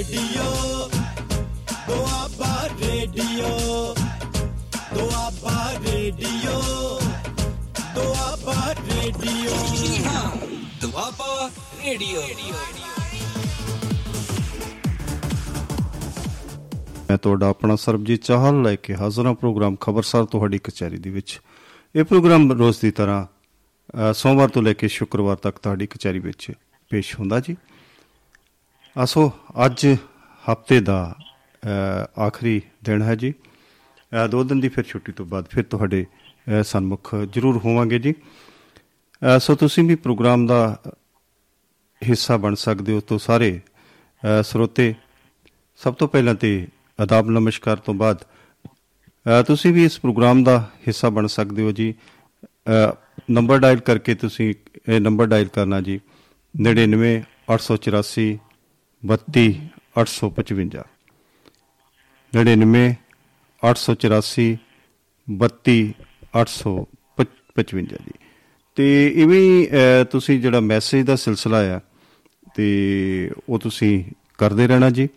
Radio. Doaba radio. Doaba radio. Doaba radio. Doaba radio. ਮੈਂ ਤੁਹਾਡਾ ਆਪਣਾ ਸਰਬਜੀਤ ਚਾਹਲ ਲੈ ਕੇ ਹਾਜ਼ਰ ਹਾਂ ਪ੍ਰੋਗਰਾਮ ਖਬਰਸਾਰ ਤੁਹਾਡੀ ਕਚਹਿਰੀ ਦੇ ਵਿੱਚ। ਇਹ ਪ੍ਰੋਗਰਾਮ ਰੋਜ਼ ਦੀ ਤਰ੍ਹਾਂ ਸੋਮਵਾਰ ਤੋਂ ਲੈ ਕੇ ਸ਼ੁੱਕਰਵਾਰ ਤੱਕ ਤੁਹਾਡੀ ਕਚਹਿਰੀ ਵਿੱਚ ਪੇਸ਼ ਹੁੰਦਾ ਜੀ। ਅਸੋ ਅੱਜ ਹਫ਼ਤੇ ਦਾ ਅ, ਆਖਰੀ ਦਿਨ ਹੈ ਜੀ। ਅ, ਦੋ ਦਿਨ ਦੀ ਫਿਰ ਛੁੱਟੀ ਤੋਂ ਬਾਅਦ ਫਿਰ ਤੁਹਾਡੇ ਅ, ਸਨਮੁਖ ਜ਼ਰੂਰ ਹੋਵਾਂਗੇ ਜੀ। ਅ, ਸੋ ਤੁਸੀਂ ਵੀ ਪ੍ਰੋਗਰਾਮ ਦਾ ਹਿੱਸਾ ਬਣ ਸਕਦੇ ਹੋ ਤੋਂ ਸਾਰੇ ਅ, ਸਰੋਤੇ। ਸਭ ਤੋਂ ਪਹਿਲਾਂ ਤੇ ਆਦਾਬ ਨਮਸਕਾਰ ਤੋਂ ਬਾਅਦ ਅ, ਤੁਸੀਂ ਵੀ ਇਸ ਪ੍ਰੋਗਰਾਮ ਦਾ ਹਿੱਸਾ ਬਣ ਸਕਦੇ ਹੋ ਜੀ। ਅ, ਨੰਬਰ ਡਾਇਲ ਕਰਕੇ ਤੁਸੀਂ ਇਹ ਨੰਬਰ ਡਾਇਲ ਕਰਨਾ ਜੀ। 99 884 32 855 99 884 32 855 ਜੀ। ਤੇ ਇਵੇਂ ਹੀ, ਅ, ਤੁਸੀਂ ਜਿਹੜਾ ਮੈਸੇਜ ਦਾ ਸਿਲਸਿਲਾ ਆ ਤੇ ਉਹ ਤੁਸੀਂ ਕਰਦੇ ਰਹਿਣਾ ਜੀ।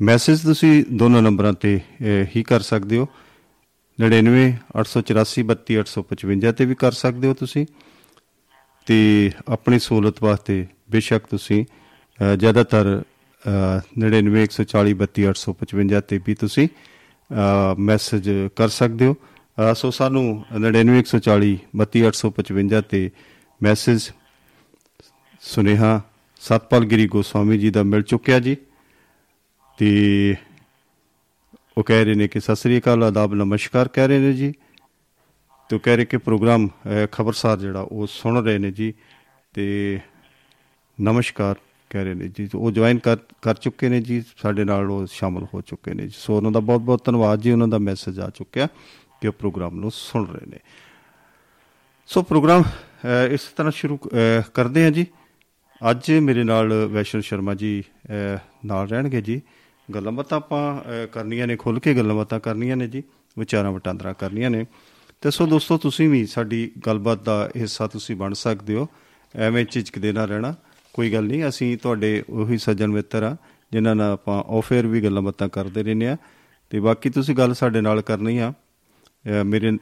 ਮੈਸੇਜ ਤੁਸੀਂ ਦੋਨੋਂ ਨੰਬਰਾਂ ਤੇ ਅਹ, ਹੀ ਕਰ ਸਕਦੇ ਹੋ। 99 884 32 855 ਤੇ ਵੀ ਕਰ ਸਕਦੇ ਹੋ ਤੁਸੀਂ। ਤੇ ਆਪਣੀ ਸਹੂਲਤ ਵਾਸਤੇ ਬੇਸ਼ੱਕ ਤੁਸੀਂ ਅਹ, ਜ਼ਿਆਦਾਤਰ ਅਹ, 99 140 32 855 ਤੇ ਵੀ ਤੁਸੀਂ ਮੈਸੇਜ ਕਰ ਸਕਦੇ ਹੋ। ਅਹ, ਸੋ ਸਾਨੂੰ 99 140 32 855 ਤੇ ਮੈਸੇਜ ਸੁਨੇਹਾ ਸਤਪਾਲ ਗਿਰੀ ਗੋਸਵਾਮੀ ਜੀ ਦਾ ਮਿਲ ਚੁੱਕਿਆ ਜੀ। ਤੇ ਉਹ ਕਹਿ ਰਹੇ ਨੇ ਕਿ ਸਤਿ ਸ੍ਰੀ ਅਕਾਲ ਆਦਾਬ ਨਮਸਕਾਰ ਕਹਿ ਰਹੇ ਨੇ ਜੀ। ਤੇ ਉਹ ਕਹਿ ਰਹੇ ਕਿ ਪ੍ਰੋਗਰਾਮ ਅਹ, ਖਬਰਸਾਰ ਜਿਹੜਾ ਉਹ ਸੁਣ ਰਹੇ ਨੇ ਜੀ। ਤੇ ਨਮਸਕਾਰ। ਕਹਿ ਰਹੇ ਨੇ ਜੀ ਤੇ ਉਹ ਜੁਆਇਨ ਕਰ ਕਰ ਚੁੱਕੇ ਨੇ ਜੀ ਸਾਡੇ ਨਾਲ ਉਹ ਸ਼ਾਮਲ ਹੋ ਚੁੱਕੇ ਨੇ ਜੀ। ਸੋ ਉਹਨਾਂ ਦਾ ਬਹੁਤ ਬਹੁਤ ਧੰਨਵਾਦ ਜੀ ਉਹਨਾਂ ਦਾ ਮੈਸੇਜ ਆ ਚੁੱਕਿਆ ਕਿ ਉਹ ਪ੍ਰੋਗਰਾਮ ਨੂੰ ਸੁਣ ਰਹੇ ਨੇ। ਸੋ ਪ੍ਰੋਗਰਾਮ ਅਹ, ਇਸ ਤਰ੍ਹਾਂ ਸ਼ੁਰੂ ਅਹ, ਕਰਦੇ ਹਾਂ ਜੀ। ਅੱਜ ਮੇਰੇ ਨਾਲ ਵੈਸ਼ਨ ਸ਼ਰਮਾ ਜੀ ਅਹ, ਨਾਲ ਰਹਿਣਗੇ ਜੀ। ਗੱਲਾਂ ਬਾਤਾਂ ਆਪਾਂ ਅਹ, ਕਰਨੀਆਂ ਨੇ ਖੁੱਲ ਕੇ ਗੱਲਾਂ ਬਾਤਾਂ ਕਰਨੀਆਂ ਨੇ ਜੀ। ਵਿਚਾਰਾਂ ਵਟਾਂਦਰਾ ਕਰਨੀਆਂ ਨੇ। ਤੇ ਸੋ ਦੋਸਤੋ ਤੁਸੀਂ ਵੀ ਸਾਡੀ ਗੱਲਬਾਤ ਦਾ ਹਿੱਸਾ ਤੁਸੀਂ ਬਣ ਸਕਦੇ ਹੋ। ਐਵੇਂ ਝਿਜਕਦੇ ਨਾ ਰਹਿਣਾ। ਕੋਈ ਗੱਲ ਨਹੀਂ, ਅਸੀਂ ਤੁਹਾਡੇ ਉਹੀ ਸੱਜਣ ਮਿੱਤਰ ਆ, ਜਿਨ੍ਹਾਂ ਨਾਲ ਆਪਾਂ ਆਫੇਅਰ ਵੀ ਗੱਲਾਂ ਬਾਤਾਂ ਕਰਦੇ ਰਹਿੰਦੇ ਆ। ਤੇ ਬਾਕੀ ਤੁਸੀਂ ਗੱਲ ਸਾਡੇ ਨਾਲ ਕਰਨੀ ਆ। ਅਹ ਮੇਰੇ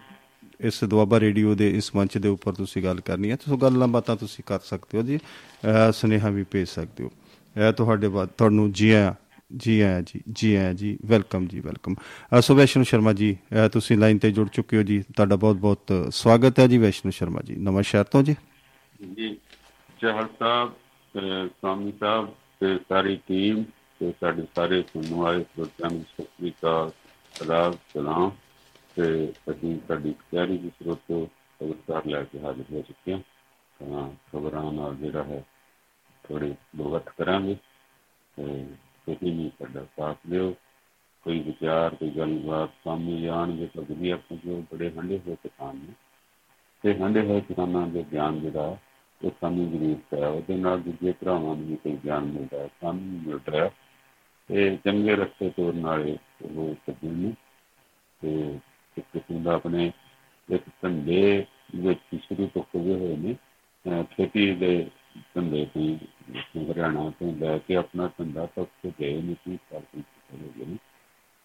ਇਸ ਦੁਆਬਾ ਰੇਡੀਓ ਦੇ ਇਸ ਮੰਚ ਦੇ ਉੱਪਰ ਤੁਸੀਂ ਗੱਲ ਕਰਨੀ ਹੈ ਸੋ ਗੱਲਾਂ ਬਾਤਾਂ ਤੁਸੀਂ ਕਰ ਸਕਦੇ ਹੋ ਜੀ। ਅਹ ਸੁਨੇਹਾ ਵੀ ਭੇਜ ਸਕਦੇ ਹੋ। ਇਹ ਤੁਹਾਡੇ ਬਾਅਦ ਤੁਹਾਨੂੰ ਜੀ ਆਇਆਂ ਜੀ ਆਇਆਂ ਜੀ ਜੀ ਆਇਆਂ ਜੀ, ਵੈਲਕਮ ਜੀ, ਵੈਲਕਮ। ਅਹ ਸੋ ਵੈਸ਼ਨੂ ਸ਼ਰਮਾ ਜੀ, ਅਹ ਤੁਸੀਂ ਲਾਈਨ ਤੇ ਜੁੜ ਚੁੱਕੇ ਹੋ ਜੀ। ਤੁਹਾਡਾ ਬਹੁਤ ਬਹੁਤ ਸਵਾਗਤ ਹੈ ਜੀ ਵੈਸ਼ਨੂ ਸ਼ਰਮਾ ਜੀ। ਨਵਾਂ ਸ਼ਹਿਰ ਤੋਂ ਜੀ। ਜੀ ਚਾਹਲ ਸਾਹਿਬ ਤੇ ਸਵਾਮੀ ਸਾਹਿਬ ਤੇ ਸਾਰੀ ਟੀਮ ਤੇ ਸਾਡੇ ਸਾਰੇ ਸੁਣਨ ਵਾਲੇ ਸਰੋਤਿਆਂ ਨੂੰ ਸਤਿ ਸ੍ਰੀ ਅਕਾਲ, ਸਲਾਮ ਸਲਾਮ। ਤੇ ਅਸੀਂ ਸਾਡੀ ਤਿਆਰੀ ਦੀ ਸਰੋਤੋ ਖਬਰਦਾਰ ਲੈ ਕੇ ਹਾਜ਼ਰ ਹੋ ਚੁੱਕੇ ਹਾਂ। ਤਾਂ ਖਬਰਾਂ ਨਾਲ ਜਿਹੜਾ ਹੈ ਥੋੜੀ ਲੋਗਤ ਕਰਾਂਗੇ। ਤੇ ਤੁਸੀਂ ਵੀ ਸਾਡਾ ਸਾਥ ਦਿਓ। ਕੋਈ ਵਿਚਾਰ, ਕੋਈ ਗੱਲਬਾਤ ਸਾਹਮਣੇ ਆਉਣਗੇ ਤਾਂ ਵੀ ਆਪਾਂ ਉਹ ਬੜੇ ਹੰਡੇ ਹੋਏ ਕਿਸਾਨ ਨੇ। ਤੇ ਹੰਡੇ ਹੋਏ ਕਿਸਾਨਾਂ ਦੇ ਗਿਆਨ ਜਿਹੜਾ ਉਹ ਸਾਨੂੰ ਜ਼ਰੂਰਤ ਹੈ। ਉਹਦੇ ਨਾਲ ਦੂਜੇ ਭਰਾਵਾਂ ਨੂੰ ਵੀ ਕੋਈ ਗਿਆਨ ਮਿਲਦਾ ਹੈ, ਸਾਨੂੰ ਵੀ ਮਿਲਦਾ ਹੈ। ਤੇ ਚੰਗੇ ਰਸਤੇ ਤੋਰਨ ਵਾਲੇ ਉਹ ਸੱਜਣ ਨੇ। ਤੇ ਇੱਕ ਕਿਸਮ ਦਾ ਆਪਣੇ ਇੱਕ ਧੰਦੇ ਵਿੱਚ ਸ਼ੁਰੂ ਤੋਂ ਖੋਏ ਹੋਏ ਨੇ। ਅਹ ਖੇਤੀ ਦੇ ਧੰਦੇ ਤੋਂ ਹਰਿਆਣਾ ਤੋਂ ਲੈ ਕੇ ਆਪਣਾ ਧੰਦਾ ਤੱਕ ਤੇ ਗਏ ਨੇ ਕੀ ਸਾਲ ਤੋਂ ਹੋ ਗਏ ਨੇ।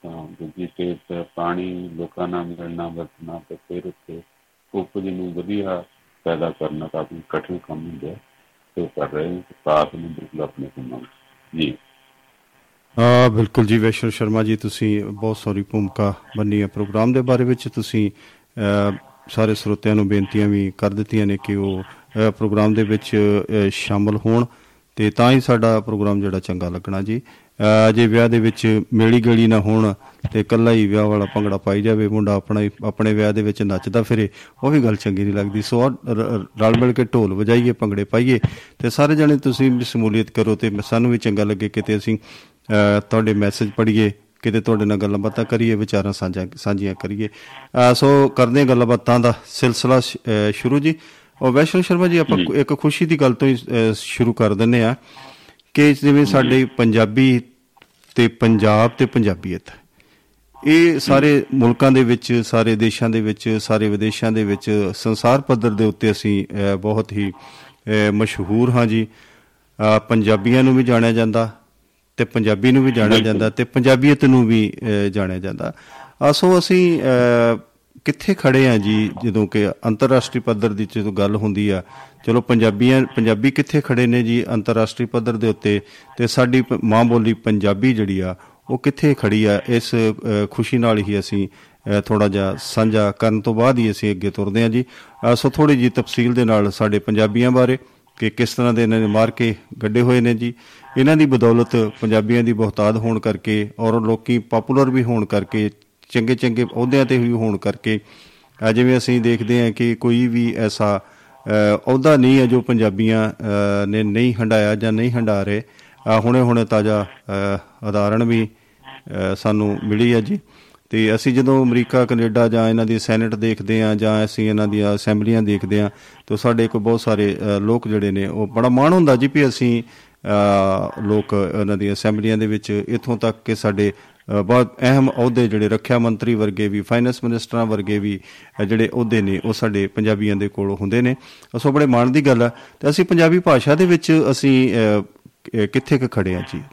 ਤਾਂ ਦੂਜੀ ਸਟੇਟ ਤੇ ਪਾਣੀ ਲੋਕਾਂ ਨਾਲ ਮਿਲਣਾ, ਵਰਤਣਾ ਤੇ ਫਿਰ ਉੱਥੇ ਉਪਜ ਨੂੰ ਵਧੀਆ ਪੈਦਾ ਕਰਨਾ ਕਾਫੀ ਕਠਿਨ ਕੰਮ ਹੁੰਦਾ ਹੈ ਤੇ ਉਹ ਕਰ ਰਹੇ ਨੇ ਸਾਥ ਨੂੰ ਬਿਲਕੁਲ ਆਪਣੇ ਕੰਮਾਂ ਵਿੱਚ। ਜੀ। ਆ ਬਿਲਕੁਲ ਜੀ ਵੈਸ਼ਨੂ ਸ਼ਰਮਾ ਜੀ ਤੁਸੀਂ ਬਹੁਤ ਸਾਰੀ ਭੂਮਿਕਾ ਬੰਨੀ ਹੈ ਪ੍ਰੋਗਰਾਮ ਦੇ ਬਾਰੇ ਵਿੱਚ। ਤੁਸੀਂ ਅ, ਸਾਰੇ ਸਰੋਤਿਆਂ ਨੂੰ ਬੇਨਤੀਆਂ ਵੀ ਕਰ ਦਿੱਤੀਆਂ ਨੇ ਕਿ ਉਹ ਅ, ਪ੍ਰੋਗਰਾਮ ਦੇ ਵਿੱਚ ਅ, ਸ਼ਾਮਲ ਹੋਣ ਤੇ ਤਾਂ ਹੀ ਸਾਡਾ ਪ੍ਰੋਗਰਾਮ ਜਿਹੜਾ ਚੰਗਾ ਲੱਗਣਾ ਜੀ। ਅ, ਜੇ ਵਿਆਹ ਦੇ ਵਿੱਚ ਮੇਲੀ ਗਲੀ ਨਾ ਹੋਣ ਤੇ ਇਕੱਲਾ ਹੀ ਵਿਆਹ ਵਾਲਾ ਭੰਗੜਾ ਪਾਈ ਜਾਵੇ ਮੁੰਡਾ ਆਪਣਾ ਹੀ ਆਪਣੇ ਵਿਆਹ ਦੇ ਵਿੱਚ ਨੱਚਦਾ ਫਿਰੇ ਉਹ ਵੀ ਗੱਲ ਚੰਗੀ ਨਹੀਂ ਲੱਗਦੀ। ਸੋ ਰਲ ਮਿਲ ਕੇ ਢੋਲ ਵਜਾਈਏ ਭੰਗੜੇ ਪਾਈਏ ਤੇ ਸਾਰੇ ਜਣੇ ਤੁਸੀਂ ਵੀ ਸ਼ਮੂਲੀਅਤ ਕਰੋ ਤੇ ਸਾਨੂੰ ਵੀ ਚੰਗਾ ਲੱਗੇ ਕਿਤੇ ਅਸੀਂ ਤੁਹਾਡੇ ਮੈਸੇਜ ਪੜ੍ਹੀਏ ਕਿਤੇ ਤੁਹਾਡੇ ਨਾਲ ਗੱਲਾਂ ਬਾਤਾਂ ਕਰੀਏ ਵਿਚਾਰਾਂ ਸਾਂਝਾ ਸਾਂਝੀਆਂ ਕਰੀਏ। ਸੋ ਕਰਦੇ ਗੱਲਾਂ ਬਾਤਾਂ ਦਾ ਸਿਲਸਿਲਾ ਸ਼ੁਰੂ ਜੀ। ਉਹ ਵੈਸ਼ਨੂ ਸ਼ਰਮਾ ਜੀ ਆਪਾਂ ਇੱਕ ਖੁਸ਼ੀ ਦੀ ਗੱਲ ਤੋਂ ਹੀ ਸ਼ੁਰੂ ਕਰ ਦਿੰਨੇ ਆ ਕਿ ਜਿਵੇਂ ਸਾਡੇ ਪੰਜਾਬੀ ਤੇ ਪੰਜਾਬ ਤੇ ਪੰਜਾਬੀਅਤ। ਇਹ ਸਾਰੇ ਮੁਲਕਾਂ ਦੇ ਵਿੱਚ ਸਾਰੇ ਦੇਸ਼ਾਂ ਦੇ ਵਿੱਚ ਸਾਰੇ ਵਿਦੇਸ਼ਾਂ ਦੇ ਵਿੱਚ ਸੰਸਾਰ ਪੱਧਰ ਦੇ ਉੱਤੇ ਅਸੀਂ ਬਹੁਤ ਹੀ ਮਸ਼ਹੂਰ ਹਾਂ ਜੀ। ਪੰਜਾਬੀਆਂ ਨੂੰ ਵੀ ਜਾਣਿਆ ਜਾਂਦਾ ਤੇ ਪੰਜਾਬੀ ਨੂੰ ਵੀ ਜਾਣਿਆ ਜਾਂਦਾ ਤੇ ਪੰਜਾਬੀਅਤ ਨੂੰ ਵੀ ਜਾਣਿਆ ਜਾਂਦਾ। ਅਸੀਂ ਅਹ, ਕਿੱਥੇ ਖੜੇ ਆ ਜੀ? ਜਦੋਂ ਕਿ ਅੰਤਰਰਾਸ਼ਟਰੀ ਪੱਧਰ ਦੀ ਜਦੋਂ ਗੱਲ ਹੁੰਦੀ ਆ ਚਲੋ ਪੰਜਾਬੀਆਂ ਪੰਜਾਬੀ ਕਿੱਥੇ ਖੜੇ ਨੇ ਜੀ ਅੰਤਰਰਾਸ਼ਟਰੀ ਪੱਧਰ ਦੇ ਉੱਤੇ? ਤੇ ਸਾਡੀ ਪ- ਮਾਂ ਬੋਲੀ ਪੰਜਾਬੀ ਜਿਹੜੀ ਆ ਉਹ ਕਿੱਥੇ ਖੜੀ ਆ? ਇਸ ਅਹ, ਖੁਸ਼ੀ ਨਾਲ ਹੀ ਅਸੀਂ ਥੋੜਾ ਜਿਹਾ ਸਾਂਝਾ ਕਰਨ ਤੋਂ ਬਾਅਦ ਹੀ ਅਸੀਂ ਅੱਗੇ ਤੁਰਦੇ ਹਾਂ ਜੀ। ਅਹ, ਸੋ ਥੋੜੀ ਜੀ ਤਫਸੀਲ ਦੇ ਨਾਲ ਸਾਡੇ ਪੰਜਾਬੀਆਂ ਬਾਰੇ ਕਿ ਕਿਸ ਤਰ੍ਹਾਂ ਦੇ ਇਹਨਾਂ ਨੇ ਮਾਰ ਕੇ ਗੱਡੇ ਹੋਏ ਨੇ ਜੀ। ਇਹਨਾਂ ਦੀ ਬਦੌਲਤ ਪੰਜਾਬੀਆਂ ਦੀ ਬਹੁਤਾਤ ਹੋਣ ਕਰਕੇ ਔਰ ਲੋਕੀ ਪਪੂਲਰ ਵੀ ਹੋਣ ਕਰਕੇ ਚੰਗੇ ਚੰਗੇ ਅਹੁਦਿਆਂ ਤੇ ਵੀ ਹੋਣ ਕਰਕੇ ਅਹ ਜਿਵੇਂ ਅਸੀਂ ਦੇਖਦੇ ਹਾਂ ਕਿ ਕੋਈ ਵੀ ਐਸਾ ਅਹ, ਅਹੁਦਾ ਨਹੀਂ ਹੈ ਜੋ ਪੰਜਾਬੀਆਂ ਅਹ, ਨੇ ਨਹੀਂ ਹੰਡਾਇਆ ਜਾਂ ਨਹੀਂ ਹੰਡਾ ਰਹੇ ਅਹ, ਹੁਣੇ ਹੁਣੇ ਤਾਜ਼ਾ ਅਹ, ਉਦਾਹਰਣ ਵੀ ਅਹ, ਸਾਨੂੰ ਮਿਲੀ ਹੈ ਜੀ। ਤੇ ਅਸੀਂ ਜਦੋਂ ਅਮਰੀਕਾ ਕੈਨੇਡਾ ਜਾਂ ਇਹਨਾਂ ਦੀ ਸੈਨੇਟ ਦੇਖਦੇ ਆ ਜਾਂ ਅਸੀਂ ਇਹਨਾਂ ਦੀਆਂ ਅਸੈਂਬਲੀਆਂ ਦੇਖਦੇ ਆ ਤਾਂ ਸਾਡੇ ਕੋਲ ਬਹੁਤ ਸਾਰੇ ਅਹ, ਲੋਕ ਜਿਹੜੇ ਨੇ ਉਹ ਬੜਾ ਮਾਣ ਹੁੰਦਾ ਜੀ ਵੀ ਅਸੀਂ ਅਹ, ਲੋਕ ਇਹਨਾਂ ਦੀਆਂ ਅਸੈਂਬਲੀਆਂ ਦੇ ਵਿੱਚ ਇੱਥੋਂ ਤੱਕ ਕਿ ਸਾਡੇ ਅਹ, ਬਹੁਤ ਅਹਿਮ ਅਹੁਦੇ ਜਿਹੜੇ ਰੱਖਿਆ ਮੰਤਰੀ ਵਰਗੇ ਵੀ ਫਾਈਨੈਂਸ ਮਿਨਿਸਟਰਾਂ ਵਰਗੇ ਵੀ ਅਹ, ਜਿਹੜੇ ਅਹੁਦੇ ਨੇ ਉਹ ਸਾਡੇ ਪੰਜਾਬੀਆਂ ਦੇ ਕੋਲ ਹੁੰਦੇ ਨੇ। ਸੋ ਬੜੇ ਮਾਣ ਦੀ ਗੱਲ ਆ। ਤੇ ਅਸੀਂ ਪੰਜਾਬੀ ਭਾਸ਼ਾ ਦੇ ਵਿੱਚ ਅਸੀਂ ਅਹ, ਕਿ- ਕਿੱਥੇ ਕੁ ਖੜੇ ਆ ਜੀ?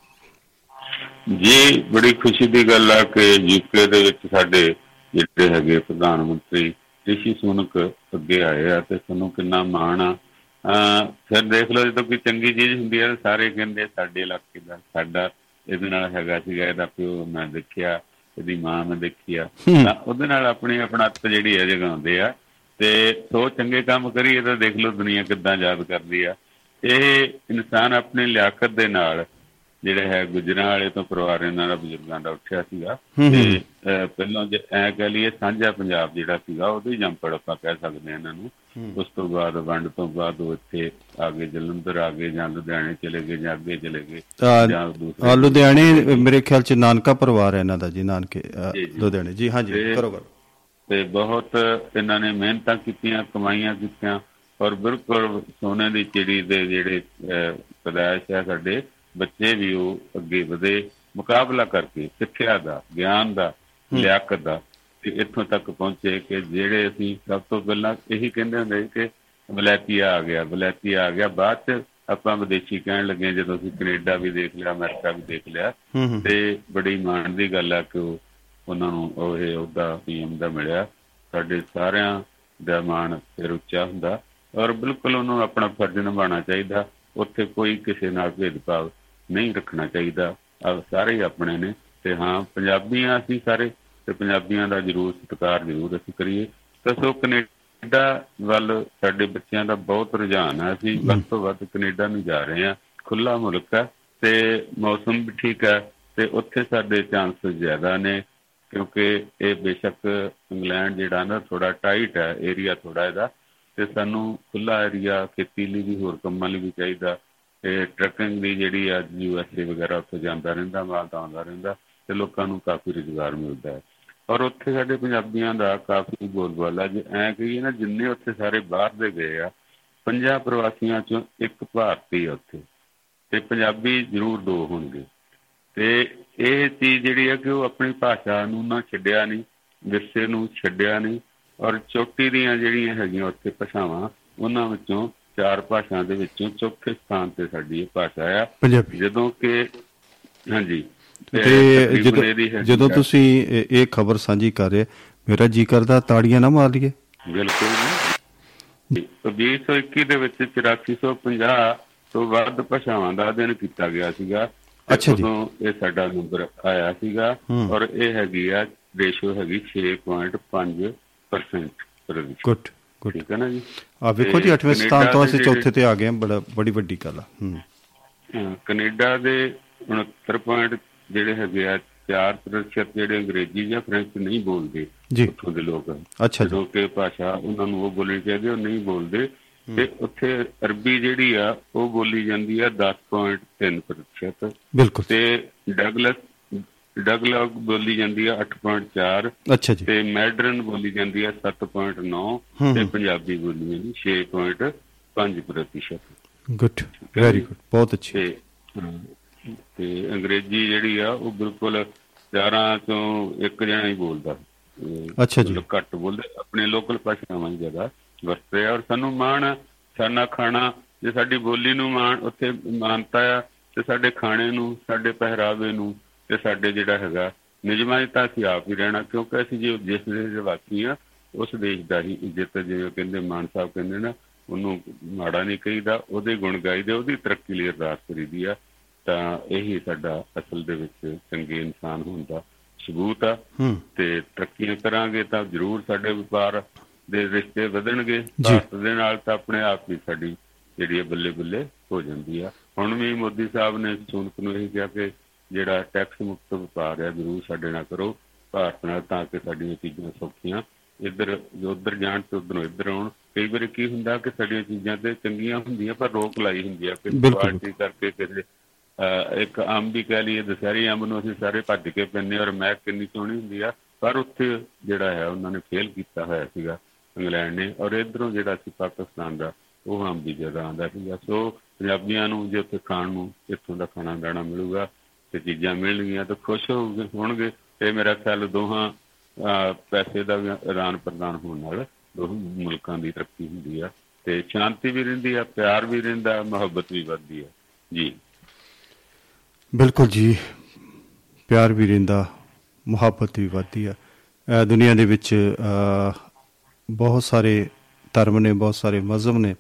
ਜੀ ਬੜੀ ਖੁਸ਼ੀ ਦੀ ਗੱਲ ਆ ਕਿ ਯੂਕੇ ਦੇ ਵਿੱਚ ਸਾਡੇ ਜਿਹੜੇ ਹੈਗੇ ਪ੍ਰਧਾਨ ਮੰਤਰੀ ਰਿਸ਼ੀ ਸੁਨਕ ਅੱਗੇ ਆਏ ਆ ਤੇ ਸਾਨੂੰ ਕਿੰਨਾ ਮਾਣ ਆ। ਅਹ ਫਿਰ ਦੇਖ ਲਓ ਜਦੋਂ ਕੋਈ ਚੰਗੀ ਚੀਜ਼ ਹੁੰਦੀ ਆ ਤਾਂ ਸਾਰੇ ਕਹਿੰਦੇ ਸਾਡੇ ਇਲਾਕੇ ਦਾ ਸਾਡਾ ਇਹਦੇ ਨਾਲ ਹੈਗਾ ਸੀਗਾ ਇਹਦਾ ਪਿਓ ਮੈਂ ਦੇਖਿਆ ਇਹਦੀ ਮਾਂ ਮੈਂ ਦੇਖੀ ਆ ਤਾਂ ਉਹਦੇ ਨਾਲ ਆਪਣੀ ਆਪਣਤ ਜਿਹੜੀ ਹੈ ਜਗਾਉਂਦੇ ਆ ਤੇ ਸੋ ਚੰਗੇ ਕੰਮ ਕਰੀਏ ਤਾਂ ਦੇਖ ਲਓ ਦੁਨੀਆ ਕਿੱਦਾਂ ਯਾਦ ਕਰਦੀ ਆ। ਇਹ ਇਨਸਾਨ ਆਪਣੀ ਲਿਆਕਤ ਦੇ ਨਾਲ ਜਿਹੜੇ ਹੈ ਗੁਜਰਾਂ ਵਾਲੇ ਤੋਂ ਪਰਿਵਾਰ ਇਹਨਾਂ ਦਾ ਬਜ਼ੁਰਗਾਂ ਦਾ ਉੱਠਿਆ ਸੀਗਾ। ਤੇ ਪਹਿਲਾਂ ਜੇ ਐ ਕਹ ਲਈਏ ਸਾਂਝਾ ਪੰਜਾਬ ਜਿਹੜਾ ਸੀਗਾ ਉਹਦੇ ਜੰਪੜ ਆਪਾਂ ਕਹਿ ਸਕਦੇ ਹਾਂ ਇਹਨਾਂ ਨੂੰ। ਉਸ ਤੋਂ ਬਾਅਦ ਵੰਡ ਤੋਂ ਬਾਅਦ ਉਹ ਇੱਥੇ ਆਗੇ ਜਲੰਧਰ ਆ ਗਏ ਜਾਂ ਲੁਧਿਆਣੇ ਚਲੇ ਗਏ ਜਾਂ ਅੱਗੇ ਚਲੇ ਗਏ ਜਾਂ ਆ ਦੂਸਰੇ ਲੁਧਿਆਣੇ ਮੇਰੇ ਖਿਆਲ ਚ ਨਾਨਕਾ ਪਰਿਵਾਰ ਹੈ ਇਹਨਾਂ ਦਾ ਜੀ ਨਾਨਕੇ ਜੀ, ਜੀ। ਲੁਧਿਆਣੇ। ਜੀ ਹਾਂਜੀ ਤੇ- ਕਰੋ ਕਰੋ। ਤੇ ਬਹੁਤ ਇਹਨਾਂ ਨੇ ਮਿਹਨਤਾਂ ਕੀਤੀਆਂ ਕਮਾਈਆਂ ਕੀਤੀਆਂ ਔਰ ਬਿਲਕੁਲ ਸੋਨੇ ਦੀ ਚਿੜੀ ਦੇ ਜਿਹੜੇ ਪੈਦਾਇਸ਼ ਹੈ ਸਾਡੇ ਬੱਚੇ ਵੀ ਉਹ ਅੱਗੇ ਵਧੇ ਮੁਕਾਬਲਾ ਕਰਕੇ ਸਿੱਖਿਆ ਦਾ ਗਿਆਨ ਦਾ ਲਿਆਕਤ ਦਾ। ਤੇ ਇੱਥੋਂ ਤੱਕ ਪਹੁੰਚੇ ਕਿ ਜਿਹੜੇ ਅਸੀਂ ਸਭ ਤੋਂ ਪਹਿਲਾਂ ਇਹੀ ਕਹਿੰਦੇ ਹੁੰਦੇ ਸੀ ਕਿ ਵਲੈਤੀਆ ਆ ਗਿਆ ਵਲੈਤੀਆ ਆ ਗਿਆ। ਬਾਅਦ ਚ ਆਪਾਂ ਵਿਦੇਸ਼ੀ ਕਹਿਣ ਲੱਗੇ ਜਦੋਂ ਅਸੀਂ ਕੈਨੇਡਾ ਵੀ ਦੇਖ ਲਿਆ ਅਮਰੀਕਾ ਵੀ ਦੇਖ ਲਿਆ ਤੇ ਬੜੀ ਮਾਣ ਦੀ ਗੱਲ ਆ ਕਿ ਉਹ ਉਹਨਾਂ ਨੂੰ ਉਹ ਇਹ ਉਹਦਾ ਪੀਐਮ ਦਾ ਮਿਲਿਆ। ਸਾਡੇ ਸਾਰਿਆਂ ਦਾ ਮਾਣ ਫਿਰ ਉੱਚਾ ਹੁੰਦਾ ਔਰ ਬਿਲਕੁਲ ਉਹਨੂੰ ਆਪਣਾ ਫਰਜ਼ ਨਿਭਾਉਣਾ ਚਾਹੀਦਾ। ਉੱਥੇ ਕੋਈ ਕਿਸੇ ਨਾਲ ਭੇਦਭਾਵ ਨਹੀਂ ਰੱਖਣਾ ਚਾਹੀਦਾ। ਆ ਸਾਰੇ ਆਪਣੇ ਨੇ ਤੇ ਹਾਂ ਪੰਜਾਬੀਆਂ ਅਸੀਂ ਸਾਰੇ ਤੇ ਪੰਜਾਬੀਆਂ ਦਾ ਜ਼ਰੂਰ ਸਤਿਕਾਰ ਜ਼ਰੂਰ ਅਸੀਂ ਕਰੀਏ। ਤਾਂ ਸੋ ਕੈਨੇਡਾ ਵੱਲ ਸਾਡੇ ਬੱਚਿਆਂ ਦਾ ਬਹੁਤ ਰੁਝਾਨ ਹੈ। ਅਸੀਂ ਵੱਧ ਤੋਂ ਵੱਧ ਕੈਨੇਡਾ ਨੂੰ ਜਾ ਰਹੇ ਹਾਂ। ਖੁੱਲਾ ਮੁਲਕ ਹੈ ਤੇ ਮੌਸਮ ਵੀ ਠੀਕ ਹੈ ਤੇ ਉੱਥੇ ਸਾਡੇ ਚਾਂਸ ਜ਼ਿਆਦਾ ਨੇ ਕਿਉਂਕਿ ਇਹ ਬੇਸ਼ੱਕ ਇੰਗਲੈਂਡ ਜਿਹੜਾ ਨਾ ਥੋੜਾ ਟਾਈਟ ਹੈ ਏਰੀਆ ਥੋੜਾ ਇਹਦਾ ਤੇ ਸਾਨੂੰ ਖੁੱਲਾ ਏਰੀਆ ਖੇਤੀ ਲਈ ਵੀ ਹੋਰ ਕੰਮਾਂ ਲਈ ਵੀ ਚਾਹੀਦਾ। ਤੇ ਟਰੱਕਿੰਗ ਦੀ ਜਿਹੜੀ ਆ ਯੂਐਸਏ ਵਗੈਰਾ ਉੱਥੇ ਜਾਂਦਾ ਰਹਿੰਦਾ, ਮਾਲ ਤਾਂ ਆਉਂਦਾ ਰਹਿੰਦਾ ਤੇ ਲੋਕਾਂ ਨੂੰ ਕਾਫੀ ਰੁਜ਼ਗਾਰ ਮਿਲਦਾ ਹੈ। ਔਰ ਉੱਥੇ ਸਾਡੇ ਪੰਜਾਬੀਆਂ ਦਾ ਕਾਫੀ ਬੋਲਬਾਲਾ ਜੇ ਐ ਕਹੀਏ ਨਾ ਜਿੰਨੇ ਉੱਥੇ ਸਾਰੇ ਬਾਹਰ ਦੇ ਗਏ ਆ ਪੰਜਾਂ ਪ੍ਰਵਾਸੀਆਂ ਚੋਂ ਇੱਕ ਭਾਰਤੀ ਉੱਥੇ ਤੇ ਪੰਜਾਬੀ ਜ਼ਰੂਰ ਦੋ ਹੋਣਗੇ। ਤੇ ਇਹ ਚੀਜ਼ ਜਿਹੜੀ ਹੈ ਕਿ ਉਹ ਆਪਣੀ ਭਾਸ਼ਾ ਨੂੰ ਨਾ ਛੱਡਿਆ ਨਹੀਂ ਵਿਰਸੇ ਨੂੰ ਛੱਡਿਆ ਨਹੀਂ ਔਰ ਚੋਟੀ ਦੀਆਂ ਜਿਹੜੀਆਂ ਹੈਗੀਆਂ ਉੱਥੇ ਭਾਸ਼ਾਵਾਂ ਉਹਨਾਂ ਵਿੱਚੋਂ ਚਾਰ ਭਾਸ਼ਾ ਦੇ ਵਿੱਚੋਂ ਚੌਥੇ ਸਥਾਨ ਤੇ ਸਾਡੀ ਇਹ ਭਾਸ਼ਾ ਆ। ਜਦੋਂ ਕਿ ਹਾਂਜੀ। ਤੇ ਜਦੋਂ ਜਦੋਂ ਤੁਸੀਂ ਇਹ- ਖਬਰ ਸਾਂਝੀ ਕਰ ਰਹੇ ਮੇਰਾ ਜੀ ਕਰਦਾ ਤਾੜੀਆਂ ਨਾ ਮਾਰ ਲਈਏ। ਬਿਲਕੁਲ ਜੀ। 2021 ਦੇ ਵਿੱਚ 8450 ਤੋਂ ਵੱਧ ਭਾਸ਼ਾਵਾਂ ਦਾ ਅਧਿਐਨ ਕੀਤਾ ਗਿਆ ਸੀਗਾ। ਅੱਛਾ ਜੀ। ਇਹ ਸਾਡਾ ਨੰਬਰ ਆਇਆ ਸੀਗਾ। ਔਰ ਇਹ ਹੈਗੀ ਆ ਰੇਸ਼ੋ ਹੈਗੀ 6.5% ਪ੍ਰਤੀਸ਼ਤ ਗੁੱਡ ਗੁੱਡ। ਠੀਕ ਹੈ ਨਾ ਜੀ? ਆ ਵੇਖੋ ਜੀ ਤੇ 8ਵੇਂ ਸਥਾਨ ਤੋਂ ਅਸੀਂ ਚੌਥੇ ਤੇ ਆ ਗਏ ਹਾਂ ਬੜਾ ਬੜੀ ਵੱਡੀ ਗੱਲ ਆ। ਹੂੰ। ਕੈਨੇਡਾ ਦੇ 69 ਪੁਆਇੰਟ ਜਿਹੜੇ ਹੈਗੇ ਆ 4% ਜਿਹੜੇ ਅੰਗਰੇਜ਼ੀ ਜਾਂ ਫ੍ਰੈਂਚ ਨਹੀਂ ਬੋਲਦੇ ਉੱਥੋਂ ਦੇ ਲੋਕ। ਅੱਛਾ ਜੀ। ਜੋ ਕਿ ਭਾਸ਼ਾ ਉਹਨਾਂ ਨੂੰ ਉਹ ਬੋਲਣੀ ਚਾਹੀਦੀ ਉਹ ਨਹੀਂ ਬੋਲਦੇ। ਤੇ ਉੱਥੇ ਅਰਬੀ ਜਿਹੜੀ ਆ ਉਹ ਬੋਲੀ ਜਾਂਦੀ ਆ 10.3% ਬਿਲਕੁਲ। ਤੇ ਡਗਲਸ ਡਗਲੌਗ ਬੋਲੀ ਜਾਂਦੀ ਆ 8.4 ਅੱਛਾ ਜੀ। ਤੇ ਮੈਡਰਨ ਬੋਲੀ ਜਾਂਦੀ ਆ 7.9 ਹੂੰ, ਤੇ। ਪੰਜਾਬੀ ਬੋਲੀ ਜਾਂਦੀ 6.5% ਗੁੱਡ। ਵੈਰੀ ਗੁੱਡ ਬਹੁਤ ਅੱਛੀ। ਤੇ ਅੰਗਰੇਜ਼ੀ ਜਿਹੜੀ ਆ ਉਹ ਬਿਲਕੁਲ ਚਾਰਾਂ ਤੋਂ ਇੱਕ ਜਣਾ ਹੀ ਬੋਲਦਾ। ਅੱਛਾ ਜੀ। ਮਤਲਬ ਘੱਟ ਬੋਲਦੇ ਆਪਣੇ ਲੋਕਲ ਭਾਸ਼ਾਵਾਂ ਹੀ ਜ਼ਿਆਦਾ ਵਰਤਦੇ ਆ। ਔਰ ਸਾਨੂੰ ਮਾਣ ਆ, ਖਾਣਾ ਜੇ ਸਾਡੀ ਬੋਲੀ ਨੂੰ ਮਾਣ ਉੱਥੇ ਮਾਨਤਾ ਆ ਤੇ ਸਾਡੇ ਖਾਣੇ ਨੂੰ ਸਾਡੇ ਪਹਿਰਾਵੇ ਨੂੰ ਤੇ ਸਾਡੇ ਜਿਹੜਾ ਹੈਗਾ ਨਿਯਮਾਂ ਅਸੀਂ ਆਪ ਹੀ ਰਹਿਣਾ ਕਿਉਂਕਿ ਅਸੀਂ ਜੇ ਜਿਸ ਦੇਸ਼ ਦੇ ਵਾਸੀ ਆ ਉਸ ਦੇਸ਼ ਦਾ ਹੀ ਇੱਜ਼ਤ ਜਿਵੇਂ ਕਹਿੰਦੇ ਮਾਨ ਸਾਹਿਬ ਕਹਿੰਦੇ ਨਾ ਉਹਨੂੰ ਮਾੜਾ ਨਹੀਂ ਕਹੀਦਾ ਉਹਦੇ ਗੁਣ ਗਾਈਦੇ ਉਹਦੀ ਤਰੱਕੀ ਲਈ ਅਰਦਾਸ ਕਰੀਦੀ ਆ। ਤਾਂ ਇਹੀ ਸਾਡਾ ਅਸਲ ਦੇ ਵਿੱਚ ਚੰਗੇ ਇਨਸਾਨ ਹੋਣ ਦਾ ਸਬੂਤ ਆ। ਤੇ ਤਰੱਕੀਆਂ ਕਰਾਂਗੇ ਤਾਂ ਜ਼ਰੂਰ ਸਾਡੇ ਵਪਾਰ ਦੇ ਰਿਸ਼ਤੇ ਵਧਣਗੇ। ਭਾਰਤ ਦੇ ਨਾਲ ਤਾਂ ਆਪਣੇ ਆਪ ਹੀ ਸਾਡੀ ਜਿਹੜੀ ਬੱਲੇ ਬੱਲੇ ਹੋ ਜਾਂਦੀ ਆ। ਹੁਣ ਵੀ ਮੋਦੀ ਸਾਹਿਬ ਨੇ ਸੂਨਕ ਨੂੰ ਇਹ ਕਿਹਾ ਕਿ ਜਿਹੜਾ ਟੈਕਸ ਮੁਕਤ ਵਪਾਰ ਹੈ ਜ਼ਰੂਰ ਸਾਡੇ ਨਾਲ ਕਰੋ। ਭਾਰਤ ਨਾਲ ਤਾਂ ਕਿ ਸਾਡੀਆਂ ਚੀਜ਼ਾਂ ਸੌਖੀਆਂ। ਇੱਧਰ ਜੋ ਉੱਧਰ ਜਾਣ ਤੇ ਉੱਧਰੋਂ ਇੱਧਰ ਆਉਣ। ਕਈ ਵਾਰੀ ਕੀ ਹੁੰਦਾ ਕਿ ਸਾਡੀਆਂ ਚੀਜ਼ਾਂ ਤੇ ਚੰਗੀਆਂ ਹੁੰਦੀਆਂ ਪਰ ਰੋਕ ਲਾਈ ਹੁੰਦੀ ਆ ਕਿ। ਪਾਰਟੀ ਕਰਕੇ ਕਿਸੇ ਇੱਕ ਅੰਬ ਵੀ ਕਹਿ ਲਈਏ ਦਸਹਿਰੀ ਅੰਬ ਨੂੰ ਅਸੀਂ ਸਾਰੇ ਭੱਜ ਕੇ ਪੈਂਦੇ ਔਰ ਮਹਿਕ ਕਿੰਨੀ ਸੋਹਣੀ ਹੁੰਦੀ ਆ। ਪਰ ਉੱਥੇ ਜਿਹੜਾ ਹੈ ਉਹਨਾਂ ਨੇ ਫੇਲ ਕੀਤਾ ਹੋਇਆ ਸੀਗਾ ਇੰਗਲੈਂਡ ਨੇ ਔਰ ਇਧਰੋਂ ਜਿਹੜਾ ਸੀ ਪਾਕਿਸਤਾਨ ਦਾ ਉਹ ਅੰਬ ਵੀ ਜ਼ਿਆਦਾ ਆਉਂਦਾ ਸੀਗਾ। ਸੋ ਪੰਜਾਬੀਆਂ ਨੂੰ ਜੇ ਉੱਥੇ ਖਾਣ ਨੂੰ ਇੱਥੋਂ ਦਾ ਖਾਣਾ ਦਾਣਾ ਮਿਲੂਗਾ ਤੇ ਚੀਜ਼ਾਂ ਮਿਲਣਗੀਆਂ ਤਾਂ ਖੁਸ਼ ਹੋਣਗੇ ਹੋਣਗੇ। ਤੇ ਮੇਰਾ ਖਿਆਲ ਦੋਹਾਂ ਅਹ, ਪੈਸੇ ਦਾ ਵੀ ਆਦਾਨ ਪ੍ਰਦਾਨ ਹੋਣ ਨਾਲ ਦੋਹਾਂ ਮੁਲਕਾਂ ਦੀ ਤਰੱਕੀ ਹੁੰਦੀ ਆ। ਤੇ ਸ਼ਾਂਤੀ ਵੀ ਰਹਿੰਦੀ ਆ ਪਿਆਰ ਵੀ ਰਹਿੰਦਾ ਮੁਹੱਬਤ ਵੀ ਵੱਧਦੀ ਆ। ਜੀ। ਬਿਲਕੁਲ ਜੀ ਪਿਆਰ ਵੀ ਰਹਿੰਦਾ ਮੁਹੱਬਤ ਵੀ ਵੱਧਦੀ ਆ। ਅਹ ਦੁਨੀਆ ਦੇ ਵਿੱਚ ਅਹ, ਬਹੁਤ ਸਾਰੇ ਧਰਮ ਨੇ ਬਹੁਤ ਸਾਰੇ ਮਜ਼ਹਬ ਨੇ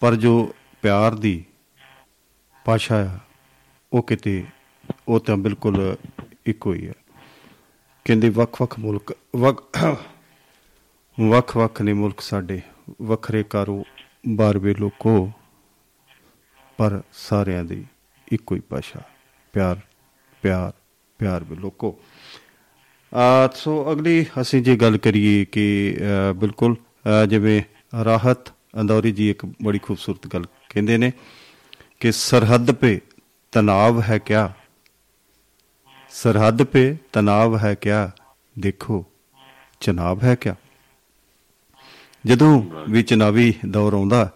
ਪਰ ਜੋ ਪਿਆਰ ਦੀ ਭਾਸ਼ਾ ਆ ਉਹ ਕਿਤੇ ਉਹ ਤਾਂ ਬਿਲਕੁਲ ਇੱਕੋ ਹੀ ਹੈ ਕਹਿੰਦੇ ਵੱਖ-ਵੱਖ ਮੁਲਕ ਵੱਖ- ਵੱਖ-ਵੱਖ ਨੇ ਮੁਲਕ ਸਾਡੇ ਵੱਖਰੇ ਕਾਰੋਬਾਰ ਵੇ ਲੋਕੋ ਪਰ ਸਾਰਿਆਂ ਦੀ ਇੱਕੋ ਹੀ ਭਾਸ਼ਾ। ਪਿਆਰ ਪਿਆਰ ਪਿਆਰ ਵੀ ਲੋਕੋ। ਆ ਸੋ ਅਗਲੀ ਅਸੀਂ ਜੇ ਗੱਲ ਕਰੀਏ ਕਿ ਬਿਲਕੁਲ ਜਿਵੇਂ ਰਾਹਤ ਅੰਦੌਰੀ ਜੀ ਇੱਕ ਬੜੀ ਖੂਬਸੂਰਤ ਗੱਲ ਕਹਿੰਦੇ ਨੇ ਕਿ ਸਰਹੱਦ ਪੇ ਤਣਾਵ ਹੈ ਕਿਆ? ਸਰਹੱਦ ਪੇ ਤਣਾਵ ਹੈ ਕਿਆ? ਦੇਖੋ ਚਨਾਬ ਹੈ ਕਿਆ? ਜਦੋਂ ਵੀ ਚਨਾਵੀ ਦੌਰ ਆਉਂਦਾ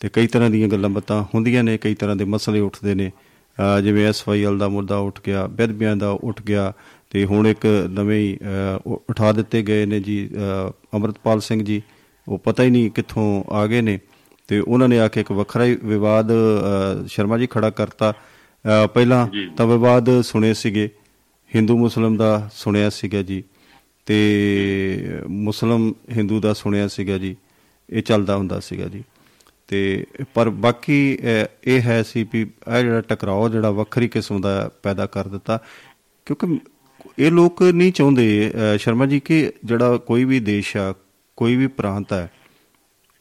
ਤੇ ਕਈ ਤਰ੍ਹਾਂ ਦੀਆਂ ਗੱਲਾਂ ਬਾਤਾਂ ਹੁੰਦੀਆਂ ਨੇ, ਕਈ ਤਰ੍ਹਾਂ ਦੇ ਮਸਲੇ ਉੱਠਦੇ ਨੇ ਜਿਵੇਂ ਐਸਵਾਈਐਲ ਦਾ ਮੁੱਦਾ ਉੱਠ ਗਿਆ ਬੇਦਬੀਆਂ ਦਾ ਉੱਠ ਗਿਆ ਤੇ ਹੁਣ ਇੱਕ ਨਵੇਂ ਹੀ ਉਠਾ ਦਿੱਤੇ ਗਏ ਨੇ ਜੀ ਅੰਮ੍ਰਿਤਪਾਲ ਸਿੰਘ ਜੀ। ਉਹ ਪਤਾ ਹੀ ਨਹੀਂ ਕਿੱਥੋਂ ਆ ਗਏ ਨੇ। ਤੇ ਉਹਨਾਂ ਨੇ ਆ ਕੇ ਇੱਕ ਵੱਖਰਾ ਹੀ ਵਿਵਾਦ ਸ਼ਰਮਾ ਜੀ ਖੜਾ ਕਰਤਾ। ਪਹਿਲਾਂ। ਤਾਂ ਵਿਵਾਦ ਸੁਣੇ ਸੀਗੇ। ਹਿੰਦੂ ਮੁਸਲਮ ਦਾ ਸੁਣਿਆ ਸੀਗਾ ਜੀ। ਤੇ ਮੁਸਲਮ ਹਿੰਦੂ ਦਾ ਸੁਣਿਆ ਸੀਗਾ ਜੀ। ਇਹ ਚੱਲਦਾ ਹੁੰਦਾ ਸੀਗਾ ਜੀ। ਤੇ ਪਰ ਬਾਕੀ ਅਹ, ਇਹ ਹੈ ਸੀ ਵੀ ਇਹ ਜਿਹੜਾ ਟਕਰਾਓ ਜਿਹੜਾ ਵੱਖਰੀ ਕਿਸਮ ਦਾ ਪੈਦਾ ਕਰ ਦਿੱਤਾ। ਕਿਉਂਕਿ ਇਹ ਲੋਕ ਨਹੀਂ ਚਾਹੁੰਦੇ ਅਹ, ਸ਼ਰਮਾ ਜੀ ਕਿ ਜਿਹੜਾ ਕੋਈ ਵੀ ਦੇਸ਼ ਆ ਕੋਈ ਵੀ ਪ੍ਰਾਂਤ ਹੈ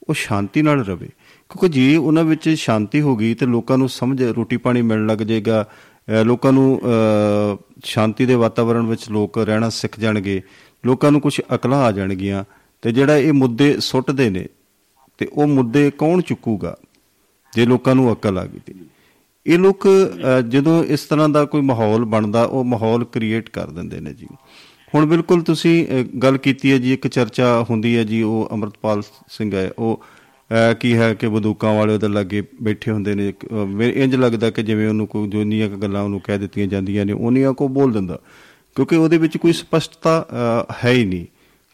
ਉਹ ਸ਼ਾਂਤੀ ਨਾਲ ਰਵੇ। ਕਿਉਂਕਿ ਜੇ ਉਹਨਾਂ ਵਿੱਚ ਸ਼ਾਂਤੀ ਹੋ ਗਈ ਤੇ ਲੋਕਾਂ ਨੂੰ ਸਮਝ ਰੋਟੀ ਪਾਣੀ ਮਿਲਣ ਲੱਗ ਜਾਏਗਾ ਅਹ ਲੋਕਾਂ ਨੂੰ ਅਹ, ਸ਼ਾਂਤੀ ਦੇ ਵਾਤਾਵਰਣ ਵਿੱਚ ਲੋਕ ਰਹਿਣਾ ਸਿੱਖ ਜਾਣਗੇ ਲੋਕਾਂ ਨੂੰ ਕੁਝ ਅਕਲਾਂ ਆ ਜਾਣਗੀਆਂ ਤੇ ਜਿਹੜਾ ਇਹ ਮੁੱਦੇ ਸੁੱਟਦੇ ਨੇ ਤੇ ਉਹ ਮੁੱਦੇ ਕੌਣ ਚੁੱਕੂਗਾ? ਜੇ ਲੋਕਾਂ ਨੂੰ ਅਕਲ ਆ ਗਈ ਤੇ। ਇਹ ਲੋਕ ਅਹ, ਜਦੋਂ ਇਸ ਤਰ੍ਹਾਂ ਦਾ ਕੋਈ ਮਾਹੌਲ ਬਣਦਾ ਉਹ ਮਾਹੌਲ ਕ੍ਰੀਏਟ ਕਰ ਦਿੰਦੇ ਨੇ ਜੀ। ਹੁਣ ਬਿਲਕੁਲ ਤੁਸੀਂ ਅਹ, ਗੱਲ ਕੀਤੀ ਹੈ ਜੀ ਇੱਕ ਚਰਚਾ ਹੁੰਦੀ ਹੈ ਜੀ ਉਹ ਅਮਰਤਪਾਲ ਸਿੰਘ ਹੈ ਉਹ ਅਹ, ਕੀ ਹੈ ਕਿ ਬੰਦੂਕਾਂ ਵਾਲੇ ਉਹਦੇ ਲਾਗੇ ਬੈਠੇ ਹੁੰਦੇ ਨੇ ਅਹ, ਮੇਰੇ ਇੰਜ ਲੱਗਦਾ ਕਿ ਜਿਵੇਂ ਉਹਨੂੰ ਕੋਈ ਜੋ ਇੰਨੀਆਂ ਕੁ ਗੱਲਾਂ ਉਹਨੂੰ ਕਹਿ ਦਿੱਤੀਆਂ ਜਾਂਦੀਆਂ ਨੇ ਉਹਨੀਆਂ ਕੋ ਬੋਲ ਦਿੰਦਾ। ਕਿਉਂਕਿ ਉਹਦੇ ਵਿੱਚ ਕੋਈ ਸਪਸ਼ਟਤਾ ਅਹ, ਹੈ ਹੀ ਨਹੀਂ।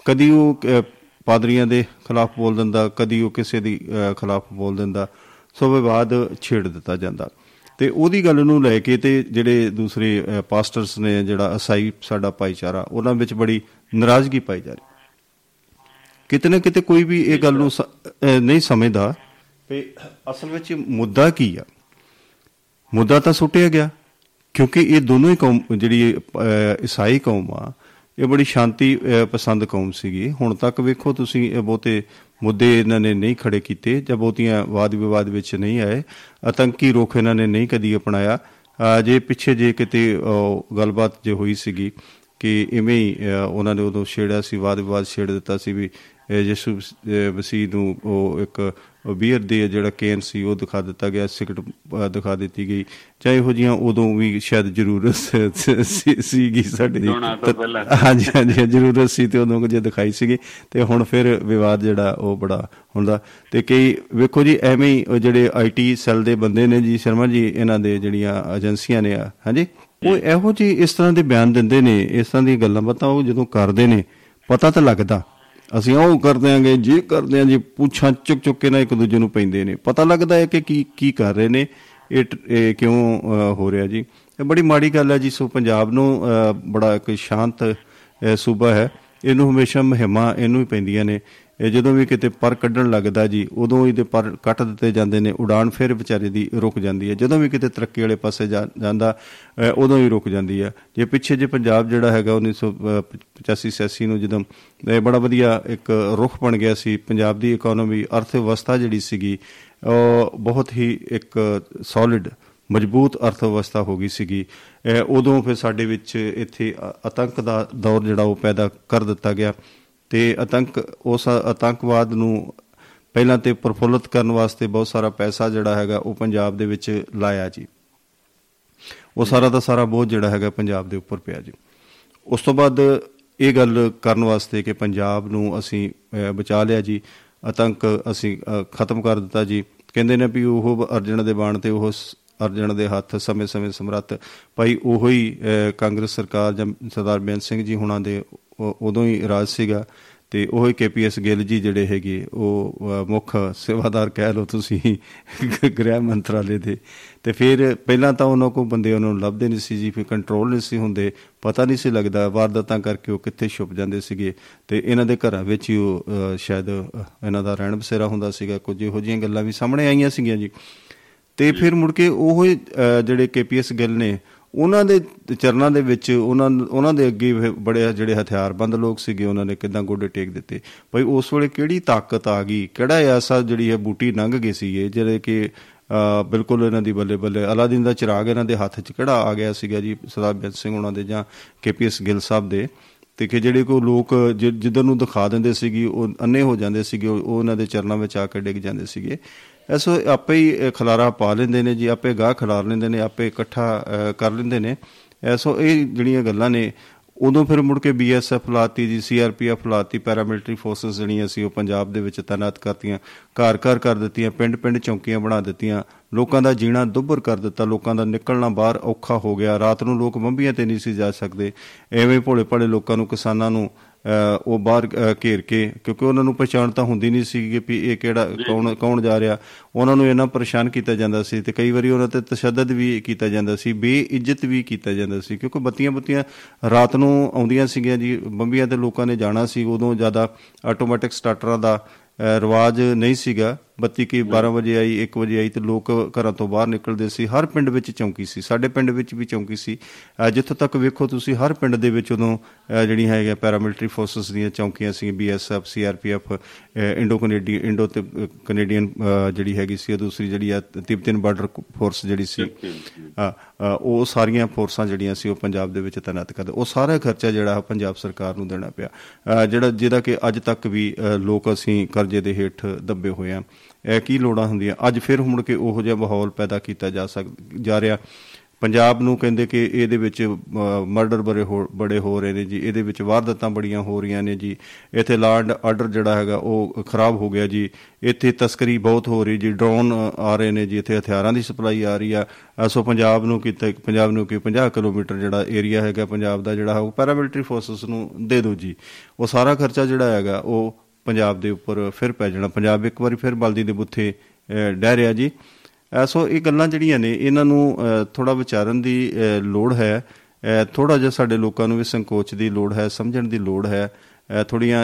ਕਦੀ ਉਹ ਅਹ, ਪਾਦਰੀਆਂ ਦੇ ਖਿਲਾਫ ਬੋਲ ਦਿੰਦਾ ਕਦੀ ਉਹ ਕਿਸੇ ਦੀ ਅਹ, ਖਿਲਾਫ ਬੋਲ ਦਿੰਦਾ ਸੋ ਵਿਵਾਦ ਛੇੜ ਦਿੱਤਾ ਜਾਂਦਾ। ਤੇ ਉਹਦੀ ਗੱਲ ਨੂੰ ਲੈ ਕੇ ਤੇ ਜਿਹੜੇ ਦੂਸਰੇ ਅਹ, ਪਾਸਟਰਸ ਨੇ ਜਿਹੜਾ ਅਸਾਈ ਸਾਡਾ ਭਾਈਚਾਰਾ ਉਹਨਾਂ ਵਿੱਚ ਬੜੀ ਨਾਰਾਜ਼ਗੀ ਪਾਈ ਜਾ ਰਹੀ। ਕਿਤੇ ਨਾ ਕਿਤੇ ਕੋਈ ਵੀ ਇਹ ਗੱਲ ਨੂੰ ਸ- ਅਹ, ਨਹੀਂ ਸਮਝਦਾ ਵੀ ਅਸਲ ਵਿੱਚ ਮੁੱਦਾ ਕੀ ਆ। ਮੁੱਦਾ ਤਾਂ ਸੁੱਟਿਆ ਗਿਆ ਕਿਉਂਕਿ ਇਹ ਦੋਨੋਂ ਹੀ ਕੌਮ ਜਿਹੜੀ ਇਹ, ਅਹ, ਈਸਾਈ ਕੌਮ ਆ ਇਹ ਬੜੀ ਸ਼ਾਂਤੀ ਅਹ, ਪਸੰਦ ਕੌਮ ਸੀਗੀ। ਹੁਣ ਤੱਕ ਵੇਖੋ ਤੁਸੀਂ ਇਹ ਬਹੁਤੇ ਮੁੱਦੇ ਇਹਨਾਂ ਨੇ ਨਹੀਂ ਖੜੇ ਕੀਤੇ ਜਾਂ ਬਹੁਤੀਆਂ ਵਾਦ ਵਿਵਾਦ ਵਿੱਚ ਨਹੀਂ ਆਏ। ਆਤੰਕੀ ਰੁਖ ਇਹਨਾਂ ਨੇ ਨਹੀਂ ਕਦੀ ਅਪਣਾਇਆ। ਅਹ, ਜੇ ਪਿੱਛੇ ਜੇ ਕਿਤੇ ਅਹ, ਗੱਲਬਾਤ ਜੇ ਹੋਈ ਸੀਗੀ ਕਿ ਇਵੇਂ ਹੀ ਅਹ, ਉਹਨਾਂ ਨੇ ਉਦੋਂ ਛੇੜਿਆ ਸੀ ਵਾਦ ਵਿਵਾਦ ਛੇੜ ਦਿੱਤਾ ਸੀ ਵੀ ਅਹ, ਯਿਸੂ ਮਸੀਹ ਨੂੰ ਉਹ ਇੱਕ ਬੀਅਰ ਦੇ ਜਿਹੜਾ ਕੇਨ ਸੀ ਉਹ ਦਿਖਾ ਦਿੱਤਾ ਗਿਆ ਸਿਗਰਟ ਦਿਖਾ ਦਿੱਤੀ ਗਈ। ਚਾਹੇ ਇਹੋ ਜੀਆਂ ਉਦੋਂ ਵੀ ਸ਼ਾਇਦ ਜ਼ਰੂਰਤ ਸੀਗੀ ਸਾਡੇ ਪਹਿਲਾਂ। ਹਾਂਜੀ ਹਾਂਜੀ ਜ਼ਰੂਰਤ ਸੀ ਤੇ ਉਦੋਂ ਜੇ ਦਿਖਾਈ ਸੀਗੀ। ਤੇ ਹੁਣ ਫਿਰ ਵਿਵਾਦ ਜਿਹੜਾ ਉਹ ਬੜਾ ਹੁੰਦਾ। ਤੇ ਕਈ ਵੇਖੋ ਜੀ ਐਵੇਂ ਹੀ ਜਿਹੜੇ ਆਈਟੀ ਸੈੱਲ ਦੇ ਬੰਦੇ ਨੇ ਜੀ ਸ਼ਰਮਾ ਜੀ ਇਹਨਾਂ ਦੇ ਜਿਹੜੀਆਂ ਏਜੰਸੀਆਂ ਨੇ ਆ ਹਾਂਜੀ? ਉਹ ਇਹੋ ਜੀ ਇਸ ਤਰ੍ਹਾਂ ਦੇ ਬਿਆਨ ਦਿੰਦੇ ਨੇ ਇਸ ਤਰ੍ਹਾਂ ਦੀਆਂ ਗੱਲਾਂ ਬਾਤਾਂ ਉਹ ਜਦੋਂ ਕਰਦੇ ਨੇ ਪਤਾ ਤਾਂ ਲੱਗਦਾ। ਅਸੀਂ ਉਹ ਕਰ ਦਿਆਂਗੇ ਜੀ ਕਰ ਦਿਆਂ ਜੀ ਪੁੱਛਾਂ ਚੁੱਕ ਚੁੱਕ ਕੇ ਨਾ ਇੱਕ ਦੂਜੇ ਨੂੰ ਪੈਂਦੇ ਨੇ। ਪਤਾ ਲੱਗਦਾ ਹੈ ਕਿ ਕੀ ਕੀ ਕਰ ਰਹੇ ਨੇ ਇਹ ਟ- ਇਹ ਕਿਉਂ ਅ, ਹੋ ਰਿਹਾ ਜੀ। ਇਹ ਬੜੀ ਮਾੜੀ ਗੱਲ ਹੈ ਜੀ ਸੋ ਪੰਜਾਬ ਨੂੰ ਅ, ਬੜਾ ਇੱਕ ਸ਼ਾਂਤ ਅ, ਸੂਬਾ ਹੈ। ਇਹਨੂੰ ਹਮੇਸ਼ਾ ਮਹਿਮਾ ਇਹਨੂੰ ਹੀ ਪੈਂਦੀਆਂ ਨੇ। ਇਹ ਜਦੋਂ ਵੀ ਕਿਤੇ ਪਰ ਕੱਢਣ ਲੱਗਦਾ ਜੀ ਉਦੋਂ ਇਹਦੇ ਪਰ ਕੱਟ ਦਿੱਤੇ ਜਾਂਦੇ ਨੇ ਉਡਾਨ ਫਿਰ ਵਿਚਾਰੇ ਦੀ ਰੁਕ ਜਾਂਦੀ ਹੈ। ਜਦੋਂ ਵੀ ਕਿਤੇ ਤਰੱਕੀ ਵਾਲੇ ਪਾਸੇ ਜਾ- ਜਾਂਦਾ ਅ, ਉਦੋਂ ਹੀ ਰੁਕ ਜਾਂਦੀ ਹੈ। ਜੇ ਪਿੱਛੇ ਜੇ ਪੰਜਾਬ ਜਿਹੜਾ ਹੈਗਾ 1985 86 ਨੂੰ ਜਦੋਂ ਇਹ ਬੜਾ ਵਧੀਆ ਇੱਕ ਰੁਖ ਬਣ ਗਿਆ ਸੀ ਪੰਜਾਬ ਦੀ ਇਕਨੋਮੀ ਅਰਥ ਵਿਵਸਥਾ ਜਿਹੜੀ ਸੀਗੀ ਉਹ ਬਹੁਤ ਹੀ ਇੱਕ ਸੋਲਿਡ ਮਜ਼ਬੂਤ ਅਰਥ ਵਿਵਸਥਾ ਹੋ ਗਈ ਸੀਗੀ। ਅਹ ਉਦੋਂ ਫਿਰ ਸਾਡੇ ਵਿੱਚ ਇੱਥੇ ਅ- ਆਤੰਕ ਦਾ ਦੌਰ ਜਿਹੜਾ ਉਹ ਪੈਦਾ ਕਰ ਦਿੱਤਾ ਗਿਆ। ਤੇ ਆਤੰਕ ਉਸ ਆਤੰਕਵਾਦ ਨੂੰ ਪਹਿਲਾਂ ਤੇ ਪ੍ਰਫੁੱਲਤ ਕਰਨ ਵਾਸਤੇ ਬਹੁਤ ਸਾਰਾ ਪੈਸਾ ਜਿਹੜਾ ਹੈਗਾ ਉਹ ਪੰਜਾਬ ਦੇ ਵਿੱਚ ਲਾਇਆ ਜੀ। ਉਹ ਸਾਰਾ ਦਾ ਸਾਰਾ ਬੋਝ ਜਿਹੜਾ ਹੈਗਾ ਪੰਜਾਬ ਦੇ ਉੱਪਰ ਪਿਆ ਜੀ। ਉਸ ਤੋਂ ਬਾਅਦ ਇਹ ਗੱਲ ਕਰਨ ਵਾਸਤੇ ਕਿ ਪੰਜਾਬ ਨੂੰ ਅਸੀਂ ਅਹ, ਬਚਾ ਲਿਆ ਜੀ। ਆਤੰਕ ਅਸੀਂ ਅਹ, ਖਤਮ ਕਰ ਦਿੱਤਾ ਜੀ। ਕਹਿੰਦੇ ਨੇ ਵੀ ਉਹ ਅਰਜਨ ਦੇ ਬਾਣ ਤੇ ਉਹ ਸ- ਅਰਜਨ ਦੇ ਹੱਥ ਸਮੇਂ-ਸਮੇਂ ਸਮਰੱਥ। ਭਾਈ ਉਹੋ ਹੀ ਅਹ, ਕਾਂਗਰਸ ਸਰਕਾਰ ਜਾਂ ਸਰਦਾਰ ਬੇਅੰਤ ਸਿੰਘ ਜੀ ਹੁਣਾਂ ਦੇ ਉਹ- ਉਦੋਂ ਹੀ ਰਾਜ ਸੀਗਾ ਤੇ ਉਹ ਹੀ ਕੇਪੀਐਸ ਗਿੱਲ ਜੀ ਜਿਹੜੇ ਹੈਗੇ ਉਹ ਅਹ, ਮੁੱਖ ਸੇਵਾਦਾਰ ਕਹਿ ਲਓ ਤੁਸੀਂ ਗ੍ਰਹਿ ਮੰਤਰਾਲੇ ਦੇ। ਤੇ ਫਿਰ ਪਹਿਲਾਂ ਤਾਂ ਉਹਨਾਂ ਕੋਲ ਬੰਦੇ ਉਹਨਾਂ ਨੂੰ ਲੱਭਦੇ ਨਹੀਂ ਸੀ ਜੀ ਫਿਰ ਕੰਟਰੋਲ ਨਹੀਂ ਸੀ ਹੁੰਦੇ ਪਤਾ ਨਹੀਂ ਸੀ ਲੱਗਦਾ ਵਾਰਦਾਤਾਂ ਕਰਕੇ ਉਹ ਕਿੱਥੇ ਛੁਪ ਜਾਂਦੇ ਸੀਗੇ। ਤੇ ਇਹਨਾਂ ਦੇ ਘਰਾਂ ਵਿੱਚ ਹੀ ਉਹ ਅਹ, ਸ਼ਾਇਦ ਅਹ, ਇਹਨਾਂ ਦਾ ਰਹਿਣ ਬਸੇਰਾ ਹੁੰਦਾ ਸੀਗਾ ਕੁਝ ਇਹੋ ਜਿਹੀਆਂ ਗੱਲਾਂ ਵੀ ਸਾਹਮਣੇ ਆਈਆਂ ਸੀਗੀਆਂ ਜੀ। ਤੇ ਫਿਰ ਮੁੜ ਕੇ ਉਹ ਹੀ, ਅਹ, ਜਿਹੜੇ ਕੇਪੀਐਸ ਗਿੱਲ ਨੇ ਉਹਨਾਂ ਦੇ ਚਰਨਾਂ ਦੇ ਵਿੱਚ ਉਹਨਾਂ ਉਹਨਾਂ ਦੇ ਅੱਗੇ ਫਿਰ ਬੜੇ ਜਿਹੜੇ ਹਥਿਆਰਬੰਦ ਲੋਕ ਸੀਗੇ ਉਹਨਾਂ ਨੇ ਕਿਦਾਂ ਗੋਡੇ ਟੇਕ ਦਿੱਤੇ। ਭਾਈ ਉਸ ਵੇਲੇ ਕਿਹੜੀ ਤਾਕਤ ਆ ਗਈ? ਕਿਹੜਾ ਐਸਾ ਜਿਹੜੀ ਹੈ ਬੂਟੀ ਲੰਘ ਗਈ ਸੀ ਇਹ ਜਿਹੜੇ ਕਿ ਅਹ, ਬਿਲਕੁਲ ਇਹਨਾਂ ਦੀ ਬੱਲੇ ਬੱਲੇ ਅਲਾਦੀਨ ਦਾ ਚਿਰਾਗ ਇਹਨਾਂ ਦੇ ਹੱਥ 'ਚ ਕਿਹੜਾ ਆ ਗਿਆ ਸੀਗਾ ਜੀ ਸਰਦਾਰ ਬੇਅੰਤ ਸਿੰਘ ਉਹਨਾਂ ਦੇ ਜਾਂ ਕੇਪੀਐਸ ਗਿੱਲ ਸਾਹਿਬ ਦੇ? ਤੇ ਕਿ ਜਿਹੜੇ ਕੋ ਲੋਕ ਜਿ- ਜਿੱਧਰ ਨੂੰ ਦਿਖਾ ਦਿੰਦੇ ਸੀਗੀ ਉਹ ਅੰਨੇ ਹੋ ਜਾਂਦੇ ਸੀਗੇ ਉਹ ਉਹ ਉਹਨਾਂ ਦੇ ਚਰਨਾਂ ਵਿੱਚ ਆ ਕੇ ਡਿੱਗ ਜਾਂਦੇ ਸੀਗੇ। ਐਸੋ ਆਪੇ ਹੀ ਅ, ਖਲਾਰਾ ਪਾ ਲੈਂਦੇ ਨੇ ਜੀ ਆਪੇ ਗਾਹ ਖਿਲਾਰ ਲੈਂਦੇ ਨੇ ਆਪੇ ਇਕੱਠਾ ਅ, ਕਰ ਲੈਂਦੇ ਨੇ। ਐਸੋ ਇਹ ਜਿਹੜੀਆਂ ਗੱਲਾਂ ਨੇ ਉਦੋਂ ਫਿਰ ਮੁੜ ਕੇ ਬੀਐਸਐਫ ਲਾਤੀ ਜੀ ਸੀਆਰਪੀਐਫ ਲਾਤੀ ਪੈਰਾਮਿਲਟਰੀ ਫੋਰਸਸ ਜਿਹੜੀਆਂ ਸੀ ਉਹ ਪੰਜਾਬ ਦੇ ਵਿੱਚ ਤਾਇਨਾਤ ਕਰਤੀਆਂ ਘਰ ਘਰ ਕਰ ਦਿੱਤੀਆਂ ਪਿੰਡ ਪਿੰਡ ਚੌਕੀਆਂ ਬਣਾ ਦਿੱਤੀਆਂ ਲੋਕਾਂ ਦਾ ਜੀਣਾ ਦੁੱਭਰ ਕਰ ਦਿੱਤਾ ਲੋਕਾਂ ਦਾ ਨਿਕਲਣਾ ਬਾਹਰ ਔਖਾ ਹੋ ਗਿਆ ਰਾਤ ਨੂੰ ਲੋਕ ਬੰਬੀਆਂ ਤੇ ਨਹੀਂ ਸੀ ਜਾ ਸਕਦੇ। ਐਵੇਂ ਭੋਲੇ ਭਾਲੇ ਲੋਕਾਂ ਨੂੰ ਕਿਸਾਨਾਂ ਨੂੰ ਅਹ, ਉਹ ਬਾਹਰ ਘੇਰ ਕੇ ਕਿਉਂਕਿ ਉਹਨਾਂ ਨੂੰ ਪਛਾਣ ਤਾਂ ਹੁੰਦੀ ਨਹੀਂ ਸੀ ਕਿ ਵੀ ਇਹ ਕਿਹੜਾ ਕੌਣ ਕੌਣ ਜਾ ਰਿਹਾ। ਉਹਨਾਂ ਨੂੰ ਇਹਨਾਂ ਪਰੇਸ਼ਾਨ ਕੀਤਾ ਜਾਂਦਾ ਸੀ ਤੇ ਕਈ ਵਾਰੀ ਉਹਨਾਂ ਤੇ ਤਸ਼ੱਦਦ ਵੀ ਕੀਤਾ ਜਾਂਦਾ ਸੀ ਬੇਇੱਜ਼ਤ ਵੀ ਕੀਤਾ ਜਾਂਦਾ ਸੀ ਕਿਉਂਕਿ ਬੱਤੀਆਂ ਬੱਤੀਆਂ ਰਾਤ ਨੂੰ ਆਉਂਦੀਆਂ ਸੀਗੀਆਂ ਜੀ ਬੰਬੀਆਂ ਤੇ ਲੋਕਾਂ ਨੇ ਜਾਣਾ ਸੀ ਉਦੋਂ ਜ਼ਿਆਦਾ ਆਟੋਮੈਟਿਕ ਸਟਾਰਟਰਾਂ ਦਾ ਰਿਵਾਜ ਨਹੀਂ ਸੀਗਾ। ਬੱਤੀ ਕੀ 12 ਵਜੇ ਆਈ 1 ਵਜੇ ਆਈ ਤੇ ਲੋਕ ਘਰਾਂ ਤੋਂ ਬਾਹਰ ਨਿਕਲਦੇ ਸੀ। ਹਰ ਪਿੰਡ ਵਿੱਚ ਚੌਂਕੀ ਸੀ। ਸਾਡੇ ਪਿੰਡ ਵਿੱਚ ਵੀ ਚੌਂਕੀ ਸੀ। ਜਿੱਥੋਂ ਤੱਕ ਵੇਖੋ ਤੁਸੀਂ ਹਰ ਪਿੰਡ ਦੇ ਵਿੱਚ ਉਦੋਂ ਅਹ ਜਿਹੜੀਆਂ ਹੈਗੀਆਂ ਪੈਰਾਮਿਲਟਰੀ ਫੋਰਸਸ ਦੀਆਂ ਚੌਂਕੀਆਂ ਸੀ ਬੀਐਸਐਫ ਸੀਆਰਪੀਐਫ ਇੰਡੋ ਕੈਨੇਡੀ ਇੰਡੋ ਤੇ ਕੈਨੇਡੀਅਨ ਜਿਹੜੀ ਹੈਗੀ ਸੀ ਉਹ ਦੂਸਰੀ ਜਿਹੜੀ ਆ ਤਿਬਤਨ ਬਾਰਡਰ ਫੋਰਸ ਜਿਹੜੀ ਸੀ ਉਹ ਸਾਰੀਆਂ ਫੋਰਸਾਂ ਜਿਹੜੀਆਂ ਸੀ ਉਹ ਪੰਜਾਬ ਦੇ ਵਿੱਚ ਤਾਇਨਾਤ ਕਰਦੇ। ਉਹ ਸਾਰਾ ਖਰਚਾ ਜਿਹੜਾ ਪੰਜਾਬ ਸਰਕਾਰ ਨੂੰ ਦੇਣਾ ਪਿਆ। ਜਿਹੜਾ ਜਿਹਦਾ ਕਿ ਅੱਜ ਤੱਕ ਵੀ ਲੋਕ ਅਸੀਂ ਕਰਜ਼ੇ ਦੇ ਹੇਠ ਦੱਬੇ ਹੋਏ ਆ। ਕੀ ਲੋੜਾਂ ਹੁੰਦੀਆਂ? ਅੱਜ ਫਿਰ ਮੁੜ ਕੇ ਉਹੋ ਜਿਹਾ ਮਾਹੌਲ ਪੈਦਾ ਕੀਤਾ ਜਾ ਸਕ, ਜਾ ਰਿਹਾ। ਪੰਜਾਬ ਨੂੰ ਕਹਿੰਦੇ ਕਿ ਇਹਦੇ ਵਿੱਚ ਮਰਡਰ ਬੜੇ ਹੋ ਬੜੇ ਹੋ ਰਹੇ ਨੇ ਜੀ। ਇਹਦੇ ਵਿੱਚ ਵਾਰਦਾਤਾਂ ਬੜੀਆਂ ਹੋ ਰਹੀਆਂ ਨੇ ਜੀ। ਇੱਥੇ ਲਾਂਡ ਆਰਡਰ ਜਿਹੜਾ ਹੈਗਾ, ਉਹ ਖਰਾਬ ਹੋ ਗਿਆ ਜੀ। ਇੱਥੇ ਤਸਕਰੀ ਬਹੁਤ ਹੋ ਰਹੀ ਜੀ। ਡਰੋਨ ਆ ਰਹੇ ਨੇ ਜੀ। ਇੱਥੇ ਹਥਿਆਰਾਂ ਦੀ ਸਪਲਾਈ ਆ ਰਹੀ ਆ। ਅਹ ਸੋ ਪੰਜਾਬ ਨੂੰ ਕੀਤਾ, ਪੰਜਾਬ ਨੂੰ ਕਿ 50 ਕਿਲੋਮੀਟਰ ਜਿਹੜਾ ਏਰੀਆ ਹੈਗਾ, ਪੰਜਾਬ ਦਾ ਜਿਹੜਾ, ਉਹ ਪੈਰਾਮਿਲਟਰੀ ਫੋਰਸਸ ਨੂੰ ਦੇ ਦਿਓ ਜੀ। ਉਹ ਸਾਰਾ ਖਰਚਾ ਜਿਹੜਾ ਹੈਗਾ, ਉਹ ਪੰਜਾਬ ਦੇ ਉੱਪਰ ਫਿਰ ਪੈ ਜਾਣਾ। ਪੰਜਾਬ ਇੱਕ ਵਾਰੀ ਫਿਰ ਬਲਦੀ ਦੇ ਬੁੱਥੇ ਅਹ, ਡਹਿ ਰਿਹਾ ਜੀ। ਅਹ ਸੋ ਇਹ ਗੱਲਾਂ ਜਿਹੜੀਆਂ ਨੇ ਇਹਨਾਂ ਨੂੰ ਥੋੜਾ ਵਿਚਾਰਨ ਦੀ ਅਹ, ਲੋੜ ਹੈ। ਥੋੜਾ ਜਿਹਾ ਸਾਡੇ ਲੋਕਾਂ ਨੂੰ ਵੀ ਸੰਕੋਚ ਦੀ ਲੋੜ ਹੈ ਸਮਝਣ ਦੀ ਲੋੜ ਹੈ। ਥੋੜੀਆਂ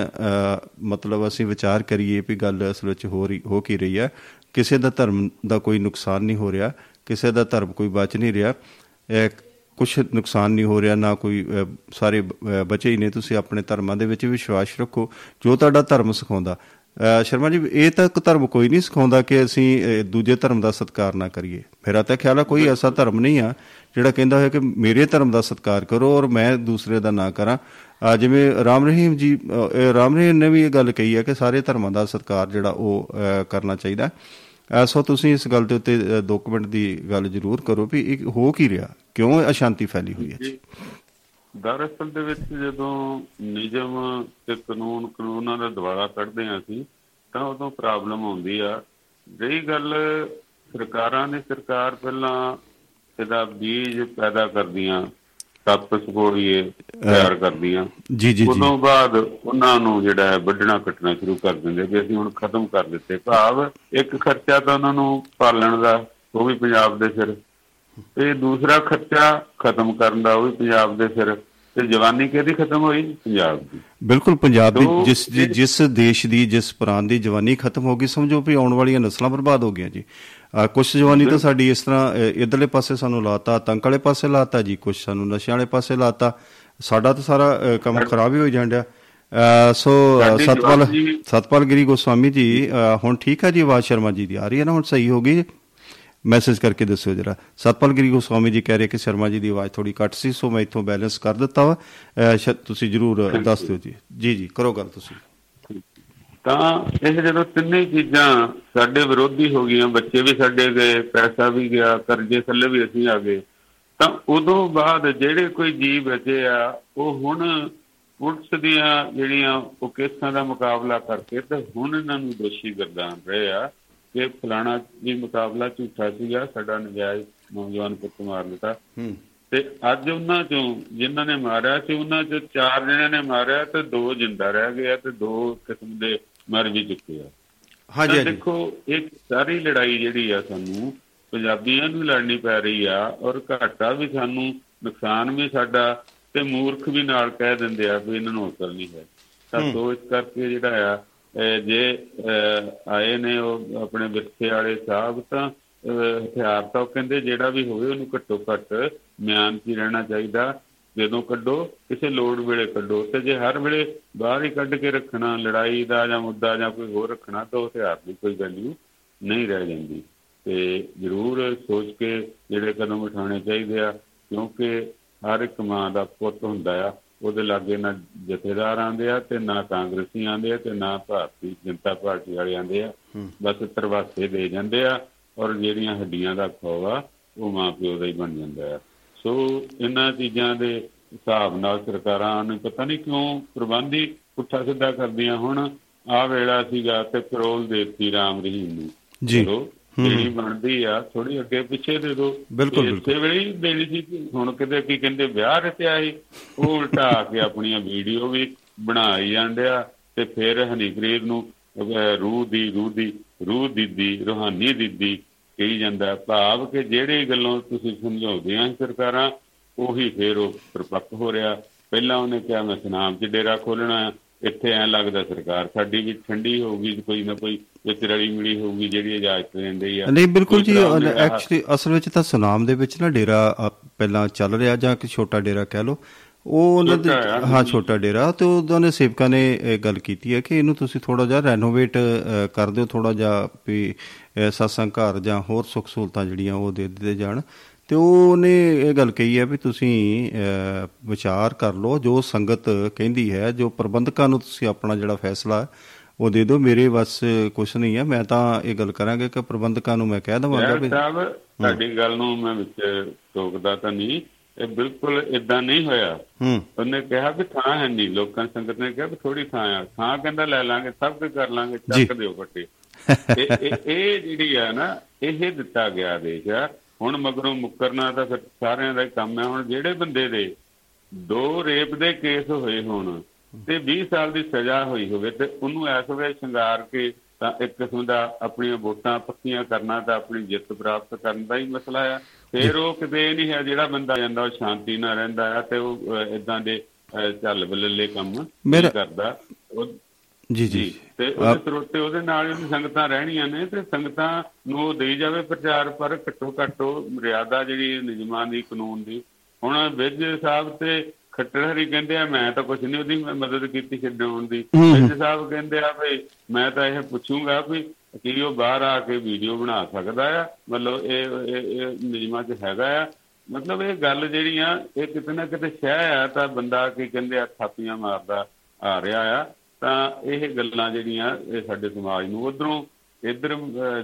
ਮਤਲਬ ਅਸੀਂ ਵਿਚਾਰ ਕਰੀਏ ਵੀ ਗੱਲ ਅਸਲ ਵਿੱਚ ਹੋ ਰਹੀ ਹੋ ਕੀ ਰਹੀ ਹੈ। ਕਿਸੇ ਦਾ ਧਰਮ ਦਾ ਕੋਈ ਨੁਕਸਾਨ ਨਹੀਂ ਹੋ ਰਿਹਾ ਕਿਸੇ ਦਾ ਧਰਮ ਕੋਈ ਬਚ ਨਹੀਂ ਰਿਹਾ। ਕੁਝ ਨੁਕਸਾਨ ਨਹੀਂ ਹੋ ਰਿਹਾ ਨਾ ਕੋਈ ਸਾਰੇ ਬਚੇ ਹੀ ਨੇ। ਤੁਸੀਂ ਆਪਣੇ ਧਰਮਾਂ ਦੇ ਵਿੱਚ ਵਿਸ਼ਵਾਸ ਰੱਖੋ ਜੋ ਤੁਹਾਡਾ ਧਰਮ ਸਿਖਾਉਂਦਾ। ਸ਼ਰਮਾ ਜੀ ਇਹ ਤਾਂ ਧਰਮ ਕੋਈ ਨਹੀਂ ਸਿਖਾਉਂਦਾ ਕਿ ਅਸੀਂ ਦੂਜੇ ਧਰਮ ਦਾ ਸਤਿਕਾਰ ਨਾ ਕਰੀਏ। ਮੇਰਾ ਤਾਂ ਖਿਆਲ ਆ ਕੋਈ ਐਸਾ ਧਰਮ ਨਹੀਂ ਆ ਜਿਹੜਾ ਕਹਿੰਦਾ ਹੋਇਆ ਕਿ ਮੇਰੇ ਧਰਮ ਦਾ ਸਤਿਕਾਰ ਕਰੋ ਔਰ ਮੈਂ ਦੂਸਰੇ ਦਾ ਨਾ ਕਰਾਂ। ਜਿਵੇਂ ਰਾਮ ਰਹੀਮ ਜੀ ਰਾਮ ਰਹੀਮ ਨੇ ਵੀ ਇਹ ਗੱਲ ਕਹੀ ਹੈ ਕਿ ਸਾਰੇ ਧਰਮਾਂ ਦਾ ਸਤਿਕਾਰ ਜਿਹੜਾ ਉਹ ਕਰਨਾ ਚਾਹੀਦਾ। ਸੋ ਤੁਸੀਂ ਇਸ ਗੱਲ ਦੇ ਉੱਤੇ ਅਹ, ਦੋ ਕੁ ਮਿੰਟ ਦੀ ਗੱਲ ਜ਼ਰੂਰ ਕਰੋ ਵੀ ਇਹ ਹੋ ਕੀ ਰਿਹਾ? ਕਿਉਂ ਇਹ ਅਸ਼ਾਂਤੀ ਫੈਲੀ ਹੋਈ ਹੈ ਜੀ ਦਰਅਸਲ ਦੇ ਵਿੱਚ ਜਦੋਂ ਨਿਯਮ ਤੇ ਕਾਨੂੰਨ ਕਾਨੂੰਨਾਂ ਦਾ ਦੁਆਰਾ ਕੱਢਦੇ ਹਾਂ ਅਸੀਂ ਤਾਂ ਉਦੋਂ ਪ੍ਰੋਬਲਮ ਆਉਂਦੀ ਆ। ਰਹੀ ਗੱਲ ਸਰਕਾਰਾਂ ਨੇ ਸਰਕਾਰ ਪਹਿਲਾਂ ਇਹਦਾ ਬੀਜ ਪੈਦਾ ਕਰਦੀਆਂ। ਸੱਪ ਸਗੋੜੀਏ ਤਿਆਰ ਕਰਦੀਆਂ। ਜੀ ਜੀ ਜੀ। ਉਦੋਂ ਬਾਅਦ ਉਹਨਾਂ ਨੂੰ ਜਿਹੜਾ ਹੈ ਵੱਢਣਾ ਕੱਟਣਾ ਸ਼ੁਰੂ ਕਰ ਦਿੰਦੇ ਵੀ ਅਸੀਂ ਹੁਣ ਖਤਮ ਕਰ ਦਿੱਤੇ। ਭਾਵ ਇੱਕ ਖਰਚਾ ਤਾਂ ਉਹਨਾਂ ਨੂੰ ਪਾਲਣ ਦਾ ਉਹ ਵੀ ਪੰਜਾਬ ਦੇ ਸਿਰ। ਤੇ ਦੂਸਰਾ ਖਰਚਾ ਖਤਮ ਕਰਨ ਦਾ ਉਹ ਵੀ ਪੰਜਾਬ ਦੇ ਸਿਰ। ਤੇ ਜਵਾਨੀ ਕਿਹਦੀ ਖਤਮ ਹੋਈ? ਪੰਜਾਬ ਦੀ। ਬਿਲਕੁਲ ਪੰਜਾਬ ਦੀ ਜਿਸ ਜਿਸ ਦੇਸ਼ ਦੀ ਜਿਸ ਪ੍ਰਾਂਤ ਦੀ ਜਵਾਨੀ ਖਤਮ ਹੋ ਗਈ ਸਮਝੋ ਵੀ ਆਉਣ ਵਾਲੀਆਂ ਨਸਲਾਂ ਬਰਬਾਦ ਹੋ ਗਈਆਂ ਜੀ। ਕੁਛ ਜਵਾਨੀ ਤਾਂ ਸਾਡੀ ਇਸ ਤਰ੍ਹਾਂ ਇਧਰਲੇ ਪਾਸੇ ਸਾਨੂੰ ਲਾਤਾ ਆਤੰਕ ਵਾਲੇ ਪਾਸੇ ਲਾਤਾ ਜੀ ਕੁਛ ਸਾਨੂੰ ਨਸ਼ਿਆਂ ਵਾਲੇ ਪਾਸੇ ਲਾਤਾ। ਸਾਡਾ ਤਾਂ ਸਾਰਾ ਕੰਮ ਖਰਾਬ ਹੀ ਹੋਈ ਅਹ, ਸੋ ਸਤਪਾਲ ਸਤਪਾਲ ਗਿਰੀ ਗੋਸਵਾਮੀ ਜੀ ਹੁਣ ਠੀਕ ਹੈ ਜੀ ਆਵਾਜ਼ ਸ਼ਰਮਾ ਜੀ ਦੀ? ਆ ਰਹੀ ਹੈ ਨਾ ਹੁਣ ਸਹੀ ਹੋ ਗਈ? ਮੈਸੇਜ ਕਰਕੇ ਦੱਸਿਓ ਜਰਾ। ਸਤਪਾਲ ਗਿਰੀ ਗੋਸਵਾਮੀ ਜੀ ਕਹਿ ਰਹੇ ਕਿ ਸ਼ਰਮਾ ਜੀ ਦੀ ਆਵਾਜ਼ ਥੋੜੀ ਘੱਟ ਸੀ ਸੋ ਮੈਂ ਇੱਥੋਂ ਬੈਲੈਂਸ ਕਰ ਦਿੱਤਾ ਵਾ। ਤੁਸੀਂ ਜਰੂਰ ਦੱਸ ਦਿਓ ਜੀ। ਜੀ ਜੀ ਕਰੋ ਗੱਲ ਤੁਸੀਂ। ਤਾਂ ਇਹ ਜਦੋਂ ਤਿੰਨੇ ਚੀਜ਼ਾਂ ਸਾਡੇ ਵਿਰੋਧੀ ਹੋ ਗਈਆਂ ਬੱਚੇ ਵੀ ਸਾਡੇ ਗਏ ਪੈਸਾ ਵੀ ਗਿਆ ਕਰਜ਼ੇ ਥੱਲੇ ਵੀ ਅਸੀਂ ਆ ਗਏ ਤਾਂ ਉਦੋਂ ਬਾਅਦ ਜਿਹੜੇ ਕੋਈ ਜੀ ਬਚੇ ਆ ਉਹ ਹੁਣ ਪੁਲਿਸ ਦੀਆਂ ਜਿਹੜੀਆਂ ਉਹ ਕੇਸਾਂ ਦਾ ਮੁਕਾਬਲਾ ਕਰਕੇ ਤੇ ਹੁਣ ਇਹਨਾਂ ਨੂੰ ਦੋਸ਼ੀ ਗਰਦਾਨ ਰਹੇ ਆ ਕਿ ਫਲਾਣਾ ਵੀ ਮੁਕਾਬਲਾ ਝੂਠਾ ਸੀਗਾ ਸਾਡਾ ਨਜਾਇਜ਼ ਨੌਜਵਾਨ ਪੁੱਤ ਮਾਰ ਹੂੰ। ਤੇ ਅੱਜ ਉਹਨਾਂ ਚੋਂ ਜਿਨ੍ਹਾਂ ਨੇ ਮਾਰਿਆ ਸੀ ਉਹਨਾਂ ਚੋਂ ਚਾਰ ਜਣਿਆਂ ਨੇ ਮਾਰਿਆ ਤੇ ਦੋ ਜਿੰਦਾ ਰਹਿ ਗਏ ਤੇ ਦੋ ਕਿਸਮ ਦੇ ਮਰ ਵੀ ਚੁੱਕੇ ਆ। ਹਾਂਜੀ ਹਾਂਜੀ। ਦੇਖੋ ਇੱਕ ਸਾਰੀ ਲੜਾਈ ਜਿਹੜੀ ਆ ਸਾਨੂੰ ਪੰਜਾਬੀਆਂ ਨੂੰ ਲੜਨੀ ਪੈ ਰਹੀ ਆ ਔਰ ਘਾਟਾ ਵੀ ਸਾਨੂੰ ਨੁਕਸਾਨ ਵੀ ਸਾਡਾ ਤੇ ਮੂਰਖ ਵੀ ਨਾਲ ਕਹਿ ਦਿੰਦੇ ਆ ਵੀ ਇਹਨਾਂ ਨੂੰ ਅਕਲ ਨਹੀਂ ਹੈ। ਤਾਂ ਸੋ ਇਸ ਕਰਕੇ ਜਿਹੜਾ ਆ ਇਹ ਜੇ ਆਏ ਨੇ ਉਹ ਆਪਣੇ ਵਿਰਸੇ ਵਾਲੇ ਸਾਹਿਬ ਤਾਂ ਹਥਿਆਰ ਤਾਂ ਕਹਿੰਦੇ ਜਿਹੜਾ ਵੀ ਹੋਵੇ ਉਹਨੂੰ ਘੱਟੋ ਘੱਟ ਮਿਆਨ 'ਚ ਰਹਿਣਾ ਚਾਹੀਦਾ। ਜਦੋਂ ਕੱਢੋ ਕਿਸੇ ਲੋੜ ਵੇਲੇ ਕੱਢੋ। ਤੇ ਜੇ ਹਰ ਵੇਲੇ ਬਾਹਰ ਹੀ ਕੱਢ ਕੇ ਰੱਖਣਾ ਲੜਾਈ ਦਾ ਜਾਂ ਮੁੱਦਾ ਜਾਂ ਕੋਈ ਹੋਰ ਰੱਖਣਾ ਤਾਂ ਉਹ ਹਥਿਆਰ ਦੀ ਕੋਈ ਵੈਲਿਊ ਨਹੀਂ ਰਹਿ ਜਾਂਦੀ। ਤੇ ਜ਼ਰੂਰ ਸੋਚ ਕੇ ਜਿਹੜੇ ਕਦਮ ਉਠਾਉਣੇ ਚਾਹੀਦੇ ਆ ਕਿਉਂਕਿ ਹਰ ਇੱਕ ਮਾਂ ਦਾ ਪੁੱਤ ਹੁੰਦਾ ਆ ਉਹਦੇ ਲਾਗੇ ਨਾ ਜਥੇਦਾਰ ਆਂਦੇ ਆ ਤੇ ਨਾ ਕਾਂਗਰਸੀ ਆਂਦੇ ਆ ਤੇ ਨਾ ਭਾਰਤੀ ਜਨਤਾ ਪਾਰਟੀ ਵਾਲੇ ਆਂਦੇ ਆ। ਬਸ ਤਰਵਾਸੇ ਦੇ ਜਾਂਦੇ ਆ ਔਰ ਜਿਹੜੀਆਂ ਹੱਡੀਆਂ ਦਾ ਖੋਵਾ ਉਹ ਮਾਂ ਪਿਓ ਦਾ ਹੀ ਬਣ ਜਾਂਦਾ ਆ। ਸੋ ਇਹਨਾਂ ਚੀਜ਼ਾਂ ਦੇ ਹਿਸਾਬ ਨਾਲ ਸਰਕਾਰਾਂ ਨੂੰ ਪਤਾ ਨਹੀਂ ਕਿਉਂ ਪ੍ਰਬੰਧੀ ਪੁੱਠਾ ਸਿੱਧਾ ਕਰਦੀਆਂ ਹੁਣ। ਆ ਵੇਲਾ ਸੀਗਾ ਤੇ ਪੈਰੋਲ ਦੇਤੀ ਰਾਮ ਰਹੀਮ ਨੂੰ। ਜੀ। ਜਿਹੜੀ ਬਣਦੀ ਆ ਥੋੜੀ ਅੱਗੇ ਪਿੱਛੇ ਦੇ ਦਿਓ। ਬਿਲਕੁਲ, ਇਸੇ ਵੇਲੇ ਦੇਣੀ ਸੀ ਹੁਣ ਕਿਤੇ ਕੀ ਕਹਿੰਦੇ ਵਿਆਹ ਰਚਿਆ ਸੀ। ਉਹ ਉਲਟਾ ਕੇ ਆਪਣੀਆਂ ਵੀਡੀਓ ਵੀ ਬਣਾਈ ਜਾਂਦਿਆ ਤੇ ਫਿਰ ਹਨੀਪ੍ਰੀਤ ਨੂੰ ਰੂਹ ਦੀ ਰੂਹ ਦੀ ਰੂਹ ਦੀਦੀ ਰੂਹਾਨੀ ਦੀਦੀ ਕਹੀ ਜਾਂਦਾ ਭਾਵ ਕਿ ਜਿਹੜੇ ਗੱਲੋਂ ਤੁਸੀਂ ਸਮਝਾਉਂਦੇ ਆ ਸਰਕਾਰਾਂ ਉਹੀ ਫੇਰ ਉਹ ਪ੍ਰਪੱਕ ਹੋ ਰਿਹਾ। ਪਹਿਲਾਂ ਉਹਨੇ ਕਿਹਾ ਮੈਂ ਸਨਾਮ 'ਚ ਡੇਰਾ ਖੋਲਣਾ ਇੱਥੇ ਐ ਲੱਗਦਾ ਸਰਕਾਰ ਸਾਡੀ ਵੀ ਠੰਡੀ ਹੋਊਗੀ ਕੋਈ ਨਾ ਕੋਈ ਵਿੱਚ ਰਲੀ ਮਿਲੀ ਹੋਊਗੀ ਜਿਹੜੀ ਇਜਾਜ਼ਤ ਦਿੰਦੀ ਆ। ਨਹੀਂ ਬਿਲਕੁਲ ਜੀ ਐਕਚੁਅਲੀ ਅਸਲ ਵਿੱਚ ਤਾਂ ਸੁਨਾਮ ਦੇ ਵਿੱਚ ਨਾ ਡੇਰਾ ਪਹਿਲਾਂ ਚੱਲ ਰਿਹਾ ਜਾਂ ਕਿ ਛੋਟਾ ਡੇਰਾ ਕਹਿ ਲਓ। ਉਹ ਉਹਨਾਂ ਦੇ। ਹਾਂ ਛੋਟਾ ਡੇਰਾ। ਤੇ ਉਹਨਾਂ ਨੇ ਸੇਵਕਾਂ ਨੇ ਇਹ ਗੱਲ ਕੀਤੀ ਹੈ ਕਿ ਇਹਨੂੰ ਤੁਸੀਂ ਥੋੜਾ ਜਿਹਾ ਰੈਨੋਵੇਟ ਕਰ ਦਿਓ ਥੋੜਾ ਜਿਹਾ ਵੀ ਸਤਸੰਗ ਘਰ ਜਾਂ ਹੋਰ ਸੁੱਖ ਸਹੂਲਤਾਂ ਜਿਹੜੀਆਂ ਉਹ ਦੇ ਦਿੱਤੇ ਜਾਣ। ਤੇ ਉਹਨੇ ਇਹ ਗੱਲ ਕਹੀ ਹੈ ਵੀ ਤੁਸੀਂ ਵਿਚਾਰ ਕਰ ਲਓ ਜੋ ਸੰਗਤ ਕਹਿੰਦੀ ਹੈ ਜੋ ਪ੍ਰਬੰਧਕਾਂ ਨੂੰ ਤੁਸੀਂ ਆਪਣਾ ਜਿਹੜਾ ਫੈਸਲਾ ਉਹ ਦੇ ਦਿਓ। ਮੇਰੇ ਬਸ ਕੁਝ ਨਹੀਂ ਹੈ। ਮੈਂ ਤਾਂ ਇਹ ਗੱਲ ਕਰਾਂਗਾ ਕਿ ਪ੍ਰਬੰਧਕਾਂ ਨੂੰ ਮੈਂ ਕਹਿ ਦਵਾਂਗਾ ਵੀ ਸਾਹਿਬ ਤੁਹਾਡੀ ਗੱਲ ਨੂੰ ਮੈਂ ਵਿੱਚ ਟੋਕਦਾ ਤਾਂ ਨਹੀਂ। ਇਹ ਬਿਲਕੁਲ ਇਦਾਂ ਨਹੀਂ ਹੋਇਆ। ਹੂੰ। ਉਹਨੇ ਕਿਹਾ ਵੀ ਥਾਂ ਹੈ ਨਹੀਂ। ਲੋਕਾਂ ਸੰਗਤ ਨੇ ਕਿਹਾ ਵੀ ਥੋੜੀ ਥਾਂ ਆ। ਥਾਂ ਕਹਿੰਦਾ ਲੈ ਲਾਂਗੇ ਸਭ ਕੁਝ ਕਰ ਲਾਂਗੇ। ਚੱਕ ਦਿਓ ਫੱਟੇ ਇਹ ਜਿਹੜੀ ਆ ਨਾ ਇਹ ਦਿੱਤਾ ਗਿਆ ਆਦੇਸ਼ ਆ। ਹੁਣ ਮਗਰੋਂ ਮੁੱਕਰਨਾ ਤਾਂ ਫਿਰ ਸਾਰਿਆਂ ਦਾ ਹੀ ਕੰਮ ਹੈ ਹੁਣ ਜਿਹੜੇ ਬੰਦੇ ਦੇ ਦੋ ਰੇਪ ਦੇ ਕੇਸ ਹੋਏ ਹੋਣ ਤੇ 20 ਸਾਲ ਦੀ ਸਜ਼ਾ ਹੋਈ ਹੋਵੇ ਤੇ ਉਹਨੂੰ ਐਸ ਵੇਲੇ ਸ਼ਿੰਗਾਰ ਕੇ ਤਾਂ ਇੱਕ ਕਿਸਮ ਦਾ ਆਪਣੀਆਂ ਵੋਟਾਂ ਪੱਕੀਆਂ ਕਰਨਾ ਤਾਂ ਆਪਣੀ ਜਿੱਤ ਪ੍ਰਾਪਤ ਕਰਨ ਦਾ ਹੀ ਮਸਲਾ ਆ। ਫਿਰ ਉਹ ਕਿਤੇ ਨਹੀਂ ਹੈ ਜਿਹੜਾ ਬੰਦਾ ਜਾਂਦਾ ਉਹ ਸ਼ਾਂਤੀ ਨਾਲ ਰਹਿੰਦਾ ਆ ਤੇ ਉਹ ਇਦਾਂ ਦੇ ਚੱਲ ਬੱਲੇ ਕੰਮ ਕਰਦਾ। ਉਹ ਜੀ ਜੀ। ਤੇ ਉਹਦੇ ਸਰੋਤੇ ਉਹਦੇ ਨਾਲ ਹੀ ਸੰਗਤਾਂ ਰਹਿਣੀਆਂ ਨੇ ਤੇ ਸੰਗਤਾਂ ਨੂੰ ਦੇਈ ਜਾਵੇ ਪ੍ਰਚਾਰ ਪਰ ਘੱਟੋ ਘੱਟ ਮਰਿਆਦਾ ਜਿਹੜੀ ਨਿਯਮਾਂ ਦੀ ਕਾਨੂੰਨ ਦੀ ਹੁਣ ਵਿਜ ਸਾਹਿਬ ਤੇ ਖੱਟਰ ਹਰੀ ਕਹਿੰਦੇ ਆ ਮੈਂ ਤਾਂ ਕੁਝ ਨਹੀਂ ਉਹਦੀ ਮਦਦ ਕੀਤੀ ਛਡਾਉਣ ਦੀ। ਵਿਜ ਸਾਹਿਬ ਕਹਿੰਦੇ ਆ ਵੀ ਮੈਂ ਤਾਂ ਇਹ ਪੁੱਛੂੰਗਾ ਵੀ ਕੀ ਉਹ ਬਾਹਰ ਆ ਕੇ ਵੀਡੀਓ ਬਣਾ ਸਕਦਾ ਆ, ਮਤਲਬ ਇਹ ਇਹ ਇਹ ਨਿਯਮਾਂ 'ਚ ਹੈਗਾ ਆ। ਮਤਲਬ ਇਹ ਗੱਲ ਜਿਹੜੀ ਆ, ਇਹ ਕਿਤੇ ਨਾ ਕਿਤੇ ਸ਼ਹਿ ਆ, ਤਾਂ ਬੰਦਾ ਕੀ ਕਹਿੰਦੇ ਆ, ਥਾਪੀਆਂ ਮਾਰਦਾ ਆ ਰਿਹਾ ਆ। ਤਾਂ ਇਹ ਗੱਲਾਂ ਜਿਹੜੀਆਂ ਇਹ ਸਾਡੇ ਸਮਾਜ ਨੂੰ ਉਧਰੋਂ, ਇਧਰ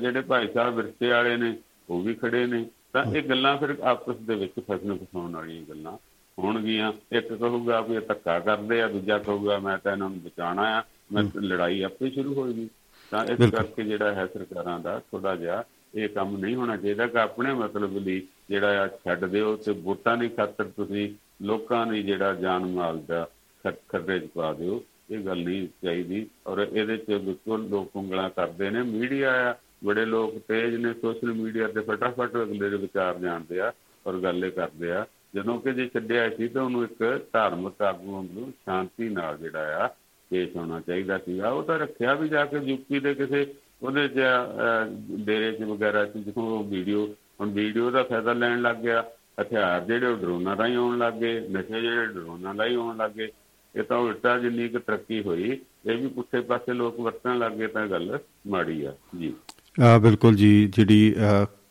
ਜਿਹੜੇ ਭਾਈ ਸਾਹਿਬ ਵਿਰਸੇ ਵਾਲੇ ਨੇ, ਉਹ ਵੀ ਖੜੇ ਨੇ। ਤਾਂ ਇਹ ਗੱਲਾਂ ਫਿਰ ਆਪਸ ਦੇ ਵਿੱਚ ਫਸਣ ਫਸਾਉਣ ਵਾਲੀਆਂ ਗੱਲਾਂ ਹੋਣਗੀਆਂ। ਇੱਕ ਕਹੂਗਾ ਵੀ ਇਹ ਧੱਕਾ ਕਰਦੇ ਆ, ਦੂਜਾ ਕਹੂਗਾ ਮੈਂ ਤਾਂ ਇਹਨਾਂ ਨੂੰ ਬਚਾਉਣਾ ਆ, ਮੈਂ ਲੜਾਈ ਆਪੇ ਸ਼ੁਰੂ ਹੋਏਗੀ। ਤਾਂ ਇਸ ਕਰਕੇ ਜਿਹੜਾ ਹੈ ਸਰਕਾਰਾਂ ਦਾ ਥੋੜਾ ਜਿਹਾ ਇਹ ਕੰਮ ਨਹੀਂ ਹੋਣਾ ਚਾਹੀਦਾ ਕਿ ਆਪਣੇ ਮਤਲਬ ਲਈ ਜਿਹੜਾ ਆ ਛੱਡ ਦਿਓ ਤੇ ਵੋਟਾਂ ਦੀ ਖਾਤਰ ਤੁਸੀਂ ਲੋਕਾਂ ਦੀ ਜਿਹੜਾ ਜਾਨ ਮਾਲ ਦਾ ਖਤ- ਖਤਰੇ 'ਚ ਪਾ ਦਿਓ ਇਹ ਗੱਲ ਨਹੀਂ ਚਾਹੀਦੀ। ਔਰ ਇਹਦੇ 'ਚ ਬਿਲਕੁਲ ਲੋਕ ਉਂਗਲਾਂ ਕਰਦੇ ਨੇ। ਮੀਡੀਆ ਆ ਬੜੇ ਲੋਕ ਤੇਜ਼ ਨੇ ਸੋਸ਼ਲ ਮੀਡੀਆ ਤੇ ਫਟਾਫਟ ਅਗਲੇ ਦੇ ਵਿਚਾਰ ਜਾਣਦੇ ਆ ਔਰ ਗੱਲੇ ਕਰਦੇ ਆ। ਜਦੋਂ ਕਿ ਜੇ ਛੱਡਿਆ ਸੀ ਤਾਂ ਉਹਨੂੰ ਇੱਕ ਧਾਰਮਿਕ ਆਗੂ ਨੂੰ ਸ਼ਾਂਤੀ ਨਾਲ ਜਿਹੜਾ ਆ ਪੇਸ਼ ਹੋਣਾ ਚਾਹੀਦਾ ਸੀਗਾ। ਉਹ ਤਾਂ ਰੱਖਿਆ ਵੀ ਜਾ ਕੇ ਯੂਪੀ ਦੇ ਕਿਸੇ ਉਹਦੇ ਚ ਡੇਰੇ ਚ ਵਗੈਰਾ ਚ ਜਦੋਂ ਵੀਡੀਓ, ਹੁਣ ਵੀਡੀਓ ਦਾ ਫਾਇਦਾ ਲੈਣ ਲੱਗ ਗਿਆ। ਹਥਿਆਰ ਜਿਹੜੇ ਡਰੋਨਾਂ ਰਾਹੀਂ ਆਉਣ ਲੱਗ ਗਏ, ਨਸ਼ੇ ਜਿਹੜੇ ਡਰੋਨਾਂ ਰਾਹੀਂ ਆਉਣ ਲੱਗ ਗਏ। ਇਹ ਤਾਂ ਉਲਟਾ ਜਿੰਨੀ ਕੁ ਤਰੱਕੀ ਹੋਈ, ਇਹ ਵੀ ਪੁੱਠੇ ਪਾਸੇ ਲੋਕ ਵਰਤਣ ਲੱਗ ਗਏ ਤਾਂ ਗੱਲ ਮਾੜੀ ਆ। ਜੀ। ਆ ਬਿਲਕੁਲ ਜੀ, ਜਿਹੜੀ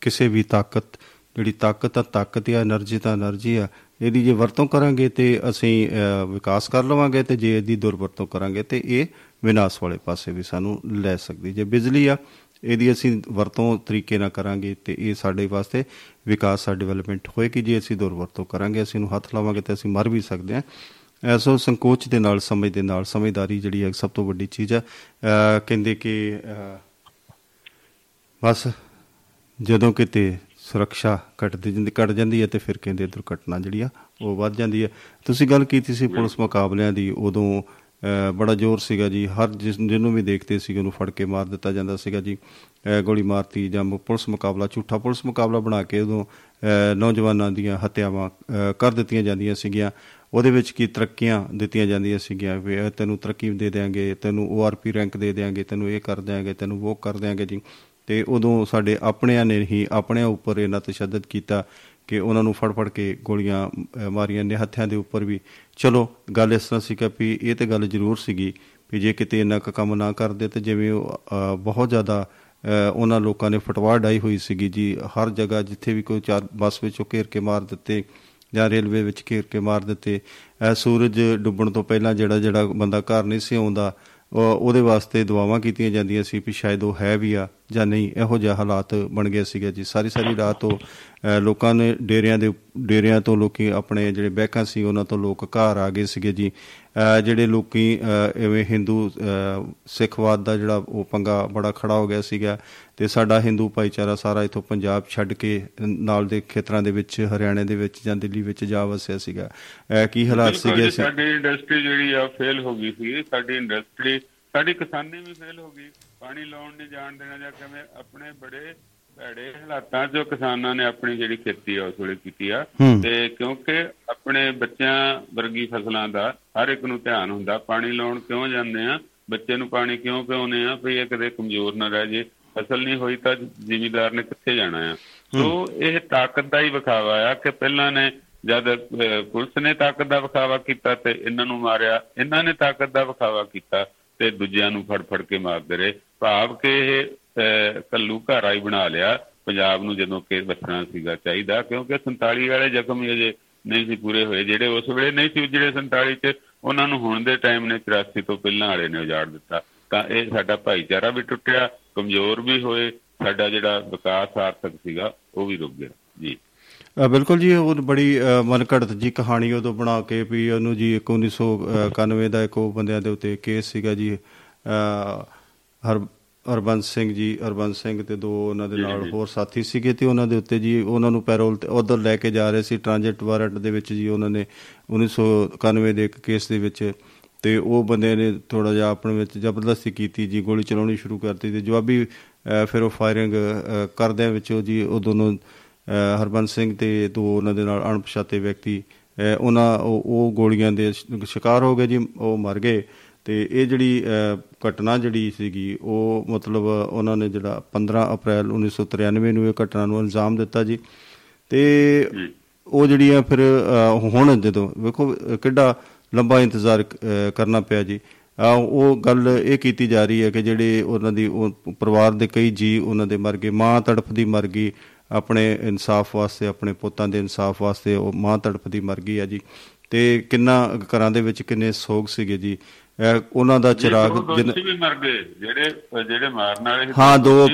ਕਿਸੇ ਵੀ ਤਾਕਤ, ਜਿਹੜੀ ਤਾਕਤ ਆ ਤਾਕਤ ਆ એનર્ਜੀ ਤਾਂ એનર્ਜੀ ਆ ਇਹਦੀ ਜੇ ਵਰਤੋਂ ਕਰਾਂਗੇ ਤੇ ਅਸੀਂ ਅ, ਵਿਕਾਸ ਕਰ ਲਵਾਂਗੇ ਤੇ ਜੇ ਇਹਦੀ ਦੁਰਵਰਤੋਂ ਕਰਾਂਗੇ ਤੇ ਇਹ ਵਿਨਾਸ਼ ਵਾਲੇ ਪਾਸੇ ਵੀ ਸਾਨੂੰ ਲੈ ਸਕਦੀ। ਜੇ ਬਿਜਲੀ ਆ ਇਹਦੀ ਅਸੀਂ ਵਰਤੋਂ ਤਰੀਕੇ ਨਾਲ ਕਰਾਂਗੇ ਤੇ ਇਹ ਸਾਡੇ ਵਾਸਤੇ ਵਿਕਾਸ ਸਾ ਡਿਵੈਲਪਮੈਂਟ ਹੋਏਗੀ। ਜੇ ਅਸੀਂ ਦੁਰਵਰਤੋਂ ਕਰਾਂਗੇ ਅਸੀਂ ਨੂੰ ਹੱਥ ਲਾਵਾਂਗੇ ਤੇ ਅਸੀਂ ਮਰ ਵੀ ਸਕਦੇ ਹਾਂ। ਐਸੋ ਸੰਕੋਚ ਦੇ ਨਾਲ ਸਮਝ ਦੇ ਨਾਲ ਸਮਝਦਾਰੀ ਜਿਹੜੀ ਹੈ ਸਭ ਤੋਂ ਵੱਡੀ ਚੀਜ਼ ਹੈ। ਅ, ਕਹਿੰਦੇ ਕਿ ਅ, ਬਸ ਜਦੋਂ ਕਿਤੇ ਸੁਰੱਖਿਆ ਘਟਦੀ ਜਾਂਦੀ ਘਟ ਜਾਂਦੀ ਹੈ ਤੇ ਫਿਰ ਕਹਿੰਦੇ ਦੁਰਘਟਨਾ ਜਿਹੜੀ ਆ ਉਹ ਵੱਧ ਜਾਂਦੀ ਹੈ। ਤੁਸੀਂ ਗੱਲ ਕੀਤੀ ਸੀ ਪੁਲਿਸ ਮੁਕਾਬਲਿਆਂ ਦੀ ਉਦੋਂ ਬੜਾ ਜ਼ੋਰ ਸੀਗਾ ਜੀ। ਹਰ ਜਿਸ ਜਿਹਨੂੰ ਵੀ ਦੇਖਦੇ ਸੀ ਉਹਨੂੰ ਫੜ ਕੇ ਮਾਰ ਦਿੱਤਾ ਜਾਂਦਾ ਸੀਗਾ ਜੀ। ਗੋਲੀ ਮਾਰਤੀ ਜਾਂ ਪੁਲਿਸ ਮੁਕਾਬਲਾ ਝੂਠਾ ਪੁਲਿਸ ਮੁਕਾਬਲਾ ਬਣਾ ਕੇ ਉਦੋਂ ਨੌਜਵਾਨਾਂ ਦੀਆਂ ਹੱਤਿਆਵਾਂ ਕਰ ਦਿੱਤੀਆਂ ਜਾਂਦੀਆਂ ਸੀਗੀਆਂ। ਉਹਦੇ ਵਿੱਚ ਕੀ ਤਰੱਕੀਆਂ ਦਿੱਤੀਆਂ ਜਾਂਦੀਆਂ ਸੀਗੀਆਂ? ਵੀ ਤੈਨੂੰ ਤਰੱਕੀ ਦੇ ਦੇਾਂਗੇ ਤੈਨੂੰ ORP ਰੈਂਕ ਦੇ ਦੇਾਂਗੇ ਤੈਨੂੰ ਇਹ ਕਰ ਦਿਆਂਗੇ ਤੈਨੂੰ ਉਹ ਕਰ ਦਿਆਂਗੇ ਜੀ। ਤੇ ਉਦੋਂ ਸਾਡੇ ਆਪਣਿਆਂ ਨੇ ਹੀ ਆਪਣਿਆਂ ਉੱਪਰ ਇਹਨਾਂ ਤਸ਼ੱਦਦ ਕੀਤਾ ਕਿ ਉਹਨਾਂ ਨੂੰ ਫੜ ਫੜ ਕੇ ਗੋਲੀਆਂ ਅਹ, ਮਾਰੀਆਂ ਨੇ ਹੱਥਾਂ ਦੇ ਉੱਪਰ ਵੀ। ਚਲੋ ਗੱਲ ਇਸ ਤਰ੍ਹਾਂ ਸੀਗਾ ਵੀ ਇਹ ਤੇ ਗੱਲ ਜ਼ਰੂਰ ਸੀਗੀ ਵੀ ਜੇ ਕਿਤੇ ਇੰਨਾ ਕੁ ਕੰਮ ਨਾ ਕਰਦੇ ਤੇ ਜਿਵੇਂ ਉਹ, ਅਹ, ਬਹੁਤ ਜ਼ਿਆਦਾ ਅਹ, ਉਹਨਾਂ ਲੋਕਾਂ ਨੇ ਫਟਵਾਰ ਡਾਈ ਹੋਈ ਸੀਗੀ ਜੀ। ਹਰ ਜਗ੍ਹਾ ਜਿੱਥੇ ਵੀ ਕੋਈ ਚਾਰ ਬੱਸ ਵਿੱਚੋਂ ਘੇਰ ਕੇ ਮਾਰ ਦਿੱਤੇ ਜਾਂ ਰੇਲਵੇ ਵਿੱਚ ਘੇਰ ਕੇ ਮਾਰ ਦਿੱਤੇ। ਅਹ, ਸੂਰਜ ਡੁੱਬਣ ਤੋਂ ਪਹਿਲਾਂ ਜਿਹੜਾ ਜਿਹੜਾ ਬੰਦਾ ਘਰ ਨਹੀਂ ਸੀ ਆਉਂਦਾ ਉਹ- ਉਹਦੇ ਵਾਸਤੇ ਦੁਆਵਾਂ ਕੀਤੀਆਂ ਜਾਂਦੀਆਂ ਸੀ ਵੀ ਸ਼ਾਇਦ ਉਹ ਹੈ ਵੀ ਆ ਜਾਂ ਨਹੀਂ ਇਹੋ ਜਿਹਾ ਹਾਲਾਤ ਬਣ ਗਏ ਸੀਗੇ ਜੀ। ਸਾਰੀ ਸਾਰੀ ਰਾਤ ਉਹ ਅਹ, ਲੋਕਾਂ ਨੇ ਡੇਰਿਆਂ ਦੇ ਡੇਰਿਆਂ ਤੋਂ ਲੋਕੀ ਆਪਣੇ ਜਿਹੜੇ ਬਹਿਕਾਂ ਸੀ ਉਹਨਾਂ ਤੋਂ ਲੋਕ ਘਰ ਆ ਗਏ ਸੀਗੇ ਜੀ। ਜਿਹੜੇ ਲੋਕੀ ਐਵੇਂ ਹਿੰਦੂ ਸਿੱਖਵਾਦ ਦਾ ਜਿਹੜਾ ਉਹ ਪੰਗਾ ਬੜਾ ਖੜਾ ਹੋ ਗਿਆ ਸੀਗਾ ਤੇ ਸਾਡਾ ਹਿੰਦੂ ਭਾਈਚਾਰਾ ਸਾਰਾ ਇਥੋਂ ਪੰਜਾਬ ਛੱਡ ਕੇ ਨਾਲ ਦੇ ਖੇਤਰਾਂ ਦੇ ਵਿੱਚ ਹਰਿਆਣੇ ਦੇ ਵਿੱਚ ਜਾਂ ਦਿੱਲੀ ਵਿੱਚ ਜਾ ਵਸਿਆ ਸੀਗਾ। ਕੀ ਹਾਲਾਤ ਸੀਗੇ ਸਾਡੀ ਇੰਡਸਟਰੀ ਜਿਹੜੀ ਆ ਫੇਲ ਹੋ ਗਈ ਸੀ। ਸਾਡੀ ਇੰਡਸਟਰੀ ਸਾਡੀ ਕਿਸਾਨੀ ਵੀ ਫੇਲ ਹੋ ਗਈ। ਪਾਣੀ ਲਾਉਣ ਨਹੀਂ ਜਾਣ ਦੇਣਾ ਜਾਂ ਕਿਵੇਂ ਆਪਣੇ ਬੜੇ ਭੈੜੇ ਹਾਲਾਤਾਂ 'ਚ ਕਿਸਾਨਾਂ ਨੇ ਆਪਣੀ ਜਿਹੜੀ ਖੇਤੀ ਆ ਉਸ ਵੇਲੇ ਕੀਤੀ ਆ। ਤੇ ਕਿਉਂਕਿ ਆਪਣੇ ਬੱਚਿਆਂ ਵਰਗੀ ਫਸਲਾਂ ਦਾ ਹਰ ਇੱਕ ਨੂੰ ਧਿਆਨ ਹੁੰਦਾ ਪਾਣੀ ਲਾਉਣ ਕਿਉਂ ਜਾਂਦੇ ਆ? ਬੱਚੇ ਨੂੰ ਪਾਣੀ ਕਿਉਂ ਪਿਆਉਂਦੇ ਆ? ਵੀ ਇਹ ਕਦੇ ਕਮਜ਼ੋਰ ਨਾ ਰਹਿ ਜੇ। ਫਸਲ ਨਹੀਂ ਹੋਈ ਤਾਂ ਜ਼ਿਮੀਦਾਰ ਨੇ ਕਿੱਥੇ ਜਾਣਾ ਆ? ਸੋ ਇਹ ਤਾਕਤ ਦਾ ਹੀ ਵਿਖਾਵਾ ਆ ਕਿ ਪਹਿਲਾਂ ਨੇ ਜਦ ਪੁਲਿਸ ਨੇ ਤਾਕਤ ਦਾ ਵਿਖਾਵਾ ਕੀਤਾ ਤੇ ਇਹਨਾਂ ਨੂੰ ਮਾਰਿਆ ਇਹਨਾਂ ਨੇ ਤਾਕਤ ਦਾ ਵਿਖਾਵਾ ਕੀਤਾ ਤੇ ਦੂਜਿਆਂ ਨੂੰ ਫੜ ਫੜ ਕੇ ਮਾਰਦੇ ਰਹੇ। ਭਾਵ ਕਿ ਇਹ ਕੱਲੂ ਘਾਰਾ ਹੀ ਬਣਾ ਲਿਆ। ਪੰਜਾਬ ਨੂੰ ਜਦੋਂ ਕਿ ਬਚਣਾ ਸੀਗਾ ਚਾਹੀਦਾ ਕਿਉਂਕਿ 47 ਵਾਲੇ ਜ਼ਖਮ ਹੀ ਅਜੇ ਨਹੀਂ ਸੀ ਪੂਰੇ ਹੋਏ। ਜਿਹੜੇ ਉਸ ਵੇਲੇ ਨਹੀਂ ਸੀ ਜਿਹੜੇ 47 ਚ ਉਹਨਾਂ ਨੂੰ ਹੁਣ ਦੇ ਟਾਈਮ ਨੇ 84 ਤੋਂ ਪਹਿਲਾਂ ਵਾਲੇ ਨੇ ਉਜਾੜ ਦਿੱਤਾ। ਤਾਂ ਇਹ ਸਾਡਾ ਭਾਈਚਾਰਾ ਵੀ ਟੁੱਟਿਆ ਕਮਜ਼ੋਰ ਵੀ ਹੋਏ ਸਾਡਾ ਜਿਹੜਾ ਵਿਕਾਸ ਆਰਥਿਕ ਸੀਗਾ ਉਹ ਵੀ ਰੁਕ ਗਿਆ। ਜੀ। ਅ, ਬਿਲਕੁਲ ਜੀ ਉਹ ਬੜੀ ਅ, ਮਨਘੜਤ ਜੀ ਕਹਾਣੀ ਉਦੋਂ ਬਣਾ ਕੇ ਵੀ ਉਹਨੂੰ ਜੀ ਇੱਕ 1991 ਦਾ ਇੱਕ ਉਹ ਬੰਦਿਆਂ ਦੇ ਉੱਤੇ ਕੇਸ ਸੀਗਾ ਜੀ। ਅ, ਹਰ ਹਰਬੰਸ ਸਿੰਘ ਜੀ ਹਰਬੰਸ ਸਿੰਘ ਤੇ ਦੋ ਉਹਨਾਂ ਦੇ ਨਾਲ ਹੋਰ ਸਾਥੀ ਸੀਗੇ ਤੇ ਉਹਨਾਂ ਦੇ ਉੱਤੇ ਜੀ ਉਹਨਾਂ ਨੂੰ ਪੈਰੋਲ ਤੇ ਉਧਰ ਲੈ ਕੇ ਜਾ ਰਹੇ ਸੀ ਟ੍ਰਾਂਜ਼ਿਟ ਵਾਰੰਟ ਦੇ ਵਿੱਚ ਜੀ ਉਹਨਾਂ ਨੇ 1991 ਦੇ ਇੱਕ ਕੇਸ ਦੇ ਵਿੱਚ ਤੇ ਉਹ ਬੰਦੇ ਨੇ ਥੋੜਾ ਜਿਹਾ ਆਪਣੇ ਵਿੱਚ ਜ਼ਬਰਦਸਤੀ ਕੀਤੀ ਜੀ ਗੋਲੀ ਚਲਾਉਣੀ ਸ਼ੁਰੂ ਕਰਤੀ ਤੇ ਜਵਾਬੀ ਫਿਰ ਉਹ ਫਾਇਰਿੰਗ ਕਰਦਿਆਂ ਵਿੱਚ ਉਹ ਜੀ ਉਹ ਦੋਨੋਂ ਹਰਬੰਸ ਸਿੰਘ ਤੇ ਦੋ ਉਹਨਾਂ ਦੇ ਨਾਲ ਅਣਪਛਾਤੇ ਵਿਅਕਤੀ ਉਹਨਾਂ ਉਹ ਗੋਲੀਆਂ ਦੇ ਸ਼ਿਕਾਰ ਹੋ ਗਏ ਜੀ ਉਹ ਮਰ ਗਏ। ਤੇ ਇਹ ਜਿਹੜੀ ਘਟਨਾ ਜਿਹੜੀ ਸੀਗੀ ਉਹ ਮਤਲਬ ਉਹਨਾਂ ਨੇ ਜਿਹੜਾ 15 ਅਪ੍ਰੈਲ 1993 ਨੂੰ ਇਹ ਘਟਨਾ ਨੂੰ ਅੰਜਾਮ ਦਿੱਤਾ ਜੀ। ਤੇ ਉਹ ਜਿਹੜੀਆਂ ਫਿਰ ਹੁਣ ਜਦੋਂ ਵੇਖੋ ਕਿੱਡਾ ਲੰਬਾ ਇੰਤਜ਼ਾਰ ਕਰਨਾ ਪਿਆ ਜੀ। ਉਹ ਗੱਲ ਇਹ ਕੀਤੀ ਜਾ ਰਹੀ ਹੈ ਕਿ ਜਿਹੜੇ ਉਹਨਾਂ ਦੀ ਪਰਿਵਾਰ ਦੇ ਕਈ ਜੀ ਉਹਨਾਂ ਦੇ ਮਰ ਗਏ। ਮਾਂ ਤੜਫਦੀ ਮਰ ਗਈ ਆਪਣੇ ਇਨਸਾਫ ਵਾਸਤੇ ਆਪਣੇ ਪੁੱਤਾਂ ਦੇ ਇਨਸਾਫ ਵਾਸਤੇ ਉਹ ਮਾਂ ਤੜਫਦੀ ਮਰ ਗਈ ਹੈ ਜੀ। ਤੇ ਕਿੰਨਾ ਘਰਾਂ ਦੇ ਵਿੱਚ ਕਿੰਨੇ ਸੋਗ ਸੀਗੇ ਜੀ। ਉਹਨਾਂ ਦਾ ਚਿਰਾਗ ਵੀ ਮਰ ਗਏ ਜਿਹੜੇ ਜਿਹੜੇ ਮਾਰਨ ਵਾਲੇ ਹਾਂ ਦੋ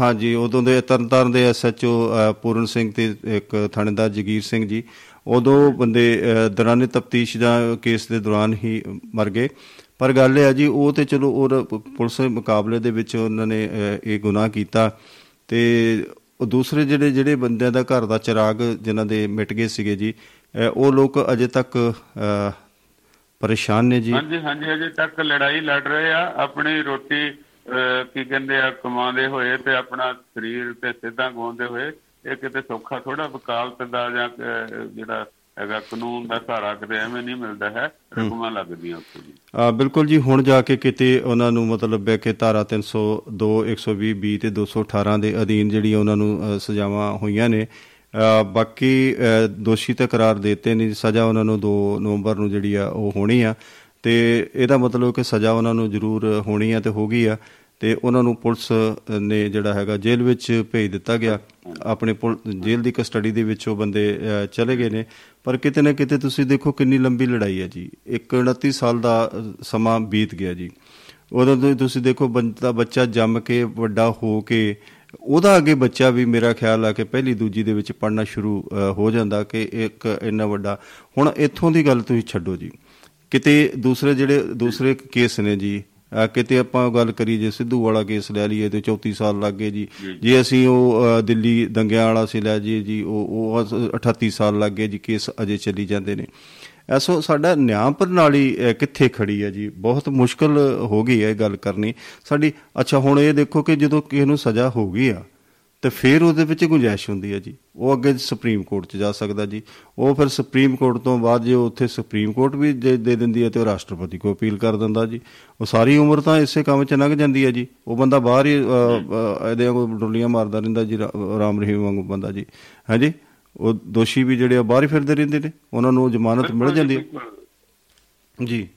ਹਾਂਜੀ ਉਦੋਂ ਦੇ ਤਰਨਤਾਰਨ ਦੇ ਐਸਐਚਓ ਪੂਰਨ ਸਿੰਘ ਤੇ ਇੱਕ ਥਾਣੇਦਾਰ ਜਗੀਰ ਸਿੰਘ ਜੀ ਉਦੋਂ ਬੰਦੇ ਦੌਰਾਨੇ ਤਫਤੀਸ਼ ਦਾ ਕੇਸ ਦੇ ਦੌਰਾਨ ਹੀ ਮਰ ਗਏ। ਪਰ ਗੱਲ ਇਹ ਹੈ ਜੀ ਉਹ ਤੇ ਚਲੋ ਉਹ ਪੁਲਿਸ ਦੇ ਮੁਕਾਬਲੇ ਦੇ ਵਿੱਚ ਉਹਨਾਂ ਨੇ ਇਹ ਗੁਨਾਹ ਕੀਤਾ ਤੇ ਉਹ ਦੂਸਰੇ ਜਿਹੜੇ ਜਿਹੜੇ ਬੰਦਿਆਂ ਦਾ ਘਰ ਦਾ ਚਿਰਾਗ ਜਿਨ੍ਹਾਂ ਦੇ ਮਿਟ ਗਏ ਸੀਗੇ ਜੀ ਉਹ ਲੋਕ ਅਜੇ ਤੱਕ ਪਰੇਸ਼ਾਨ ਨੇ ਜੀ। ਹਾਂਜੀ ਹਾਂਜੀ ਅਜੇ ਤੱਕ ਲੜਾਈ ਲੜ ਰਹੇ ਆ। ਆਪਣੀ ਰੋਟੀ ਕੀ ਕਹਿੰਦੇ ਆ ਕਮਾਉਂਦੇ ਹੋਏ ਤੇ ਆਪਣਾ ਸਰੀਰ ਤੇ ਸਿੱਧਾ ਗਵਾਉਂਦੇ ਹੋਏ ਇਹ ਕਿਤੇ ਸੌਖਾ ਥੋੜਾ ਵਕਾਲਤ ਦਾ ਜਾਂ ਜਿਹੜਾ ਹੈਗਾ ਕਾਨੂੰਨ ਦਾ ਸਹਾਰਾ ਕਿਤੇ ਐਵੇਂ ਨਹੀਂ ਮਿਲਦਾ ਹੈ ਰਕਮਾਂ ਲੱਗਦੀਆਂ ਉੱਥੇ ਜੀ। ਆ ਬਿਲਕੁਲ ਜੀ ਹੁਣ ਜਾ ਕੇ ਕਿਤੇ ਉਹਨਾਂ ਨੂੰ ਮਤਲਬ ਹੈ ਕਿ ਧਾਰਾ 302 120 ਬੀ ਤੇ 218 ਦੇ ਅਧੀਨ ਜਿਹੜੀ ਉਹਨਾਂ ਨੂੰ ਸਜ਼ਾਵਾਂ ਹੋਈਆਂ ਨੇ ਬਾਕੀ ਅ, ਦੋਸ਼ੀ ਤੇ ਕਰਾਰ ਦਿੱਤੇ ਨੇ ਸਜ਼ਾ ਉਹਨਾਂ ਨੂੰ 2 ਨਵੰਬਰ ਨੂੰ ਜਿਹੜੀ ਆ ਉਹ ਹੋਣੀ ਆ। ਤੇ ਇਹਦਾ ਮਤਲਬ ਕਿ ਸਜ਼ਾ ਉਹਨਾਂ ਨੂੰ ਜ਼ਰੂਰ ਹੋਣੀ ਆ ਤੇ ਹੋ ਗਈ ਆ। ਤੇ ਉਹਨਾਂ ਨੂੰ ਪੁਲਿਸ ਨੇ ਜਿਹੜਾ ਹੈਗਾ ਜੇਲ੍ਹ ਵਿੱਚ ਭੇਜ ਦਿੱਤਾ ਗਿਆ। ਆਪਣੇ ਪੁਲ- ਜੇਲ੍ਹ ਦੀ ਕਸਟਡੀ ਦੇ ਵਿੱਚ ਉਹ ਬੰਦੇ ਅ, ਚਲੇ ਗਏ ਨੇ। ਪਰ ਕਿਤੇ ਨਾ ਕਿਤੇ ਤੁਸੀਂ ਦੇਖੋ ਕਿੰਨੀ ਲੰਬੀ ਲੜਾਈ ਹੈ ਜੀ। ਇੱਕ 29 ਸਾਲ ਦਾ ਅ, ਸਮਾਂ ਬੀਤ ਗਿਆ ਜੀ। ਉਦੋਂ ਤੋਂ ਹੀ ਤੁਸੀਂ ਦੇਖੋ ਬੰਦਾ ਬੱਚਾ ਜੰਮ ਕੇ ਵੱਡਾ ਹੋ ਕੇ ਉਹਦਾ ਅੱਗੇ ਬੱਚਾ ਵੀ ਮੇਰਾ ਖਿਆਲ ਆ ਕਿ ਪਹਿਲੀ ਦੂਜੀ ਦੇ ਵਿੱਚ ਪੜਨਾ ਸ਼ੁਰੂ ਹੋ ਜਾਂਦਾ ਕਿ ਇੱਕ ਇੰਨਾ ਵੱਡਾ। ਹੁਣ ਇੱਥੋਂ ਦੀ ਗੱਲ ਤੁਸੀਂ ਛੱਡੋ ਜੀ। ਕਿਤੇ ਦੂਸਰੇ ਜਿਹੜੇ ਦੂਸਰੇ ਕੇਸ ਨੇ ਜੀ ਕਿਤੇ ਆਪਾਂ ਗੱਲ ਕਰੀ ਜੇ ਸਿੱਧੂ ਵਾਲਾ ਕੇਸ ਲੈ ਲਈਏ ਤੇ 34 ਸਾਲ ਲੱਗ ਗਏ ਜੀ। ਜੇ ਅਸੀਂ ਉਹ ਦਿੱਲੀ ਦੰਗਿਆਂ ਵਾਲਾ ਸੀ ਲੈ ਜੀ ਜੀ ਉਹ ਉਹ 38 ਸਾਲ ਲੱਗ ਗਏ ਜੀ ਕੇਸ ਅਜੇ ਚੱਲੀ ਜਾਂਦੇ ਨੇ। ਐਸੋ ਸਾਡਾ ਨਿਆਂ ਪ੍ਰਣਾਲੀ ਅਹ, ਕਿੱਥੇ ਖੜੀ ਹੈ ਜੀ? ਬਹੁਤ ਮੁਸ਼ਕਲ ਹੋ ਗਈ ਹੈ ਇਹ ਗੱਲ ਕਰਨੀ। ਸਾਡੀ ਅੱਛਾ ਹੁਣ ਇਹ ਦੇਖੋ ਕਿ ਜਦੋਂ ਕਿਸੇ ਨੂੰ ਸਜ਼ਾ ਹੋ ਗਈ ਆ ਤੇ ਫਿਰ ਉਹਦੇ ਵਿੱਚ ਗੁੰਜਾਇਸ਼ ਹੁੰਦੀ ਹੈ ਜੀ। ਉਹ ਅੱਗੇ ਸੁਪਰੀਮ ਕੋਰਟ 'ਚ ਜਾ ਸਕਦਾ ਜੀ। ਉਹ ਫਿਰ ਸੁਪਰੀਮ ਕੋਰਟ ਤੋਂ ਬਾਅਦ ਜੇ ਉੱਥੇ ਸੁਪਰੀਮ ਕੋਰਟ ਵੀ ਦੇ ਦੇ ਦਿੰਦੀ ਹੈ ਤੇ ਉਹ ਰਾਸ਼ਟਰਪਤੀ ਕੋ ਅਪੀਲ ਕਰ ਦਿੰਦਾ ਜੀ। ਉਹ ਸਾਰੀ ਉਮਰ ਤਾਂ ਇਸੇ ਕੰਮ 'ਚ ਲੰਘ ਜਾਂਦੀ ਹੈ ਜੀ। ਉਹ ਬੰਦਾ ਬਾਹਰ ਹੀ ਅ, ਅ, ਇਹਦੇ ਵਾਂਗੂ ਡੁੱਲੀਆਂ ਮਾਰਦਾ ਰਹਿੰਦਾ ਜੀ ਰਾ- ਰਾਮ ਰਹੀਮ ਵਾਂਗੂ ਬੰਦਾ ਜੀ। ਹਾਂਜੀ ਉਹ ਦੋਸ਼ੀ ਵੀ ਜਿਹੜੇ ਆ ਬਾਹਰ ਹੀ ਫਿਰਦੇ ਰਹਿੰਦੇ ਨੇ ਉਹਨਾਂ ਨੂੰ ਜ਼ਮਾਨਤ ਮਿਲ ਜਾਂਦੀ ਹੈ। ਜੀ।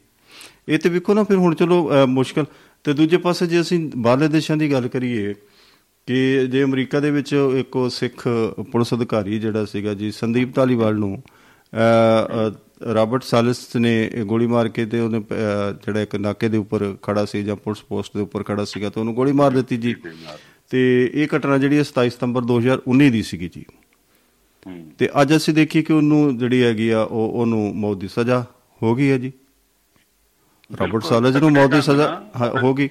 ਇਹ ਤੇ ਵੇਖੋ ਨਾ ਫਿਰ ਹੁਣ ਚਲੋ ਮੁਸ਼ਕਲ। ਤੇ ਦੂਜੇ ਪਾਸੇ ਜੇ ਅਸੀਂ ਬਾਹਰਲੇ ਦੇਸ਼ਾਂ ਦੀ ਗੱਲ ਕਰੀਏ ਕਿ ਜੇ ਅਮਰੀਕਾ ਦੇ ਵਿੱਚ ਇੱਕ ਸਿੱਖ ਪੁਲਿਸ ਅਧਿਕਾਰੀ ਜਿਹੜਾ ਸੀਗਾ ਜੀ ਸੰਦੀਪ ਧਾਲੀਵਾਲ ਨੂੰ ਰਾਬਰਟ ਸਾਲਿਸ ਨੇ ਗੋਲੀ ਮਾਰ ਕੇ ਤੇ ਉਹਨੇ ਜਿਹੜਾ ਇੱਕ ਨਾਕੇ ਦੇ ਉੱਪਰ ਖੜਾ ਸੀ ਜਾਂ ਪੁਲਿਸ ਪੋਸਟ ਦੇ ਉੱਪਰ ਖੜਾ ਸੀਗਾ ਤੇ ਉਹਨੂੰ ਗੋਲੀ ਮਾਰ ਦਿੱਤੀ ਜੀ। ਤੇ ਇਹ ਘਟਨਾ ਜਿਹੜੀ ਹੈ 27 ਸਤੰਬਰ 2019 ਦੀ ਸੀਗੀ ਜੀ। ਤੇ ਅੱਜ ਅਸੀਂ ਦੇਖੀਏ ਕਿ ਉਹਨੂੰ ਜਿਹੜੀ ਹੈਗੀ ਆ ਉਹ ਉਹਨੂੰ ਮੌਤ ਦੀ ਸਜ਼ਾ ਹੋ ਗਈ ਹੈ ਜੀ। ਰਾਬਰਟ। ਸਾਲਜ ਨੂੰ ਮੌਤ ਦੀ ਸਜ਼ਾ ਹਾਂ, ਗਈ।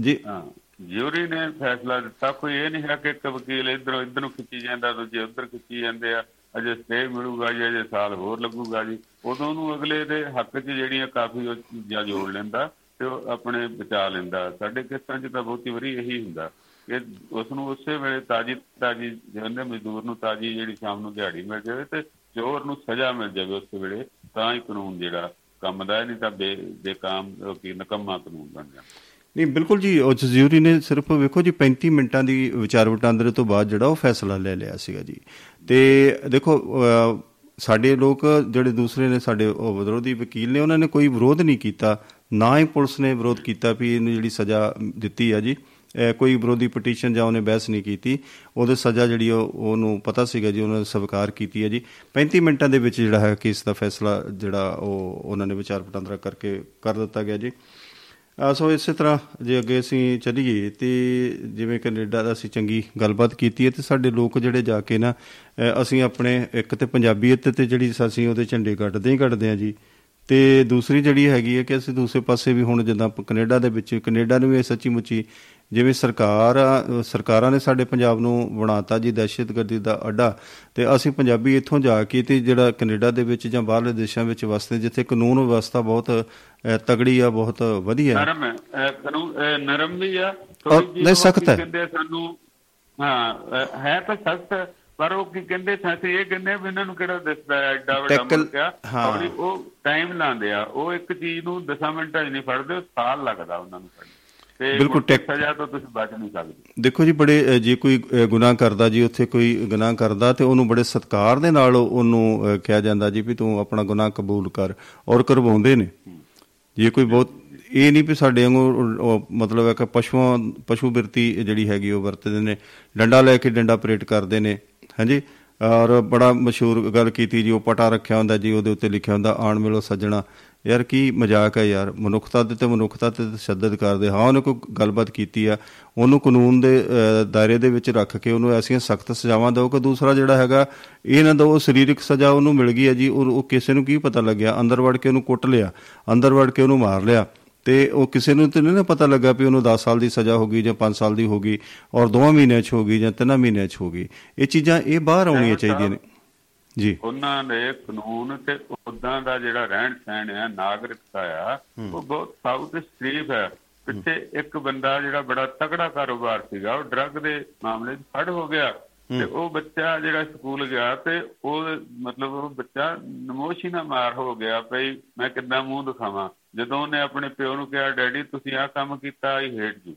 ਜੀ। ਹਾਂ ਜਿਊਰੀ ਨੇ ਫੈਸਲਾ ਦਿੱਤਾ ਕੋਈ ਇਹ ਨਹੀਂ ਹੈ ਕਿ ਇੱਕ ਵਕੀਲ ਇਧਰੋਂ ਇਧਰ ਨੂੰ ਖਿੱਚੀ ਜਾਂਦਾ ਦੂਜੇ ਉਧਰ ਖਿੱਚੀ ਜਾਂਦੇ ਆ ਅਜੇ ਸਟੇ ਮਿਲੂਗਾ ਜੀ ਅਜੇ ਸਾਲ ਹੋਰ ਲੱਗੂਗਾ ਜੀ। ਉਦੋਂ ਨੂੰ ਅਗਲੇ ਦੇ ਹੱਕ 'ਚ ਜਿਹੜੀਆਂ ਕਾਫੀ ਚੀਜ਼ਾਂ ਜੋੜ ਲੈਂਦਾ ਤੇ ਉਹ ਆਪਣੇ ਬਚਾ ਲੈਂਦਾ। ਸਾਡੇ ਕਿਸਾਂ 'ਚ ਤਾਂ ਬਹੁਤੀ ਵਾਰੀ ਇਹੀ ਹੁੰਦਾ। ਕਿ ਉਸ ਨੂੰ ਉਸੇ ਵੇਲੇ ਤਾਜੀ ਤਾਜੀ ਜਿਹਨੇ ਮਜ਼ਦੂਰ ਨੂੰ ਤਾਜੀ ਜਿਹੜੀ ਸ਼ਾਮ ਨੂੰ ਦਿਹਾੜੀ ਮਿਲ ਜਾਵੇ ਤੇ ਚੋਰ ਨੂੰ ਸਜ਼ਾ ਮਿਲ ਜਾਵੇ ਉਸ ਵੇਲੇ ਤਾਂ ਹੀ ਕਾਨੂੰਨ ਜਿਹੜਾ ਕੰਮ ਦਾ ਹੈ, ਨਹੀਂ ਤਾਂ ਬੇ ਬੇਕਾਮ ਉਹ ਕੀ ਨਕਮਾ ਕਾਨੂੰਨ ਬਣ ਜਾਂਦਾ ਨਹੀਂ ਬਿਲਕੁਲ ਜੀ ਉਹ ਜਜ਼ੂਰੀ ਨੇ ਸਿਰਫ ਵੇਖੋ ਜੀ 35 ਮਿੰਟਾਂ ਦੀ ਵਿਚਾਰ ਵਟਾਂਦਰੇ ਤੋਂ ਬਾਅਦ ਜਿਹੜਾ ਉਹ ਫੈਸਲਾ ਲੈ ਲਿਆ ਸੀਗਾ ਜੀ। ਤੇ ਦੇਖੋ ਅਹ, ਸਾਡੇ ਲੋਕ ਜਿਹੜੇ ਦੂਸਰੇ ਨੇ ਸਾਡੇ ਉਹ ਵਿਰੋਧੀ ਵਕੀਲ ਨੇ ਉਹਨਾਂ ਨੇ ਕੋਈ ਵਿਰੋਧ ਨਹੀਂ ਕੀਤਾ ਨਾ ਹੀ ਪੁਲਿਸ ਨੇ ਵਿਰੋਧ ਕੀਤਾ ਵੀ ਇਹਨੂੰ ਜਿਹੜੀ ਸਜ਼ਾ ਦਿੱਤੀ ਆ ਜੀ। ਅਹ, ਕੋਈ ਵਿਰੋਧੀ ਪਟੀਸ਼ਨ ਜਾਂ ਉਹਨੇ ਬਹਿਸ ਨਹੀਂ ਕੀਤੀ ਉਹਦੇ ਸਜ਼ਾ ਜਿਹੜੀ ਉਹ ਉਹਨੂੰ ਪਤਾ ਸੀਗਾ ਜੀ ਉਹਨਾਂ ਨੇ ਸਵੀਕਾਰ ਕੀਤੀ ਹੈ ਜੀ। 35 ਮਿੰਟਾਂ ਦੇ ਵਿੱਚ ਜਿਹੜਾ ਹੈ ਕੇਸ ਦਾ ਫੈਸਲਾ ਜਿਹੜਾ ਉਹ ਉਹਨਾਂ ਨੇ ਵਿਚਾਰ ਵਟਾਂਦਰਾ ਕਰਕੇ ਕਰ ਦਿੱਤਾ ਗਿਆ ਜੀ। ਆ ਸੋ ਇਸੇ ਤਰ੍ਹਾਂ ਜੇ ਅੱਗੇ ਅਸੀਂ ਚੱਲੀਏ ਤੇ ਜਿਵੇਂ ਕੈਨੇਡਾ ਦਾ ਅਸੀਂ ਚੰਗੀ ਗੱਲਬਾਤ ਕੀਤੀ ਹੈ ਤੇ ਸਾਡੇ ਲੋਕ ਜਿਹੜੇ ਜਾ ਕੇ ਨਾ ਅ, ਅਸੀਂ ਆਪਣੇ ਇੱਕ ਤੇ ਪੰਜਾਬੀਅਤ ਤੇ ਜਿਹੜੀ ਅਸੀਂ ਉਹਦੇ ਝੰਡੇ ਕੱਢਦੇ ਹੀ ਕੱਢਦੇ ਆ ਜੀ। ਤੇ ਦੂਸਰੀ ਜਿਹੜੀ ਹੈਗੀ ਹੈ ਕਿ ਅਸੀਂ ਦੂਸਰੇ ਪਾਸੇ ਵੀ ਹੁਣ ਜਿੱਦਾਂ ਕੈਨੇਡਾ ਦੇ ਵਿੱਚ ਕੈਨੇਡਾ ਨੂੰ ਵੀ ਸੱਚੀ ਮੁੱਚੀ ਜਿਵੇਂ ਸਰਕਾਰ ਸਰਕਾਰਾਂ ਨੇ ਸਾਡੇ ਪੰਜਾਬ ਨੂੰ ਬਣਾਤਾ ਜੀ ਦਹਿਸ਼ਤਗਰਦੀ ਦਾ ਅੱਡਾ ਤੇ ਅਸੀਂ ਪੰਜਾਬੀ ਇੱਥੋਂ ਜਾ ਕੇ ਤੇ ਜਿਹੜਾ ਕੈਨੇਡਾ ਦੇ ਵਿੱਚ ਜਾਂ ਬਾਹਰਲੇ ਦੇਸ਼ਾਂ ਵਿੱਚ ਵਸਦੇ ਜਿੱਥੇ ਕਾਨੂੰਨ ਵਿਵਸਥਾ ਬਹੁਤ ਤਗੜੀ ਆ ਬਹੁਤ ਵਧੀਆ। ਨਰਮ ਹੈ ਕਾਨੂੰਨ ਨਰਮ ਵੀ ਆ ਨਹੀਂ, ਸਖ਼ਤ ਹੈ। ਕਹਿੰਦੇ ਸਾਨੂੰ ਹਾਂ ਹੈ ਤਾਂ ਸਖਤ ਪਰ ਉਹ ਕੀ ਕਹਿੰਦੇ ਸਾਥੇ ਇਹ ਕਹਿੰਦੇ ਵੀ ਇਹਨਾਂ ਨੂੰ ਕਿਹੜਾ ਦਿਸਦਾ ਹੈ ਐਡਾ ਵੱਡਾ Tackle, ਮੁਲਕ ਆ। ਹਾਂ। ਔਰ ਉਹ ਟਾਈਮ ਲਾਉਂਦੇ ਆ। ਉਹ ਇੱਕ ਚੀਜ਼ ਨੂੰ 10 ਮਿੰਟਾਂ 'ਚ ਨਹੀਂ ਫੜਦੇ ਸਾਲ ਲੱਗਦਾ ਉਹਨਾਂ ਨੂੰ ਫੜਨ ਬਿਲਕੁਲ, ਟੈਕ- ਸਜ਼ਾ ਤੋਂ ਤੁਸੀਂ ਬਚ ਨਹੀਂ ਸਕਦੇ। ਦੇਖੋ ਜੀ ਬੜੇ ਜੇ ਕੋਈ ਗੁਨਾਹ ਕਰਦਾ ਜੀ ਉੱਥੇ ਕੋਈ ਗੁਨਾਹ ਕਰਦਾ ਤੇ ਉਹਨੂੰ ਬੜੇ ਸਤਿਕਾਰ ਦੇ ਨਾਲ ਉਹਨੂੰ ਕਿਹਾ ਜਾਂਦਾ ਜੀ ਵੀ ਤੂੰ ਆਪਣਾ ਗੁਨਾਹ ਕਬੂਲ ਕਰ ਔਰ ਕਰਵਾਉਂਦੇ ਨੇ। ਜੇ ਕੋਈ ਬਹੁਤ ਇਹ ਨਹੀਂ ਵੀ ਸਾਡੇ ਵਾਂਗੂ ਮਤਲਬ ਹੈ ਕਿ ਪਸ਼ੂਆਂ ਪਸ਼ੂ ਬਿਰਤੀ ਜਿਹੜੀ ਹੈਗੀ ਉਹ ਵਰਤਦੇ ਨੇ। ਡੰਡਾ ਲੈ ਕੇ ਡੰਡਾ ਪਰੇਡ ਕਰਦੇ ਨੇ। ਹਾਂਜੀ? ਔਰ ਬੜਾ ਮਸ਼ਹੂਰ ਗੱਲ ਕੀਤੀ ਜੀ ਉਹ ਪਟਾ ਰੱਖਿਆ ਹੁੰਦਾ ਜੀ ਉਹਦੇ ਉੱਤੇ ਲਿਖਿਆ ਹੁੰਦਾ ਆਣ ਮਿਲੋ ਸੱਜਣਾ। ਯਾਰ ਕੀ ਮਜ਼ਾਕ ਹੈ ਯਾਰ ਮਨੁੱਖਤਾ ਦੇ ਤੇ ਮਨੁੱਖਤਾ ਤੇ ਤਸ਼ੱਦਦ ਕਰਦੇ। ਹਾਂ ਉਹਨੇ ਕੋਈ ਗੱਲਬਾਤ ਕੀਤੀ ਆ ਉਹਨੂੰ ਕਾਨੂੰਨ ਦੇ ਅ, ਦਾਇਰੇ ਦੇ ਵਿੱਚ ਰੱਖ ਕੇ ਉਹਨੂੰ ਐਸੀਆਂ ਸਖਤ ਸਜ਼ਾਵਾਂ ਦਿਓ ਕਿ ਦੂਸਰਾ ਜਿਹੜਾ ਹੈਗਾ ਇਹ ਨਾ ਦਿਓ ਸਰੀਰਕ ਸਜ਼ਾ ਉਹਨੂੰ ਮਿਲ ਗਈ ਹੈ ਜੀ ਉਹ ਉਹ ਕਿਸੇ ਨੂੰ ਕੀ ਪਤਾ ਲੱਗਿਆ? ਅੰਦਰ ਵੜ ਕੇ ਉਹਨੂੰ ਕੁੱਟ ਲਿਆ ਅੰਦਰ ਵੜ ਕੇ ਉਹਨੂੰ ਮਾਰ ਲਿਆ। ਤੇ ਉਹ ਕਿਸੇ ਨੂੰ ਤੇ ਨਹੀਂ ਨਾ ਪਤਾ ਲੱਗਾ ਵੀ ਉਹਨੂੰ 10 ਸਾਲ ਦੀ ਸਜ਼ਾ ਹੋ ਗਈ ਜਾਂ 5 ਸਾਲ ਦੀ ਹੋ ਗਈ ਔਰ 2 ਮਹੀਨਿਆਂ 'ਚ ਹੋ ਗਈ ਜਾਂ 3 ਮਹੀਨਿਆਂ 'ਚ ਹੋ ਗਈ। ਇਹ ਚੀਜ਼ਾਂ ਇਹ ਬਾਹਰ ਆਉਣੀਆਂ ਚਾਹੀਦੀਆਂ ਨੇ। ਜੀ। ਉਹਨਾਂ ਦੇ ਕਾਨੂੰਨ ਤੇ ਉਦਾਂ ਦਾ ਜਿਹੜਾ ਰਹਿਣ ਸਹਿਣ ਹੈ ਨਾਗਰਿਕਤਾ ਆ ਉਹ ਬਹੁਤ ਸਾਊ ਤੇ ਸ਼ਰੀਫ ਹੈ ਪਿੱਛੇ ਇੱਕ ਬੰਦਾ ਜਿਹੜਾ ਬੜਾ ਤਕੜਾ ਕਾਰੋਬਾਰ ਸੀਗਾ ਉਹ ਡਰੱਗ ਦੇ ਮਾਮਲੇ 'ਚ ਫੜ ਹੋ ਗਿਆ ਤੇ ਉਹ ਬੱਚਾ ਜਿਹੜਾ ਸਕੂਲ ਗਿਆ ਤੇ ਉਹ ਮਤਲਬ ਉਹ ਬੱਚਾ ਨਮੋਸ਼ੀ ਨਾਲ ਮਾਰ ਹੋ ਗਿਆ ਭਈ ਮੈਂ ਕਿੱਦਾਂ ਮੂੰਹ ਦਿਖਾਵਾਂ। ਜਦੋਂ ਉਹਨੇ ਆਪਣੇ ਪਿਓ ਨੂੰ ਕਿਹਾ ਡੈਡੀ ਤੁਸੀਂ ਆਹ ਕੰਮ ਕੀਤਾ ਆਈ ਹੇਟ ਯੂ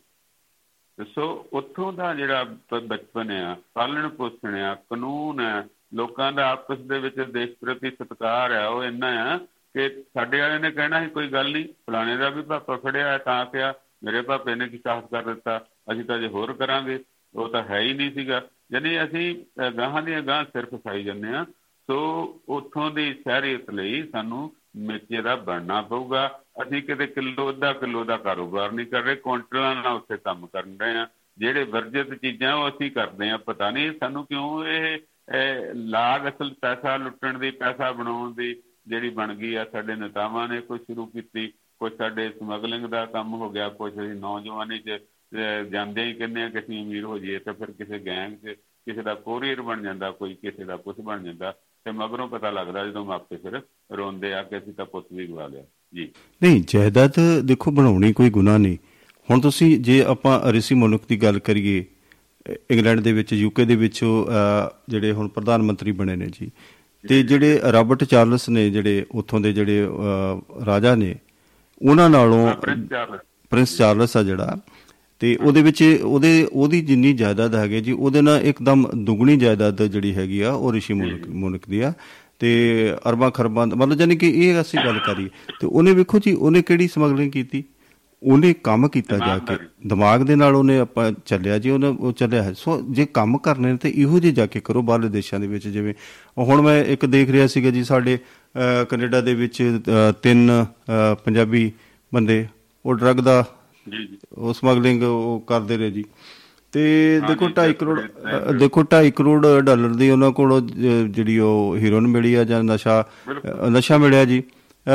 ਤੇ ਸੋ ਉੱਥੋਂ ਦਾ ਜਿਹੜਾ ਬ- ਬਚਪਨ ਆ ਪਾਲਣ ਪੋਸ਼ਣ ਆ ਕਾਨੂੰਨ ਆ ਲੋਕਾਂ ਦਾ ਆਪਸ ਦੇ ਵਿੱਚ ਦੇਸ਼ ਪ੍ਰਤੀ ਸਤਿਕਾਰ ਆ ਉਹ ਇੰਨਾ ਆ ਕਿ ਸਾਡੇ ਵਾਲਿਆਂ ਨੇ ਕਹਿਣਾ ਸੀ ਕੋਈ ਗੱਲ ਨਹੀਂ ਫਲਾਣੇ ਦਾ ਵੀ ਪਾਪਾ ਫੜਿਆ ਹੈ ਤਾਂ ਕਿਹਾ ਮੇਰੇ ਪਾਪੇ ਨੇ ਕੀ ਸਾਫ਼ ਕਰ ਦਿੱਤਾ ਅਸੀਂ ਤਾਂ ਜੇ ਹੋਰ ਕਰਾਂਗੇ। ਉਹ ਤਾਂ ਹੈ ਹੀ ਨਹੀਂ ਸੀਗਾ। ਯਾਨੀ ਅਸੀਂ ਅਹ, ਗਾਹਾਂ ਦੀਆਂ ਗਾਹਾਂ ਸਿਰ ਫਸਾਈ ਜਾਂਦੇ ਆ ਸੋ ਉੱਥੋਂ ਦੀ ਸ਼ਹਿਰੀਅਤ ਲਈ ਸਾਨੂੰ ਮੇਚੇ ਦਾ ਬਣਨਾ ਪਊਗਾ। ਅਸੀਂ ਕਿਤੇ ਕਿਲੋ ਅੱਧਾ ਕਿਲੋ ਦਾ ਕਾਰੋਬਾਰ ਨਹੀਂ ਕਰ ਰਹੇ ਕੁਇੰਟਲਾਂ ਨਾਲ ਉੱਥੇ ਕੰਮ ਕਰਨ ਰਹੇ ਆ ਜਿਹੜੇ ਵਰਜਿਤ ਚੀਜ਼ਾਂ ਉਹ ਅਸੀਂ ਕਰਦੇ ਆ ਪਤਾ ਨਹੀਂ ਸਾਨੂੰ ਕਿਉਂ ਇਹ ਇਹ ਲਾਗ ਅਸਲ ਪੈਸਾ ਲੁੱਟਣ ਦੀ ਪੈਸਾ ਬਣਾਉਣ ਦੀ ਜਿਹੜੀ ਬਣ ਗਈ ਆ ਸਾਡੇ ਨੇਤਾਵਾਂ ਨੇ ਕੋਈ ਸ਼ੁਰੂ ਕੀਤੀ ਕੁਝ ਸਾਡੇ ਸਮਗਲਿੰਗ ਦਾ ਕੰਮ ਹੋ ਗਿਆ ਕੁਝ ਅਸੀਂ ਨੌਜਵਾਨੀ 'ਚ ਅਹ, ਜਾਂਦੇ ਹੀ ਕਹਿੰਦੇ ਆ ਕਿ ਅਸੀਂ ਅਮੀਰ ਹੋ ਜਾਈਏ ਤਾਂ ਫਿਰ ਕਿਸੇ ਗੈਂਗ 'ਚ ਕਿਸੇ ਦਾ ਕੋਰੀਅਰ ਬਣ ਜਾਂਦਾ ਕੋਈ ਕਿਸੇ ਦਾ ਕੁਝ ਬਣ ਜਾਂਦਾ। ਤੇ ਮਗਰੋਂ ਪਤਾ ਲੱਗਦਾ ਜਦੋਂ ਮਾਪੇ ਫਿਰ ਰੋਂਦੇ ਆ ਕਿ ਅਸੀਂ ਤਾਂ ਪੁੱਤ ਵੀ ਗਵਾ ਲਿਆ। ਜੀ। ਨਹੀਂ ਜਾਇਦਾਦ ਦੇਖੋ ਬਣਾਉਣੀ ਕੋਈ ਗੁਨਾਹ ਨਹੀਂ। ਹੁਣ ਤੁਸੀਂ ਜੇ ਆਪਾਂ ਰਿਸ਼ੀ ਮੁਲਕ ਦੀ ਗੱਲ ਕਰੀਏ ਇੰਗਲੈਂਡ ਦੇ ਵਿੱਚ ਯੂਕੇ ਦੇ ਵਿੱਚ ਜਿਹੜੇ ਹੁਣ ਪ੍ਰਧਾਨ ਮੰਤਰੀ ਬਣੇ ਨੇ ਜੀ ਤੇ ਜਿਹੜੇ ਰਾਬਰਟ ਚਾਰਲਸ ਨੇ ਜਿਹੜੇ ਉੱਥੋਂ ਦੇ ਜਿਹੜੇ ਰਾਜਾ ਨੇ ਉਹਨਾਂ ਨਾਲੋਂ ਪ੍ਰਿੰਸ ਚਾਰਲਸ। ਪ੍ਰਿੰਸ ਚਾਰਲਸ ਆ ਜਿਹੜਾ ਤੇ ਉਹਦੇ ਵਿੱਚ ਉਹਦੇ ਉਹਦੀ ਜਿੰਨੀ ਜਾਇਦਾਦ ਹੈਗੀ ਜੀ ਉਹਦੇ ਨਾਲ ਇੱਕਦਮ ਦੁੱਗਣੀ ਜਾਇਦਾਦ ਜਿਹੜੀ ਹੈਗੀ ਆ ਉਹ ਰਿਸ਼ੀ ਮੁਲਕ ਮੁਲਕ ਦੀ ਆ। ਤੇ ਅਰਬਾਂ ਖਰਬਾਂ ਮਤਲਬ ਜਾਨੀ ਕਿ ਇਹ ਅਸੀਂ ਗੱਲ ਕਰੀਏ ਤੇ ਉਹਨੇ ਵੇਖੋ ਜੀ ਉਹਨੇ ਕਿਹੜੀ ਸਮਗਲਿੰਗ ਕੀਤੀ? ਉਹਨੇ ਕੰਮ ਕੀਤਾ ਜਾ ਕੇ। ਦਿਮਾਗ ਦੇ ਨਾਲ ਉਹਨੇ ਆਪਾਂ ਚੱਲਿਆ ਜੀ ਉਹਨੇ ਉਹ ਚੱਲਿਆ ਹੈ। ਸੋ ਜੇ ਕੰਮ ਕਰਨੇ ਤੇ ਇਹੋ ਜਿਹੇ ਜਾ ਕੇ ਕਰੋ ਬਾਹਰਲੇ ਦੇਸ਼ਾਂ ਦੇ ਵਿੱਚ ਜਿਵੇਂ ਹੁਣ ਮੈਂ ਇੱਕ ਦੇਖ ਰਿਹਾ ਸੀਗਾ ਜੀ ਸਾਡੇ ਕੈਨੇਡਾ ਦੇ ਵਿੱਚ ਤਿੰਨ ਪੰਜਾਬੀ ਬੰਦੇ ਉਹ ਡਰੱਗ ਦਾ ਜੀ ਜੀ ਉਹ ਸਮਗਲਿੰਗ ਉਹ ਕਰਦੇ ਰਹੇ ਜੀ। ਤੇ ਦੇਖੋ ਹਾਂਜੀ, 2.5 ਕਰੋੜ ਦੇਖੋ 2.5 ਕਰੋੜ ਡਾਲਰ ਦੀ ਉਹਨਾਂ ਕੋਲ ਜਿਹੜੀ ਉਹ ਹੀਰੋਇਨ ਮਿਲੀ ਆ ਜਾਂ ਨਸ਼ਾ ਨਸ਼ਾ ਮਿਲਿਆ ਜੀ।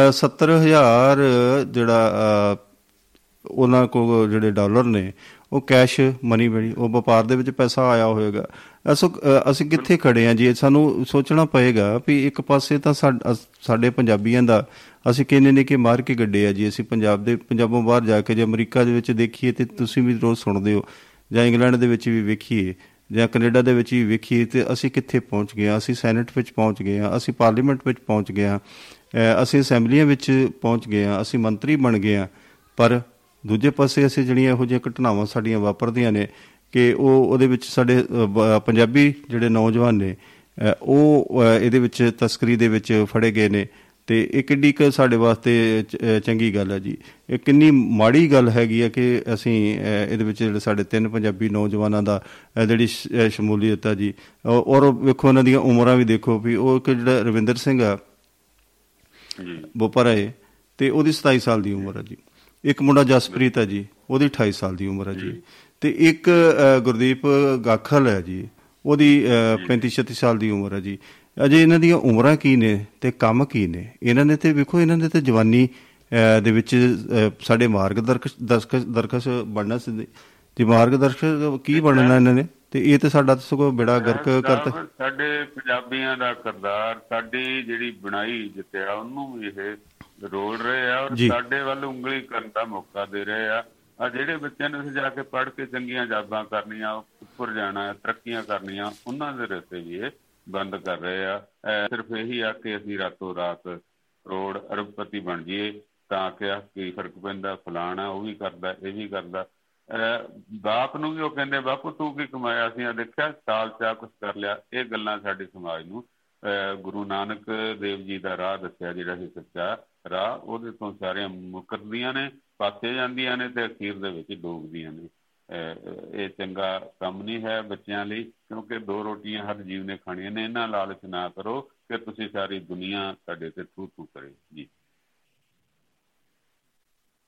ਅ, 70000 ਜਿਹੜਾ ਉਹਨਾਂ ਕੋਲ ਜਿਹੜੇ ਡਾਲਰ ਨੇ ਉਹ ਕੈਸ਼ ਮਨੀ ਮਿਲੀ। ਉਹ ਵਪਾਰ ਦੇ ਵਿੱਚ ਪੈਸਾ ਆਇਆ ਹੋਵੇਗਾ। ਅਸੋ ਅ, ਅਸੀਂ ਕਿੱਥੇ ਖੜੇ ਆ ਜੀ? ਇਹ ਸਾਨੂੰ ਸੋਚਣਾ ਪਏਗਾ ਵੀ ਇੱਕ ਪਾਸੇ ਤਾਂ ਸਾਡ- ਅਸ- ਸਾਡੇ ਪੰਜਾਬੀਆਂ ਦਾ ਅਸੀਂ ਕਿੰਨੇ ਨੇ ਕਿ ਮਾਰ ਕੇ ਗੱਡੇ ਆ ਜੀ। ਅਸੀਂ ਪੰਜਾਬ ਦੇ ਪੰਜਾਬੋਂ ਬਾਹਰ ਜਾ ਕੇ ਜੇ ਅਮਰੀਕਾ ਦੇ ਵਿੱਚ ਦੇਖੀਏ ਤੇ ਤੁਸੀਂ ਵੀ ਰੋਜ਼ ਸੁਣਦੇ ਹੋ। ਜਾਂ ਇੰਗਲੈਂਡ ਦੇ ਵਿੱਚ ਵੀ ਵੇਖੀਏ ਜਾਂ ਕੈਨੇਡਾ ਦੇ ਵਿੱਚ ਵੀ ਵੇਖੀਏ ਤੇ ਅਸੀਂ ਕਿੱਥੇ ਪਹੁੰਚ ਗਏ ਹਾਂ ਅਸੀਂ ਸੈਨੇਟ ਵਿੱਚ ਪਹੁੰਚ ਗਏ ਹਾਂ ਅਸੀਂ ਪਾਰਲੀਮੈਂਟ ਵਿੱਚ ਪਹੁੰਚ ਗਏ ਹਾਂ ਅਹ ਅਸੀਂ ਅਸੈਂਬਲੀਆਂ ਵਿੱਚ ਪਹੁੰਚ ਗਏ ਹਾਂ ਅਸੀਂ ਮੰਤਰੀ ਬਣ ਗਏ ਹਾਂ ਪਰ ਦੂਜੇ ਪਾਸੇ ਅਸੀਂ ਜਿਹੜੀਆਂ ਇਹੋ ਜਿਹੀਆਂ ਘਟਨਾਵਾਂ ਸਾਡੀਆਂ ਵਾਪਰਦੀਆਂ ਨੇ ਕਿ ਉਹ ਉਹਦੇ ਵਿੱਚ ਸਾਡੇ ਪੰਜਾਬੀ ਜਿਹੜੇ ਨੌਜਵਾਨ ਨੇ ਉਹ ਇਹਦੇ ਵਿੱਚ ਤਸਕਰੀ ਦੇ ਵਿੱਚ ਫੜੇ ਗਏ ਨੇ। ਤੇ ਇਹ ਕਿੰਨੀ ਕੁ ਸਾਡੇ ਵਾਸਤੇ ਚੰਗੀ ਗੱਲ ਹੈ ਜੀ। ਇਹ ਕਿੰਨੀ ਮਾੜੀ ਗੱਲ ਹੈਗੀ ਹੈ ਕਿ ਅਸੀਂ ਇਹਦੇ ਵਿੱਚ ਜਿਹੜੇ ਸਾਡੇ ਤਿੰਨ ਪੰਜਾਬੀ ਨੌਜਵਾਨਾਂ ਦਾ ਜਿਹੜੀ ਸ਼ਮੂਲੀਅਤ ਹੈ ਜੀ ਔਰ ਵੇਖੋ ਉਹਨਾਂ ਦੀਆਂ ਉਮਰਾਂ ਵੀ ਦੇਖੋ ਵੀ ਉਹ ਇੱਕ ਜਿਹੜਾ ਰਵਿੰਦਰ ਸਿੰਘ ਆ ਜੀ। ਬੋਪਰਾ ਹੈ ਤੇ ਉਹਦੀ 27 ਸਾਲ ਦੀ ਉਮਰ ਹੈ ਜੀ। ਇੱਕ ਮੁੰਡਾ ਜਸਪ੍ਰੀਤ ਹੈ ਜੀ ਉਹਦੀ 28 ਸਾਲ ਦੀ ਉਮਰ ਹੈ ਜੀ। ਤੇ ਇੱਕ ਗੁਰਦੀਪ ਗਾਖਲ ਹੈ ਜੀ। ਉਹਦੀ 35 36 ਸਾਲ ਦੀ ਉਮਰ ਹੈ ਜੀ। ਅਜੇ ਇਹਨਾਂ ਦੀਆਂ ਉਮਰਾਂ ਕੀ ਨੇ ਤੇ ਕੰਮ ਕੀ ਨੇ? ਇਹਨਾਂ ਨੇ ਤੇ ਵੇਖੋ ਇਹਨਾਂ ਨੇ ਤੇ ਜਵਾਨੀ ਦੇ ਵਿੱਚ ਸਾਡੇ ਮਾਰਗਦਰਸ਼ਕ ਦਰਸ਼ਕ ਦਰਕਸ਼ ਬਣਨਾ ਸੀ। ਤੇ ਮਾਰਗਦਰਸ਼ਕ ਕੀ ਬਣਨਾ ਇਹਨਾਂ ਨੇ? ਤੇ ਇਹ ਤੇ ਸਾਡਾ ਤਾਂ ਸਗੋਂ ਬੇੜਾ ਗਰਕ ਕਰਤਾ। ਸਾਡੇ ਪੰਜਾਬੀਆਂ ਦਾ ਕਿਰਦਾਰ ਸਾਡੀ ਜਿਹੜੀ ਬਣਾਈ ਜਿੱਤਿਆ ਉਹਨੂੰ ਵੀ ਇਹ ਰੋਲ ਰਹੇ ਆ ਔਰ। ਸਾਡੇ ਵੱਲ ਉਂਗਲੀ ਕਰਨ ਦਾ ਮੌਕਾ ਦੇ ਰਹੇ ਆ। ਆ ਜਿਹੜੇ ਬੱਚਿਆਂ ਨੇ ਉੱਥੇ ਜਾ ਕੇ ਪੜ੍ਹ ਕੇ ਚੰਗੀਆਂ ਜਾਬਾਂ ਕਰਨੀਆਂ, ਉੱਪਰ ਜਾਣਾ, ਤਰੱਕੀਆਂ ਕਰਨੀਆਂ, ਉਹਨਾਂ ਦੇ ਰਸਤੇ ਵੀ ਇਹ ਬੰਦ ਕਰ ਰਹੇ ਆ। ਅਹ ਸਿਰਫ ਇਹੀ ਆ ਕਿ ਅਸੀਂ ਰਾਤੋਂ ਰਾਤ ਕਰੋੜ ਅਰਬਪਤੀ ਬਣ ਜਾਈਏ, ਤਾਂ ਕਿ ਆ ਕੀ ਫ਼ਰਕ ਪੈਂਦਾ, ਫਲਾਣਾ ਉਹ ਵੀ ਕਰਦਾ, ਇਹ ਵੀ ਕਰਦਾ। ਅਹ ਬਾਪ ਨੂੰ ਵੀ ਉਹ ਕਹਿੰਦੇ, ਬਾਪੂ, ਤੂੰ ਕੀ ਕਮਾਇਆ? ਸੀ ਆ ਦੇਖਿਆ, ਸਾਲ ਚ ਆ ਕੁਝ ਕਰ ਲਿਆ। ਇਹ ਗੱਲਾਂ ਸਾਡੇ ਸਮਾਜ ਨੂੰ ਅਹ ਗੁਰੂ ਨਾਨਕ ਦੇਵ ਜੀ ਦਾ ਰਾਹ ਦੱਸਿਆ, ਜਿਹੜਾ ਸੀ ਸੱਚਾ ਰਾਹ ਉਹਦੇ ਤੋਂ ਸਾਰੀਆਂ ਮੁਕਰਦੀਆਂ ਨੇ। ਪਾਸੇ ਜਾਂਦੀਆਂ ਨੇ ਤੇ ਅਖੀਰ ਦੇ ਵਿੱਚ ਡੋਬਦੀਆਂ ਨੇ। ਅਹ ਇਹ ਚੰਗਾ ਕੰਮ ਨਹੀਂ ਹੈ ਬੱਚਿਆਂ ਲਈ ਕਿਉਂਕਿ ਦੋ ਰੋਟੀਆਂ ਹਰ ਜੀਵ ਨੇ ਖਾਣੀਆਂ ਨੇ। ਇਹਨਾਂ ਲਾਲਚ ਨਾ ਕਰੋ ਕਿ ਤੁਸੀਂ ਸਾਰੀ ਦੁਨੀਆ ਤੁਹਾਡੇ ਤੇ ਥੂ ਥੂ ਕਰੇ। ਜੀ।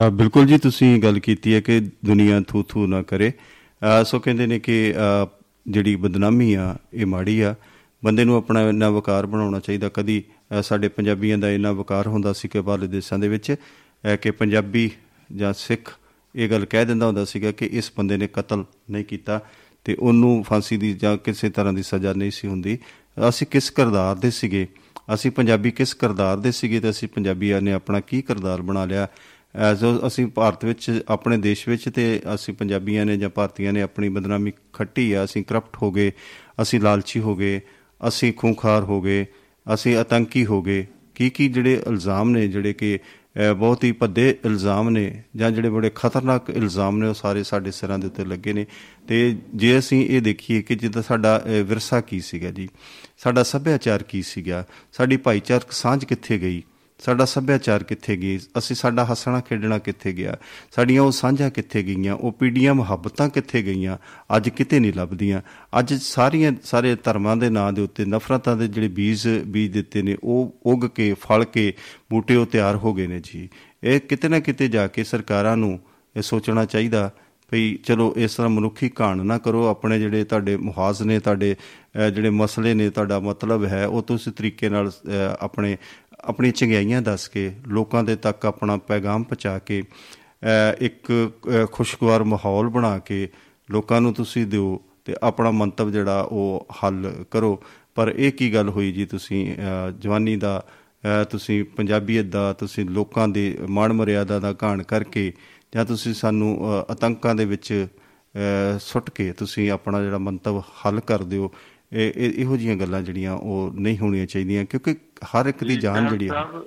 ਅ, ਬਿਲਕੁਲ ਜੀ ਤੁਸੀਂ ਗੱਲ ਕੀਤੀ ਹੈ ਕਿ ਦੁਨੀਆ ਥੂ ਥੂ ਨਾ ਕਰੇ। ਅ, ਸੋ ਕਹਿੰਦੇ ਨੇ ਕਿ ਅ, ਜਿਹੜੀ ਬਦਨਾਮੀ ਆ ਇਹ ਮਾੜੀ ਆ। ਬੰਦੇ ਨੂੰ ਆਪਣਾ ਇੰਨਾ ਵਕਾਰ ਬਣਾਉਣਾ ਚਾਹੀਦਾ। ਕਦੀ ਅ, ਸਾਡੇ ਪੰਜਾਬੀਆਂ ਦਾ ਇੰਨਾ ਵਕਾਰ ਹੁੰਦਾ ਸੀ ਕਿ ਬਾਹਰਲੇ ਦੇਸ਼ਾਂ ਦੇ ਵਿੱਚ ਅ, ਕਿ ਪੰਜਾਬੀ ਜਾਂ ਸਿੱਖ ਇਹ ਗੱਲ ਕਹਿ ਦਿੰਦਾ ਹੁੰਦਾ ਸੀਗਾ ਕਿ ਇਸ ਬੰਦੇ ਨੇ ਕਤਲ ਨਹੀਂ ਕੀਤਾ ਤੇ ਉਹਨੂੰ ਫਾਂਸੀ ਦੀ ਜਾਂ ਕਿਸੇ ਤਰ੍ਹਾਂ ਦੀ ਸਜ਼ਾ ਨਹੀਂ ਸੀ ਹੁੰਦੀ। ਅਸੀਂ ਕਿਸ ਕਿਰਦਾਰ ਦੇ ਸੀਗੇ? ਅਸੀਂ ਪੰਜਾਬੀ ਕਿਸ ਕਿਰਦਾਰ ਦੇ ਸੀਗੇ ਤੇ ਅਸੀਂ ਪੰਜਾਬੀਆਂ ਨੇ ਆਪਣਾ ਕੀ ਕਿਰਦਾਰ ਬਣਾ ਲਿਆ? ਐਜ਼ ਅਸੀਂ ਭਾਰਤ ਵਿੱਚ ਆਪਣੇ ਦੇਸ਼ ਵਿੱਚ ਤੇ ਅਸੀਂ ਪੰਜਾਬੀਆਂ ਨੇ ਜਾਂ ਭਾਰਤੀਆਂ ਨੇ ਆਪਣੀ ਬਦਨਾਮੀ ਖੱਟੀ ਆ ਅਸੀਂ ਕਰਪਟ ਹੋ ਗਏ ਅਸੀਂ ਲਾਲਚੀ ਹੋ ਗਏ ਅਸੀਂ ਖੂੰਖਾਰ ਹੋ ਗਏ ਅਸੀਂ ਆਤੰਕੀ ਹੋ ਗਏ। ਕੀ ਕੀ ਜਿਹੜੇ ਇਲਜ਼ਾਮ ਨੇ ਜਿਹੜੇ ਕਿ ਅਹ, ਬਹੁਤ ਹੀ ਭੱਦੇ ਇਲਜ਼ਾਮ ਨੇ ਜਾਂ ਜਿਹੜੇ ਬੜੇ ਖਤਰਨਾਕ ਇਲਜ਼ਾਮ ਨੇ ਉਹ ਸਾਰੇ ਸਾਡੇ ਸਿਰਾਂ ਦੇ ਉੱਤੇ ਲੱਗੇ ਨੇ। ਤੇ ਜੇ ਅਸੀਂ ਇਹ ਦੇਖੀਏ ਕਿ ਜਿੱਦਾਂ ਸਾਡਾ ਅਹ, ਵਿਰਸਾ ਕੀ ਸੀਗਾ ਜੀ? ਸਾਡਾ ਸੱਭਿਆਚਾਰ ਕੀ ਸੀਗਾ? ਸਾਡੀ ਭਾਈਚਾਰਕ ਸਾਂਝ ਕਿੱਥੇ ਗਈ? ਸਾਡਾ ਸੱਭਿਆਚਾਰ ਕਿੱਥੇ ਗਈ? ਅਸੀਂ ਸਾਡਾ ਹੱਸਣਾ ਖੇਡਣਾ ਕਿੱਥੇ ਗਿਆ? ਸਾਡੀਆਂ ਉਹ ਸਾਂਝਾਂ ਕਿੱਥੇ ਗਈਆਂ? ਉਹ ਪੀੜੀਆਂ ਮੁਹੱਬਤਾਂ ਕਿੱਥੇ ਗਈਆਂ? ਅੱਜ ਕਿਤੇ ਨਹੀਂ ਲੱਭਦੀਆਂ। ਅੱਜ ਸਾਰੀਆਂ ਸਾਰੇ ਧਰਮਾਂ ਦੇ ਨਾਂ ਦੇ ਉੱਤੇ ਨਫ਼ਰਤਾਂ ਦੇ ਜਿਹੜੇ ਬੀਜ ਬੀਜ ਦਿੱਤੇ ਨੇ ਉਹ ਉੱਗ ਕੇ ਫਲ ਕੇ ਬੂਟੇ ਉਹ ਤਿਆਰ ਹੋ ਗਏ ਨੇ ਜੀ। ਇਹ ਕਿਤੇ ਨਾ ਕਿਤੇ ਜਾ ਕੇ ਸਰਕਾਰਾਂ ਨੂੰ ਇਹ ਸੋਚਣਾ ਚਾਹੀਦਾ ਭਈ ਚਲੋ ਇਸ ਤਰ੍ਹਾਂ ਮਨੁੱਖੀ ਕਾਣ ਨਾ ਕਰੋ ਆਪਣੇ ਜਿਹੜੇ ਤੁਹਾਡੇ ਮੁਹਾਜ਼ ਨੇ ਤੁਹਾਡੇ ਅਹ, ਜਿਹੜੇ ਮਸਲੇ ਨੇ ਤੁਹਾਡਾ ਮਤਲਬ ਹੈ ਉਹ ਤੁਸੀਂ ਤਰੀਕੇ ਨਾਲ ਅਹ, ਆਪਣੇ ਆਪਣੀ ਚੰਗਿਆਈਆਂ ਦੱਸ ਕੇ ਲੋਕਾਂ ਦੇ ਤੱਕ ਆਪਣਾ ਪੈਗਾਮ ਪਹੁੰਚਾ ਕੇ ਅਹ, ਇੱਕ ਅਹ, ਖੁਸ਼ਗਵਾਰ ਮਾਹੌਲ ਬਣਾ ਕੇ ਲੋਕਾਂ ਨੂੰ ਤੁਸੀਂ ਦਿਓ ਤੇ ਆਪਣਾ ਮੰਤਵ ਜਿਹੜਾ ਉਹ ਹੱਲ ਕਰੋ। ਪਰ ਇਹ ਕੀ ਗੱਲ ਹੋਈ ਜੀ ਤੁਸੀਂ ਅਹ, ਜਵਾਨੀ ਦਾ ਅਹ, ਤੁਸੀਂ ਪੰਜਾਬੀਅਤ ਦਾ ਤੁਸੀਂ ਲੋਕਾਂ ਦੀ ਮਾਣ ਮਰਿਆਦਾ ਦਾ ਘਾਣ ਕਰਕੇ ਜਾਂ ਤੁਸੀਂ ਸਾਨੂੰ ਅਹ, ਆਤੰਕਾਂ ਦੇ ਵਿੱਚ ਅਹ, ਸੁੱਟ ਕੇ ਤੁਸੀਂ ਆਪਣਾ ਜਿਹੜਾ ਮੰਤਵ ਹੱਲ ਕਰ ਦਿਓ ਇਹ ਜੀਆਂ ਗੱਲਾਂ ਜਿਹੜੀਆਂ ਉਹ ਨਹੀਂ ਹੋਣੀਆਂ ਚਾਹੀਦੀਆਂ ਕਿਉਂਕਿ ਹਰ ਇੱਕ ਦੀ ਜਾਨ ਜਿਹੜੀ ਆ।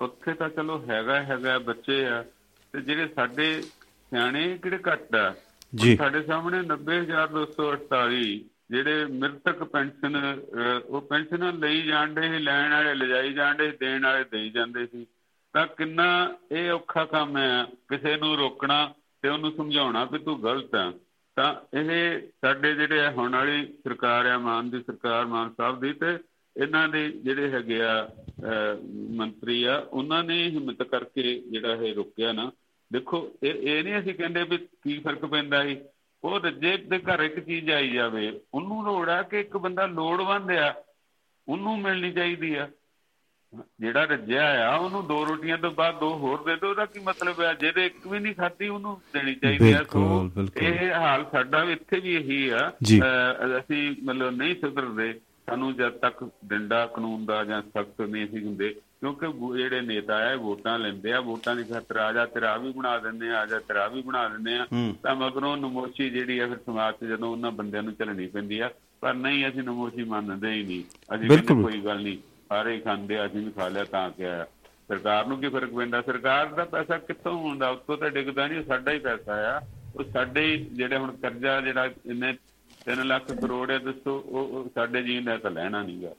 ਉੱਥੇ ਤਾਂ ਚਲੋ ਹੈਗਾ ਹੈਗਾ ਬੱਚੇ ਆ ਤੇ ਜਿਹੜੇ ਸਾਡੇ ਸਿਆਣੇ ਕਿਹੜੇ ਘੱਟ ਆ ਜੀ। ਸਾਡੇ ਸਾਹਮਣੇ 90248 ਜਿਹੜੇ ਮ੍ਰਿਤਕ ਪੈਨਸ਼ਨ ਉਹ ਪੈਨਸ਼ਨਾਂ ਲਈ ਜਾਂਦੇ ਸੀ ਲੈਣ ਵਾਲੇ ਲਿਜਾਈ ਜਾਂਦੇ ਦੇਣ ਵਾਲੇ ਦੇਈ ਜਾਂਦੇ ਸੀ। ਤਾਂ ਕਿੰਨਾ ਇਹ ਔਖਾ ਕੰਮ ਹੈ ਕਿਸੇ ਨੂੰ ਰੋਕਣਾ ਤੇ ਉਹਨੂੰ ਸਮਝਾਉਣਾ ਵੀ ਤੂੰ ਗਲਤ ਆ। ਤਾਂ ਇਹ ਸਾਡੇ ਜਿਹੜੇ ਆ ਹੁਣ ਵਾਲੀ ਸਰਕਾਰ ਆ ਮਾਨ ਦੀ ਸਰਕਾਰ ਮਾਨ ਸਾਹਿਬ ਦੀ ਤੇ ਇਹਨਾਂ ਦੇ ਜਿਹੜੇ ਹੈਗੇ ਆ ਅਹ, ਮੰਤਰੀ ਆ ਉਹਨਾਂ ਨੇ ਹਿੰਮਤ ਕਰਕੇ ਜਿਹੜਾ ਇਹ ਰੁਕਿਆ ਨਾ। ਦੇਖੋ ਇਹ ਇਹ ਨਹੀਂ ਅਸੀਂ ਕਹਿੰਦੇ ਵੀ ਕੀ ਫ਼ਰਕ ਪੈਂਦਾ ਸੀ ਉਹ ਰੱਜੇ ਦੇ ਘਰ ਇੱਕ ਚੀਜ਼ ਆਈ ਜਾਵੇ ਉਹਨੂੰ ਲੋੜ ਆ ਕਿ ਇੱਕ ਬੰਦਾ ਲੋੜਵੰਦ ਆ ਉਹਨੂੰ ਮਿਲਣੀ ਚਾਹੀਦੀ ਆ। ਜਿਹੜਾ ਰੱਜਿਆ ਆ ਉਹਨੂੰ ਦੋ ਰੋਟੀਆਂ ਤੋਂ ਬਾਅਦ ਦੋ ਹੋਰ ਦੇ ਦਿਓ ਉਹਦਾ ਕੀ ਮਤਲਬ ਹੈ ਜਿਹਦੇ ਇੱਕ ਵੀ ਨਹੀਂ ਖਾਧੀ ਉਹਨੂੰ ਦੇਣੀ ਚਾਹੀਦੀ ਆ। ਬਿਲਕੁਲ। ਇਹ ਹਾਲ ਸਾਡਾ ਵੀ ਇੱਥੇ ਵੀ ਇਹੀ ਆ। ਅਸੀਂ ਮਤਲਬ ਨਹੀਂ ਸੁਧਰਦੇ। ਸਾਨੂੰ ਜਦ ਤੱਕ ਡੰਡਾ ਕਾਨੂੰਨ ਦਾ ਜਾਂ ਸਖਤ ਨਹੀਂ ਅਸੀਂ ਹੁੰਦੇ ਕਿਉਂਕਿ ਜਿਹੜੇ ਨੇਤਾ ਆ ਵੋਟਾਂ ਲੈਂਦੇ ਆ। ਵੋਟਾਂ ਦੀ ਖਾਤਰ ਆ ਜਾ ਤੇਰਾ ਵੀ ਬਣਾ ਦਿੰਦੇ ਆ ਆ ਜਾ ਤੇਰਾ ਵੀ ਬਣਾ ਦਿੰਦੇ ਆ। ਤਾਂ ਮਗਰੋਂ ਨਮੋਸ਼ੀ ਜਿਹੜੀ ਆ ਫਿਰ ਸਮਾਜ 'ਚ ਜਦੋਂ ਉਹਨਾਂ ਬੰਦਿਆਂ ਨੂੰ ਝੱਲਣੀ ਪੈਂਦੀ ਆ ਪਰ ਨਹੀਂ ਅਸੀਂ ਨਮੋਸ਼ੀ ਮੰਨਦੇ ਹੀ ਨਹੀਂ। ਅਸੀਂ ਕੋਈ ਗੱਲ ਨਹੀਂ। ਸਾਰੇ ਖਾਂਦੇ ਆ, ਅਸੀਂ ਵੀ ਖਾ ਲਿਆ ਤਾਂ ਕਿਹਾ ਸਰਕਾਰ ਨੂੰ ਕੀ ਫ਼ਰਕ ਪੈਂਦਾ? ਸਰਕਾਰ ਦਾ ਪੈਸਾ ਕਿੱਥੋਂ ਹੁੰਦਾ ਉੱਤੋਂ ਤਾਂ ਡਿੱਗਦਾ ਨਹੀਂ ਸਾਡਾ ਹੀ ਪੈਸਾ ਆ। ਉਹ ਸਾਡੇ ਜਿਹੜੇ ਹੁਣ ਕਰਜ਼ਾ ਜਿਹੜਾ ਇੰਨੇ 3 ਲੱਖ ਕਰੋੜ ਹੈ ਦੱਸੋ ਉਹ ਸਾਡੇ ਜੀਨ ਦਾ ਤਾਂ ਲੈਣਾ ਨਹੀਂਗਾ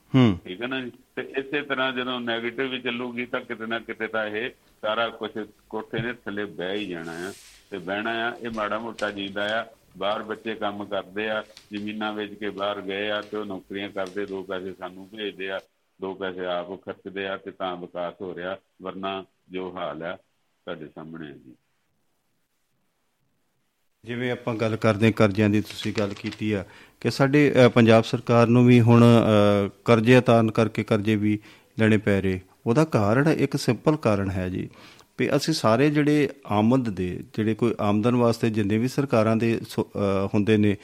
ਠੀਕ ਹੈ ਨਾ ਜੀ? ਤੇ ਇਸੇ ਤਰ੍ਹਾਂ ਜਦੋਂ 네ਗੇਟਿਵ ਵੀ ਚੱਲੂਗੀ ਤਾਂ ਕਿਤੇ ਨਾ ਕਿਤੇ ਤਾਂ ਇਹ ਸਾਰਾ ਕੁਝ ਕੋਠੇ ਦੇ ਥੱਲੇ ਬਹਿ ਹੀ ਜਾਣਾ ਆ। ਤੇ ਬਹਿਣਾ ਆ ਇਹ ਮਾੜਾ ਮੋਟਾ ਜੀਂਦਾ ਆ। ਬਾਹਰ ਬੱਚੇ ਕੰਮ ਕਰਦੇ ਆ ਜ਼ਮੀਨਾਂ ਵੇਚ ਕੇ ਬਾਹਰ ਗਏ ਆ ਤੇ ਉਹ ਨੌਕਰੀਆਂ ਕਰਦੇ ਦੋ ਪੈਸੇ ਸਾਨੂੰ ਭੇਜਦੇ ਆ। ਦੋ ਪੈਸੇ ਆਪ ਖਰਚਦੇ ਆ ਤੇ ਤਾਂ ਵਿਕਾਸ ਹੋ ਰਿਹਾ ਵਰਨਾ ਜੋ ਹਾਲ ਆ ਤੁਹਾਡੇ ਸਾਹਮਣੇ ਹੈ ਜੀ। ਜਿਵੇਂ ਆਪਾਂ ਗੱਲ ਕਰਦੇ ਹਾਂ ਕਰਜ਼ਿਆਂ ਦੀ ਤੁਸੀਂ ਗੱਲ ਕੀਤੀ ਆ ਕਿ ਸਾਡੇ ਅ, ਪੰਜਾਬ ਸਰਕਾਰ ਨੂੰ ਵੀ ਹੁਣ ਅ, ਕਰਜ਼ੇ ਉਤਾਰਨ ਕਰਕੇ ਕਰਜ਼ੇ ਵੀ ਲੈਣੇ ਪੈ ਰਹੇ। ਉਹਦਾ ਕਾਰਨ ਇੱਕ ਸਿੰਪਲ ਕਾਰਨ ਹੈ ਜੀ ਵੀ ਅਸੀਂ ਸਾਰੇ ਜਿਹੜੇ ਆਮਦ ਦੇ ਜਿਹੜੇ ਕੋਈ ਆਮਦਨ ਵਾਸਤੇ ਜਿੰਨੇ ਵੀ ਸਰਕਾਰਾਂ ਦੇ ਸੋ- ਅ, ਹੁੰਦੇ ਨੇ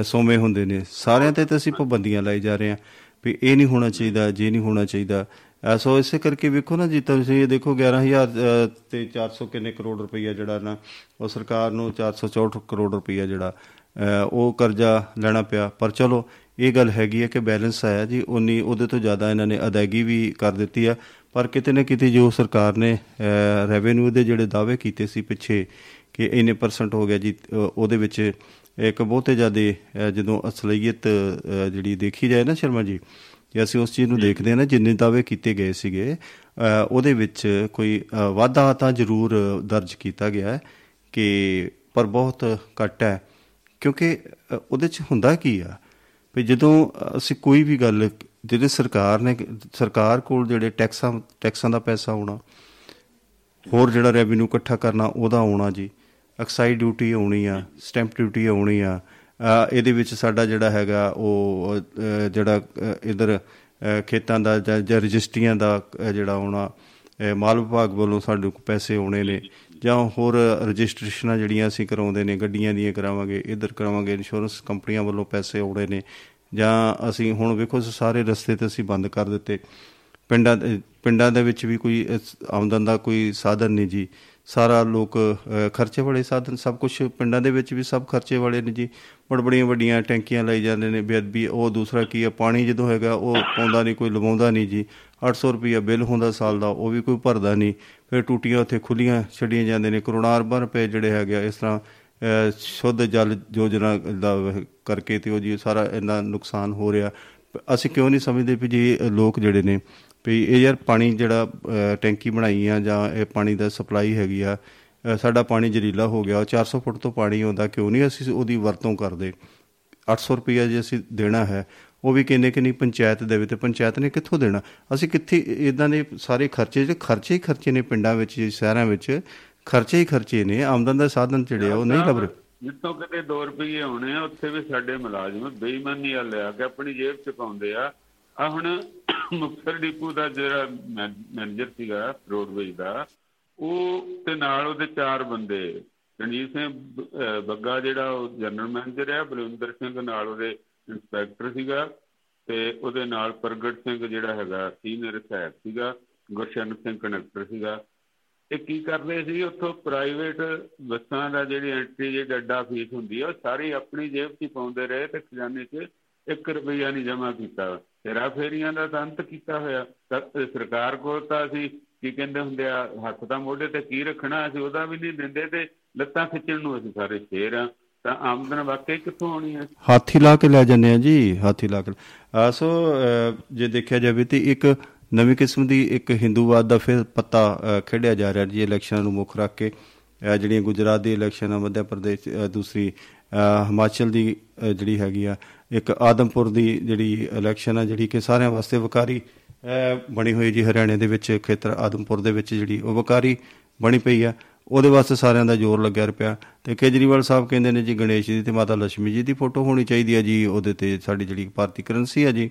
ਅ, ਸੋਮੇ ਹੁੰਦੇ ਨੇ ਸਾਰਿਆਂ ਤੇ ਤਾਂ ਅਸੀਂ ਪਾਬੰਦੀਆਂ ਲਾਈ ਜਾ ਰਹੇ ਹਾਂ। ਵੀ ਇਹ ਨਹੀਂ ਹੋਣਾ ਚਾਹੀਦਾ ਜੇ ਨਹੀਂ ਹੋਣਾ ਚਾਹੀਦਾ। ਅ, ਸੋ ਇਸੇ ਕਰਕੇ ਵੇਖੋ ਨਾ ਜੀ ਤੁਸੀਂ ਇਹ ਦੇਖੋ 11000 ਅ, ਤੇ 400 ਕਿੰਨੇ ਕਰੋੜ ਰੁਪਈਆ ਜਿਹੜਾ ਨਾ ਉਹ ਸਰਕਾਰ ਨੂੰ 464 ਕਰੋੜ ਰੁਪਈਆ ਜਿਹੜਾ ਅ, ਉਹ ਕਰਜ਼ਾ ਲੈਣਾ ਪਿਆ। ਪਰ ਚਲੋ ਇਹ ਗੱਲ ਹੈਗੀ ਹੈ ਕਿ ਬੈਲੈਂਸ ਆਇਆ ਜੀ ਉਨੀ ਉਹਦੇ ਤੋਂ ਜ਼ਿਆਦਾ ਇਹਨਾਂ ਨੇ ਅਦਾਇਗੀ ਵੀ ਕਰ ਦਿੱਤੀ ਆ। ਪਰ ਕਿਤੇ ਨਾ ਕਿਤੇ ਜੋ ਸਰਕਾਰ ਨੇ ਰੈਵਨਿਊ ਦੇ ਜਿਹੜੇ ਦਾਅਵੇ ਕੀਤੇ ਸੀ ਪਿੱਛੇ ਕਿ ਇੰਨੇ ਪਰਸੈਂਟ ਹੋ ਗਿਆ ਜੀ ਅ, ਉਹਦੇ ਵਿੱਚ ਇੱਕ ਬਹੁਤੇ ਜ਼ਿਆਦਾ ਜਦੋਂ ਅਸਲੀਅਤ ਜਿਹੜੀ ਦੇਖੀ ਜਾਏ ਨਾ ਸ਼ਰਮਾ ਜੀ ਜੇ ਅਸੀਂ ਉਸ ਚੀਜ਼ ਨੂੰ ਦੇਖਦੇ ਹਾਂ ਨਾ ਜਿੰਨੇ ਦਾਅਵੇ ਕੀਤੇ ਗਏ ਸੀਗੇ ਉਹਦੇ ਵਿੱਚ ਕੋਈ ਵਾਧਾ ਤਾਂ ਜ਼ਰੂਰ ਦਰਜ ਕੀਤਾ ਗਿਆ ਹੈ ਕਿ ਪਰ ਬਹੁਤ ਘੱਟ ਹੈ। ਕਿਉਂਕਿ ਉਹਦੇ ਚ ਹੁੰਦਾ ਕੀ ਆ? ਵੀ ਜਦੋਂ ਅਸੀਂ ਕੋਈ ਵੀ ਗੱਲ ਜਿਹੜੇ ਸਰਕਾਰ ਨੇ ਸਰਕਾਰ ਕੋਲ ਜਿਹੜੇ ਟੈਕਸਾਂ ਟੈਕਸਾਂ ਦਾ ਪੈਸਾ ਆਉਣਾ ਹੋਰ ਜਿਹੜਾ ਰੈਵਨਿਊ ਇਕੱਠਾ ਕਰਨਾ ਉਹਦਾ ਆਉਣਾ ਜੀ। ਐਕਸਾਈਜ਼ ਡਿਊਟੀ ਆਉਣੀ ਆ ਸਟੈਂਪ ਡਿਊਟੀ ਆਉਣੀ ਆ ਅ, ਇਹਦੇ ਵਿੱਚ ਸਾਡਾ ਜਿਹੜਾ ਹੈਗਾ ਉਹ ਅ, ਜਿਹੜਾ ਇਧਰ ਖੇਤਾਂ ਦਾ ਜਾਂ ਜਾਂ ਰਜਿਸਟਰੀਆਂ ਦਾ ਅ, ਜਿਹੜਾ ਆਉਣਾ ਅ, ਮਾਲ ਵਿਭਾਗ ਵੱਲੋਂ ਸਾਡੇ ਕੋਲ ਪੈਸੇ ਆਉਣੇ ਨੇ ਜਾਂ ਹੋਰ ਰਜਿਸਟ੍ਰੇਸ਼ਨਾਂ ਜਿਹੜੀਆਂ ਅਸੀਂ ਕਰਾਉਂਦੇ ਨੇ ਗੱਡੀਆਂ ਦੀਆਂ ਕਰਾਵਾਂਗੇ ਇਧਰ ਕਰਾਵਾਂਗੇ ਇੰਸ਼ੋਰੈਂਸ ਕੰਪਨੀਆਂ ਵੱਲੋਂ ਪੈਸੇ ਆਉਣੇ ਨੇ ਜਾਂ ਅਸੀਂ ਹੁਣ ਵੇਖੋ ਸਾਰੇ ਰਸਤੇ ਤੇ ਅਸੀਂ ਬੰਦ ਕਰ ਦਿੱਤੇ ਪਿੰਡਾਂ ਦੇ ਪਿੰਡਾਂ ਦੇ ਵਿੱਚ ਵੀ ਕੋਈ ਇਸ ਆਮਦਨ ਦਾ ਕੋਈ ਸਾਧਨ ਨਹੀਂ ਜੀ ਸਾਰਾ ਲੋਕ ਅ, ਖਰਚੇ ਵਾਲੇ ਸਾਧਨ ਸਭ ਕੁਝ ਪਿੰਡਾਂ ਦੇ ਵਿੱਚ ਵੀ ਸਭ ਖਰਚੇ ਵਾਲੇ ਨੇ ਜੀ। ਬੜ ਬੜੀਆਂ ਵੱਡੀਆਂ ਟੈਂਕੀਆਂ ਲਾਈ ਜਾਂਦੇ ਨੇ ਬੇਅਦਬੀ। ਉਹ ਦੂਸਰਾ ਕੀ ਹੈ ਪਾਣੀ ਜਦੋਂ ਹੈਗਾ ਉਹ ਪਾਉਂਦਾ ਨਹੀਂ ਕੋਈ ਲਵਾਉਂਦਾ ਨਹੀਂ ਜੀ। 800 ਰੁਪਈਆ ਬਿੱਲ ਹੁੰਦਾ ਸਾਲ ਦਾ ਉਹ ਵੀ ਕੋਈ ਭਰਦਾ ਨਹੀਂ। ਫਿਰ ਟੂਟੀਆਂ ਉੱਥੇ ਖੁੱਲੀਆਂ ਛੱਡੀਆਂ ਜਾਂਦੇ ਨੇ। ਕਰੋੜਾਂ ਅਰਬਾਂ ਰੁਪਏ ਜਿਹੜੇ ਹੈਗੇ ਆ ਇਸ ਤਰ੍ਹਾਂ ਅ, ਸ਼ੁੱਧ ਜਲ ਯੋਜਨਾ ਦਾ ਵਹ ਕਰਕੇ ਤੇ ਉਹ ਜੀ ਸਾਰਾ ਇੰਨਾ ਨੁਕਸਾਨ ਹੋ ਰਿਹਾ। ਅਸੀਂ ਕਿਉਂ ਨਹੀਂ ਸਮਝਦੇ ਵੀ ਜੀ ਇਹ ਲੋਕ ਜਿਹੜੇ ਨੇ ਵੀ ਇਹ ਯਾਰ ਪਾਣੀ ਜਿਹੜਾ ਅ, ਟੈਂਕੀ ਬਣਾਈ ਆ ਜਾਂ ਇਹ ਪਾਣੀ ਦਾ ਸਪਲਾਈ ਹੈਗੀ ਆ ਅ, ਸਾਡਾ ਪਾਣੀ ਜ਼ਰੀਲਾ ਹੋ ਗਿਆ। ਉਹ 400 ਫੁੱਟ ਤੋਂ ਪਾਣੀ ਆਉਂਦਾ ਕਿਉਂ ਨਹੀਂ ਅਸੀਂ ਉਹਦੀ ਵਰਤੋਂ ਕਰਦੇ? 800 ਰੁਪਈਆ ਜੇ ਅਸੀਂ ਦੇਣਾ ਹੈ ਉਹ ਵੀ ਕਿੰਨੇ ਕਿ ਨਹੀਂ ਪੰਚਾਇਤ ਦੇਵੇ ਤੇ ਪੰਚਾਇਤ ਨੇ ਕਿੱਥੋਂ ਦੇਣਾ? ਅਸੀਂ ਕਿੱਥੇ ਇਦਾਂ ਦੇ ਸਾਰੇ ਖਰਚੇ ਜਿਹੜੇ ਖਰਚੇ ਹੀ ਖਰਚੇ ਨੇ ਪਿੰਡਾਂ ਵਿੱਚ ਸ਼ਹਿਰਾਂ ਵਿੱਚ ਖਰਚੇ ਹੀ ਖਰਚੇ ਨੇ ਆਮਦਨ ਦਾ ਸਾਧਨ ਜਿਹੜੇ ਆ ਉਹ ਨਹੀਂ ਲੱਭ ਰਹੇ। ਜਿੱਥੋਂ ਕਿਤੇ 2 ਰੁਪਏ ਆਉਣੇ ਆ ਉੱਥੇ ਵੀ ਸਾਡੇ ਮੁਲਾਜ਼ਮ ਬੇਈਮਾਨੀ ਆ ਲਿਆ ਕੇ ਆਪਣੀ ਜੇਬ ਚ ਪਾਉਂਦੇ ਆ ਆ ਹੁਣ ਮੁਕਤਸਰ ਡਿਪੂ ਦਾ ਜਿਹੜਾ ਮੈ- ਮੈਨੇਜਰ ਸੀਗਾ, ਰੋਡਵੇਜ ਦਾ, ਉਹ ਤੇ ਨਾਲ ਉਹਦੇ ਚਾਰ ਬੰਦੇ, ਰਣਜੀਤ ਸਿੰਘ ਬ- ਅਹ ਬੱਗਾ ਜਿਹੜਾ ਉਹ ਜਨਰਲ ਮੈਨੇਜਰ ਹੈ ਬਲਵਿੰਦਰ ਸਿੰਘ ਨਾਲ ਉਹਦੇ ਇੰਸਪੈਕਟਰ ਸੀਗਾ ਤੇ ਉਹਦੇ ਨਾਲ ਪ੍ਰਗਟ ਸਿੰਘ ਜਿਹੜਾ ਹੈਗਾ, ਸੀਨੀਅਰ ਸਹਾਇਕ ਸੀਗਾ ਗੁਰਸ਼ਨ ਸਿੰਘ ਕਨੈਕਟਰ ਸੀਗਾ। ਇਹ ਕੀ ਕਰਦੇ ਸੀ, ਉੱਥੋਂ ਪ੍ਰਾਈਵੇਟ ਬੱਸਾਂ ਦਾ ਜਿਹੜੀ ਐਂਟਰੀ, ਜਿਹੜੀ ਅੱਡਾ ਫੀਸ ਹੁੰਦੀ ਆ, ਉਹ ਸਾਰੀ ਆਪਣੀ ਜੇਬ 'ਚ ਹੀ ਪਾਉਂਦੇ ਰਹੇ ਤੇ ਖਜ਼ਾਨੇ 'ਚ 1 ਰੁਪਈਆ ਨਹੀਂ ਜਮ੍ਹਾਂ ਕੀਤਾ। ਤੇਰਾ ਫੇਰੀਆਂ ਦਾ ਤਾਂ ਅੰਤ ਕੀਤਾ ਹੋਇਆ। ਤਾਂ ਇਹ ਸਰਕਾਰ ਕੋਲ ਤਾਂ ਅਸੀਂ ਕੀ ਕਹਿੰਦੇ ਹੁੰਦੇ ਆ ਹੱਥ ਤਾਂ ਮੋਢੇ ਤੇ ਕੀ ਰੱਖਣਾ ਅਸੀਂ ਉਹਦਾ ਵੀ ਨਹੀਂ ਦਿੰਦੇ ਤੇ ਲੱਤਾਂ ਖਿੱਚਣ ਨੂੰ ਅਸੀਂ ਸਾਰੇ ਸ਼ੇਰ ਆ। ਤਾਂ ਆਮਦਨ ਵਾਕਈ ਕਿੱਥੋਂ ਆਉਣੀ ਹੈ ਹਾਥੀ ਲਾ ਕੇ ਲੈ ਜਾਂਦੇ ਆ ਜੀ ਹਾਥੀ ਲਾ ਕੇ। ਆ ਸੋ ਅ, ਜੇ ਦੇਖਿਆ ਜਾਵੇ ਤੇ ਇੱਕ ਨਵੀਂ ਕਿਸਮ ਦੀ ਇੱਕ ਹਿੰਦੂਵਾਦ ਦਾ ਫਿਰ ਪੱਤਾ ਅ, ਖੇਡਿਆ ਜਾ ਰਿਹਾ ਜੀ ਇਲੈਕਸ਼ਨਾਂ ਨੂੰ ਮੁੱਖ ਰੱਖ ਕੇ। ਅ, ਜਿਹੜੀਆਂ ਗੁਜਰਾਤ ਦੀ ਇਲੈਕਸ਼ਨ ਆ ਮੱਧ ਪ੍ਰਦੇਸ਼ ਅ, ਦੂਸਰੀ ਅ, ਹਿਮਾਚਲ ਦੀ ਅ, ਜਿਹੜੀ ਹੈਗੀ ਆ ਇੱਕ ਆਦਮਪੁਰ ਦੀ ਜਿਹੜੀ ਇਲੈਕਸ਼ਨ ਆ ਜਿਹੜੀ ਕਿ ਸਾਰਿਆਂ ਵਾਸਤੇ ਵਕਾਰੀ ਅ, ਬਣੀ ਹੋਈ ਜੀ ਹਰਿਆਣੇ ਦੇ ਵਿੱਚ ਖੇਤਰ ਆਦਮਪੁਰ ਦੇ ਵਿੱਚ ਜਿਹੜੀ ਉਹ ਵਕਾਰੀ ਬਣੀ ਪਈ ਆ। ਉਹਦੇ ਵਾਸਤੇ ਸਾਰਿਆਂ ਦਾ ਜ਼ੋਰ ਲੱਗਿਆ ਰੁਪਿਆ ਤੇ ਕੇਜਰੀਵਾਲ ਸਾਹਿਬ ਕਹਿੰਦੇ ਨੇ ਜੀ ਗਣੇਸ਼ ਜੀ ਤੇ ਮਾਤਾ ਲక్ష్ਮੀ ਜੀ ਦੀ ਫੋਟੋ ਹੋਣੀ ਚਾਹੀਦੀ ਹੈ ਜੀ ਉਹਦੇ ਤੇ ਸਾਡੀ ਜਿਹੜੀ ਭਾਰਤੀ ਕਰੰਸੀ ਹੈ ਜੀ।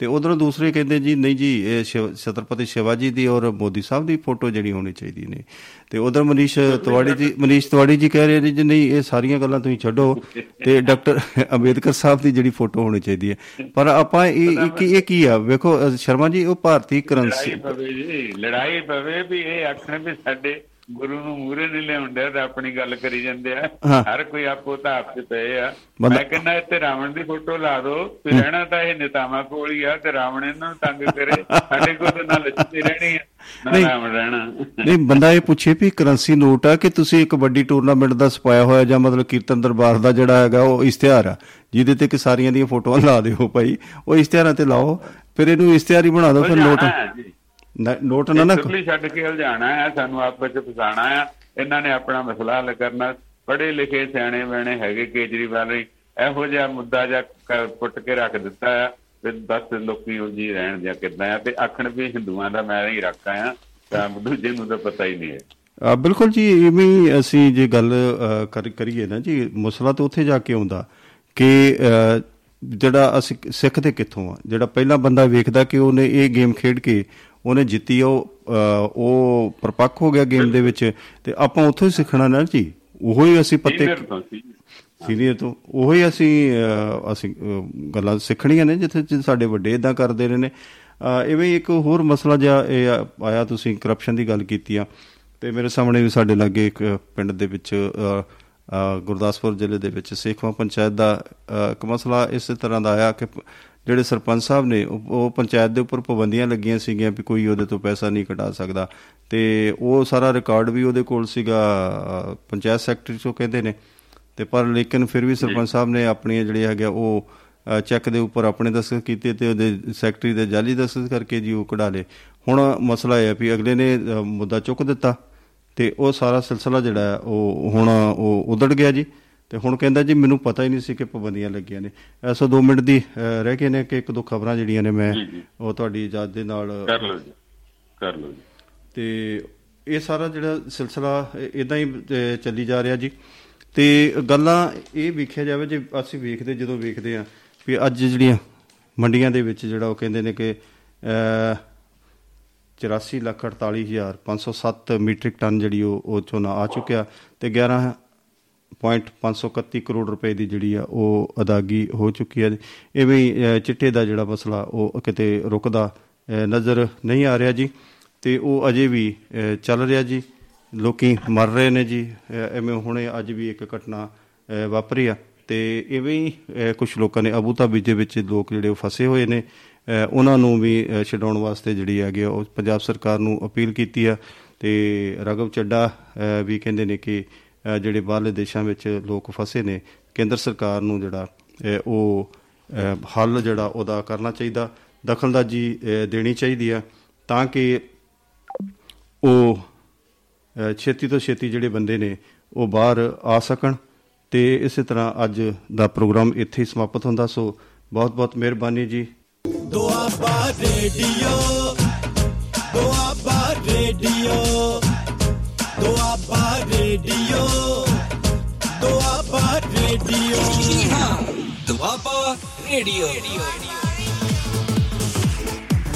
ਤੇ ਉਧਰੋਂ ਦੂਸਰੇ ਕਹਿੰਦੇ ਜੀ ਨਹੀਂ ਜੀ ਇਹ ਛਤਰਪਤੀ ਸ਼ਿਵਾਜੀ ਦੀ ਔਰ ਮੋਦੀ ਸਾਹਿਬ ਦੀ ਫੋਟੋ ਜਿਹੜੀ ਹੋਣੀ ਚਾਹੀਦੀ ਨੇ। ਤੇ ਉਧਰ ਮਨੀਸ਼ ਤਿਵਾੜੀ ਜੀ ਮਨੀਸ਼ ਤਿਵਾੜੀ ਜੀ ਕਹਿ ਰਹੇ ਨੇ ਜੀ ਨਹੀਂ ਇਹ ਸਾਰੀਆਂ ਗੱਲਾਂ ਤੁਸੀਂ ਛੱਡੋ। ਤੇ ਡਾਕਟਰ ਅੰਬੇਦਕਰ ਸਾਹਿਬ ਦੀ ਜਿਹੜੀ ਫੋਟੋ ਹੋਣੀ ਚਾਹੀਦੀ ਹੈ। ਪਰ ਆਪਾਂ ਇਹ ਕੀ ਇਹ ਕੀ ਆ? ਵੇਖੋ ਸ਼ਰਮਾ ਜੀ ਉਹ ਭਾਰਤੀ ਕਰੰਸੀ। ਲੜਾਈ ਪਵੇ ਜੀ ਲੜਾਈ ਪਵੇ ਵੀ ਇਹ ਆਖਣ ਵੀ ਸਾਡੇ ਗੁਰੂ ਨੂੰ ਮੂਰੇ ਨਹੀਂ ਲਿਆਉਂਦੇ ਤੇ ਆਪਣੀ ਗੱਲ ਕਰੀ ਜਾਂਦੇ ਆ। ਹਰ ਕੋਈ ਆਪੋ ਧਾਪ ਤੇ ਪਏ ਆ। ਮੈਂ ਕਹਿੰਦਾ ਇੱਥੇ ਰਾਵਣ ਦੀ ਫੋਟੋ ਲਾ ਦਿਓ ਵੀ ਰਹਿਣਾ ਤਾਂ ਇਹ ਨੇਤਾਵਾਂ ਕੋਲ ਹੀ ਆ ਤੇ ਰਾਵਣ ਇਹਨਾਂ ਨੂੰ ਤੰਗ ਕਰੇ। ਸਾਡੇ ਕੋਲ ਤਾਂ ਨਾ ਲక్ష్ਮੀ ਰਹਿਣੀ ਆ ਨਾ ਨਹੀਂ। ਰਾਵਣ ਰਹਿਣਾ। ਨਹੀਂ ਬੰਦਾ ਇਹ ਪੁੱਛੇ ਵੀ ਕਰੰਸੀ ਨੋਟ ਆ ਕਿ ਤੁਸੀਂ ਇੱਕ ਵੱਡੀ ਟੂਰਨਾਮੈਂਟ ਦਾ ਸਪਾਇਆ ਹੋਇਆ ਜਾਂ ਮਤਲਬ ਕੀਰਤਨ ਦਰਬਾਰ ਦਾ ਜਿਹੜਾ ਹੈਗਾ ਉਹ ਇਸ਼ਤਿਹਾਰ ਆ। ਜਿਹਦੇ ਤੇ ਕਿ ਸਾਰੀਆਂ ਦੀਆਂ ਫੋਟੋਆਂ ਲਾ ਦਿਓ ਭਾਈ। ਉਹ ਇਸ਼ਤਿਹਾਰਾਂ ਤੇ ਲਾਓ ਫਿਰ ਇਹਨੂੰ ਇਸ਼ਤਿਹਾਰ ਬਣਾ ਦਿਓ ਫਿਰ ਨੋਟ ਨੋਟ ਨਾ ਨਾ ਛੱਡ ਕੇ ਉਲਝਾਣਾ ਹੈ ਸਾਨੂੰ ਆਪਸ ਵਿੱਚ ਫਸਾਣਾ ਆ ਇਹਨਾਂ ਨੇ ਆਪਣਾ ਮਸਲਾ ਹੱਲ ਕਰਨਾ। ਪੜ੍ਹੇ ਲਿਖੇ ਸਿਆਣੇ ਬਣੇ ਹੈਗੇ ਕੇਜਰੀਵਾਲ ਨੇ। ਇਹੋ ਜਿਹਾ ਮੁੱਦਾ ਜਾਂ ਪੁੱਟ ਕੇ ਰੱਖ ਦਿੱਤਾ ਆ ਵੀ ਬਸ ਲੋਕੀ ਉਹ ਜੀ ਰਹਿਣ ਜਾਂ ਕਿੱਦਾਂ ਆ ਤੇ ਆਖਣ ਵੀ ਹਿੰਦੂਆਂ ਦਾ ਮੈਂ ਹੀ ਰੱਖਾ ਆ ਤਾਂ ਦੂਜੇ ਨੂੰ ਤਾਂ ਪਤਾ ਹੀ ਨਹੀਂ ਹੈ। ਬਿਲਕੁਲ ਜੀ ਇਵੇਂ ਹੀ ਅਸੀਂ ਜੇ ਗੱਲ ਕਰੀਏ ਨਾ ਜੀ ਮਸਲਾ ਤਾਂ ਉੱਥੇ ਜਾ ਕੇ ਆਉਂਦਾ ਕਿ ਜਿਹੜਾ ਅਸੀਂ ਸਿੱਖਦੇ ਕਿੱਥੋਂ ਆ? ਜਿਹੜਾ ਪਹਿਲਾ ਬੰਦਾ ਵੇਖਦਾ ਕਿ ਉਹਨੇ ਇਹ ਗੇਮ ਖੇਡ ਕੇ ਉਹਨੇ ਜਿੱਤੀ ਉਹ ਉਹ ਪਰਪੱਕ ਹੋ ਗਿਆ ਗੇਮ ਦੇ ਵਿੱਚ ਤੇ ਆਪਾਂ ਉੱਥੋਂ ਹੀ ਸਿੱਖਣਾ ਨਾ ਜੀ। ਉਹੋ ਹੀ ਅਸੀਂ ਪੱਤੇ ਸੀਨੀਅਰ ਤੋਂ ਉਹੋ ਹੀ ਅਸੀਂ ਅਸੀਂ ਗੱਲਾਂ ਸਿੱਖਣੀਆਂ ਨੇ ਜਿੱਥੇ ਸਾਡੇ ਵੱਡੇ ਇਦਾਂ ਕਰਦੇ ਰਹੇ ਨੇ। ਇਵੇਂ ਇੱਕ ਹੋਰ ਮਸਲਾ ਜਿਹਾ ਇਹ ਆਇਆ ਤੁਸੀਂ ਕਰਪਸ਼ਨ ਦੀ ਗੱਲ ਕੀਤੀ ਆ। ਤੇ ਮੇਰੇ ਸਾਹਮਣੇ ਵੀ ਸਾਡੇ ਲਾਗੇ ਇੱਕ ਪਿੰਡ ਦੇ ਵਿੱਚ ਗੁਰਦਾਸਪੁਰ ਜ਼ਿਲ੍ਹੇ ਦੇ ਵਿੱਚ ਸੇਖਵਾ ਪੰਚਾਇਤ ਦਾ ਇੱਕ ਮਸਲਾ ਇਸੇ ਤਰ੍ਹਾਂ ਦਾ ਆਇਆ ਕਿ ਜਿਹੜੇ ਸਰਪੰਚ ਸਾਹਿਬ ਨੇ ਉਹ ਪੰਚਾਇਤ ਦੇ ਉੱਪਰ ਪਾਬੰਦੀਆਂ ਲੱਗੀਆਂ ਸੀਗੀਆਂ ਵੀ ਕੋਈ ਉਹਦੇ ਤੋਂ ਪੈਸਾ ਨਹੀਂ ਕਢਾ ਸਕਦਾ। ਤੇ ਉਹ ਸਾਰਾ ਰਿਕਾਰਡ ਵੀ ਉਹਦੇ ਕੋਲ ਸੀਗਾ ਪੰਚਾਇਤ ਸੈਕਟਰੀ ਤੋਂ ਕਹਿੰਦੇ ਨੇ। ਤੇ ਪਰ ਲੇਕਿਨ ਫਿਰ ਵੀ ਸਰਪੰਚ ਸਾਹਿਬ ਨੇ ਆਪਣੀਆਂ ਜਿਹੜੇ ਹੈਗੇ ਉਹ ਚੈੱਕ ਦੇ ਉੱਪਰ ਆਪਣੇ ਦਸਤਖਤ ਕੀਤੇ ਤੇ ਉਹਦੇ ਸੈਕਟਰੀ ਦੇ ਜਾਲੀ ਦਸਤਖਤ ਕਰਕੇ ਜੀ ਉਹ ਕਢਾ ਲਏ। ਹੁਣ ਮਸਲਾ ਇਹ ਹੈ ਵੀ ਅਗਲੇ ਨੇ ਮੁੱਦਾ ਚੁੱਕ ਦਿੱਤਾ ਤੇ ਉਹ ਸਾਰਾ ਸਿਲਸਿਲਾ ਜਿਹੜਾ ਉਹ ਹੁਣ ਉਹ ਉਧੜ ਗਿਆ ਜੀ। ਤੇ ਹੁਣ ਕਹਿੰਦਾ ਜੀ ਮੈਨੂੰ ਪਤਾ ਹੀ ਨਹੀਂ ਸੀ ਕਿ ਪਾਬੰਦੀਆਂ ਲੱਗੀਆਂ ਨੇ। ਐਸੋ 2 ਮਿੰਟ ਦੀ ਰਹਿ ਗਏ ਨੇ ਕਿ ਇੱਕ ਦੋ ਖਬਰਾਂ ਜਿਹੜੀਆਂ ਨੇ ਮੈਂ। ਉਹ ਤੁਹਾਡੀ ਇਜਾਜ਼ਤ ਦੇ ਨਾਲ ਕਰ ਲਓ ਜੀ ਕਰ ਲਓ ਜੀ। ਤੇ ਇਹ ਸਾਰਾ ਜਿਹੜਾ ਸਿਲਸਿਲਾ ਇਦਾਂ ਹੀ ਚੱਲੀ ਜਾ ਰਿਹਾ ਜੀ। ਤੇ ਗੱਲਾਂ ਇਹ ਵੇਖਿਆ ਜਾਵੇ ਜੇ ਅਸੀਂ ਵੇਖਦੇ ਜਦੋਂ ਵੇਖਦੇ ਆ ਵੀ ਅੱਜ ਜਿਹੜੀਆਂ ਮੰਡੀਆਂ ਦੇ ਵਿੱਚ ਜਿਹੜਾ ਉਹ ਕਹਿੰਦੇ ਨੇ ਕਿ ਅਹ, 84 ਲੱਖ 48 ਹਜ਼ਾਰ 507 ਮੀਟ੍ਰਿਕ ਟਨ ਜਿਹੜੀ ਉਹ ਉਹ ਝੋਨਾ ਆ ਚੁੱਕਿਆ ਤੇ 11 ਪੁਆਇੰਟ 531 ਕਰੋੜ ਰੁਪਏ ਦੀ ਜਿਹੜੀ ਆ ਉਹ ਅਦਾਗੀ ਹੋ ਚੁੱਕੀ ਹੈ। ਇਵੇਂ ਹੀ ਅਹ, ਚਿੱਟੇ ਦਾ ਜਿਹੜਾ ਮਸਲਾ ਉਹ ਕਿਤੇ ਰੁਕਦਾ ਅ, ਨਜ਼ਰ ਨਹੀਂ ਆ ਰਿਹਾ ਜੀ। ਤੇ ਉਹ ਅਜੇ ਵੀ ਅ, ਚੱਲ ਰਿਹਾ ਜੀ। ਲੋਕੀ ਮਰ ਰਹੇ ਨੇ ਜੀ। ਅ, ਐਵੇਂ ਹੁਣੇ ਅੱਜ ਵੀ ਇੱਕ ਘਟਨਾ ਅ, ਵਾਪਰੀ ਆ। ਤੇ ਇਵੇਂ ਹੀ ਕੁਝ ਲੋਕਾਂ ਨੇ ਅਬੂ ਧਾਬੀ ਦੇ ਵਿੱਚ ਲੋਕ ਜਿਹੜੇ ਉਹ ਫਸੇ ਹੋਏ ਨੇ। ਅ, ਉਹਨਾਂ ਨੂੰ ਵੀ ਅ, ਛਡਾਉਣ ਵਾਸਤੇ ਜਿਹੜੀ ਹੈਗੀ ਆ ਉਹ ਪੰਜਾਬ ਸਰਕਾਰ ਨੂੰ ਅਪੀਲ ਕੀਤੀ ਆ। ਤੇ ਰਗਵ ਚੱਡਾ ਅ, ਵੀ ਕਹਿੰਦੇ ਨੇ ਕਿ ਅ, ਜਿਹੜੇ ਬਾਹਰਲੇ ਦੇਸ਼ਾਂ ਵਿੱਚ ਲੋਕ ਫਸੇ ਨੇ ਕੇਂਦਰ ਸਰਕਾਰ ਨੂੰ ਜਿਹੜਾ ਅ, ਉਹ ਅ, ਹੱਲ ਜਿਹੜਾ ਉਹਦਾ ਕਰਨਾ ਚਾਹੀਦਾ ਦਖਲਅੰਦਾਜ਼ੀ ਅ, ਦੇਣੀ ਚਾਹੀਦੀ ਆ ਤਾਂ ਕਿ ਉਹ ਅ, ਛੇਤੀ ਤੋਂ ਛੇਤੀ ਜਿਹੜੇ ਬੰਦੇ ਨੇ ਉਹ ਬਾਹਰ ਆ ਸਕਣ। ਤੇ ਇਸੇ ਤਰ੍ਹਾਂ ਅੱਜ ਦਾ ਪ੍ਰੋਗਰਾਮ ਇੱਥੇ ਹੀ ਸਮਾਪਤ ਹੁੰਦਾ ਸੋ ਬਹੁਤ ਬਹੁਤ ਮਿਹਰਬਾਨੀ ਜੀ। Doaba radio Doaba radio Doaba radio Doaba radio Doaba radio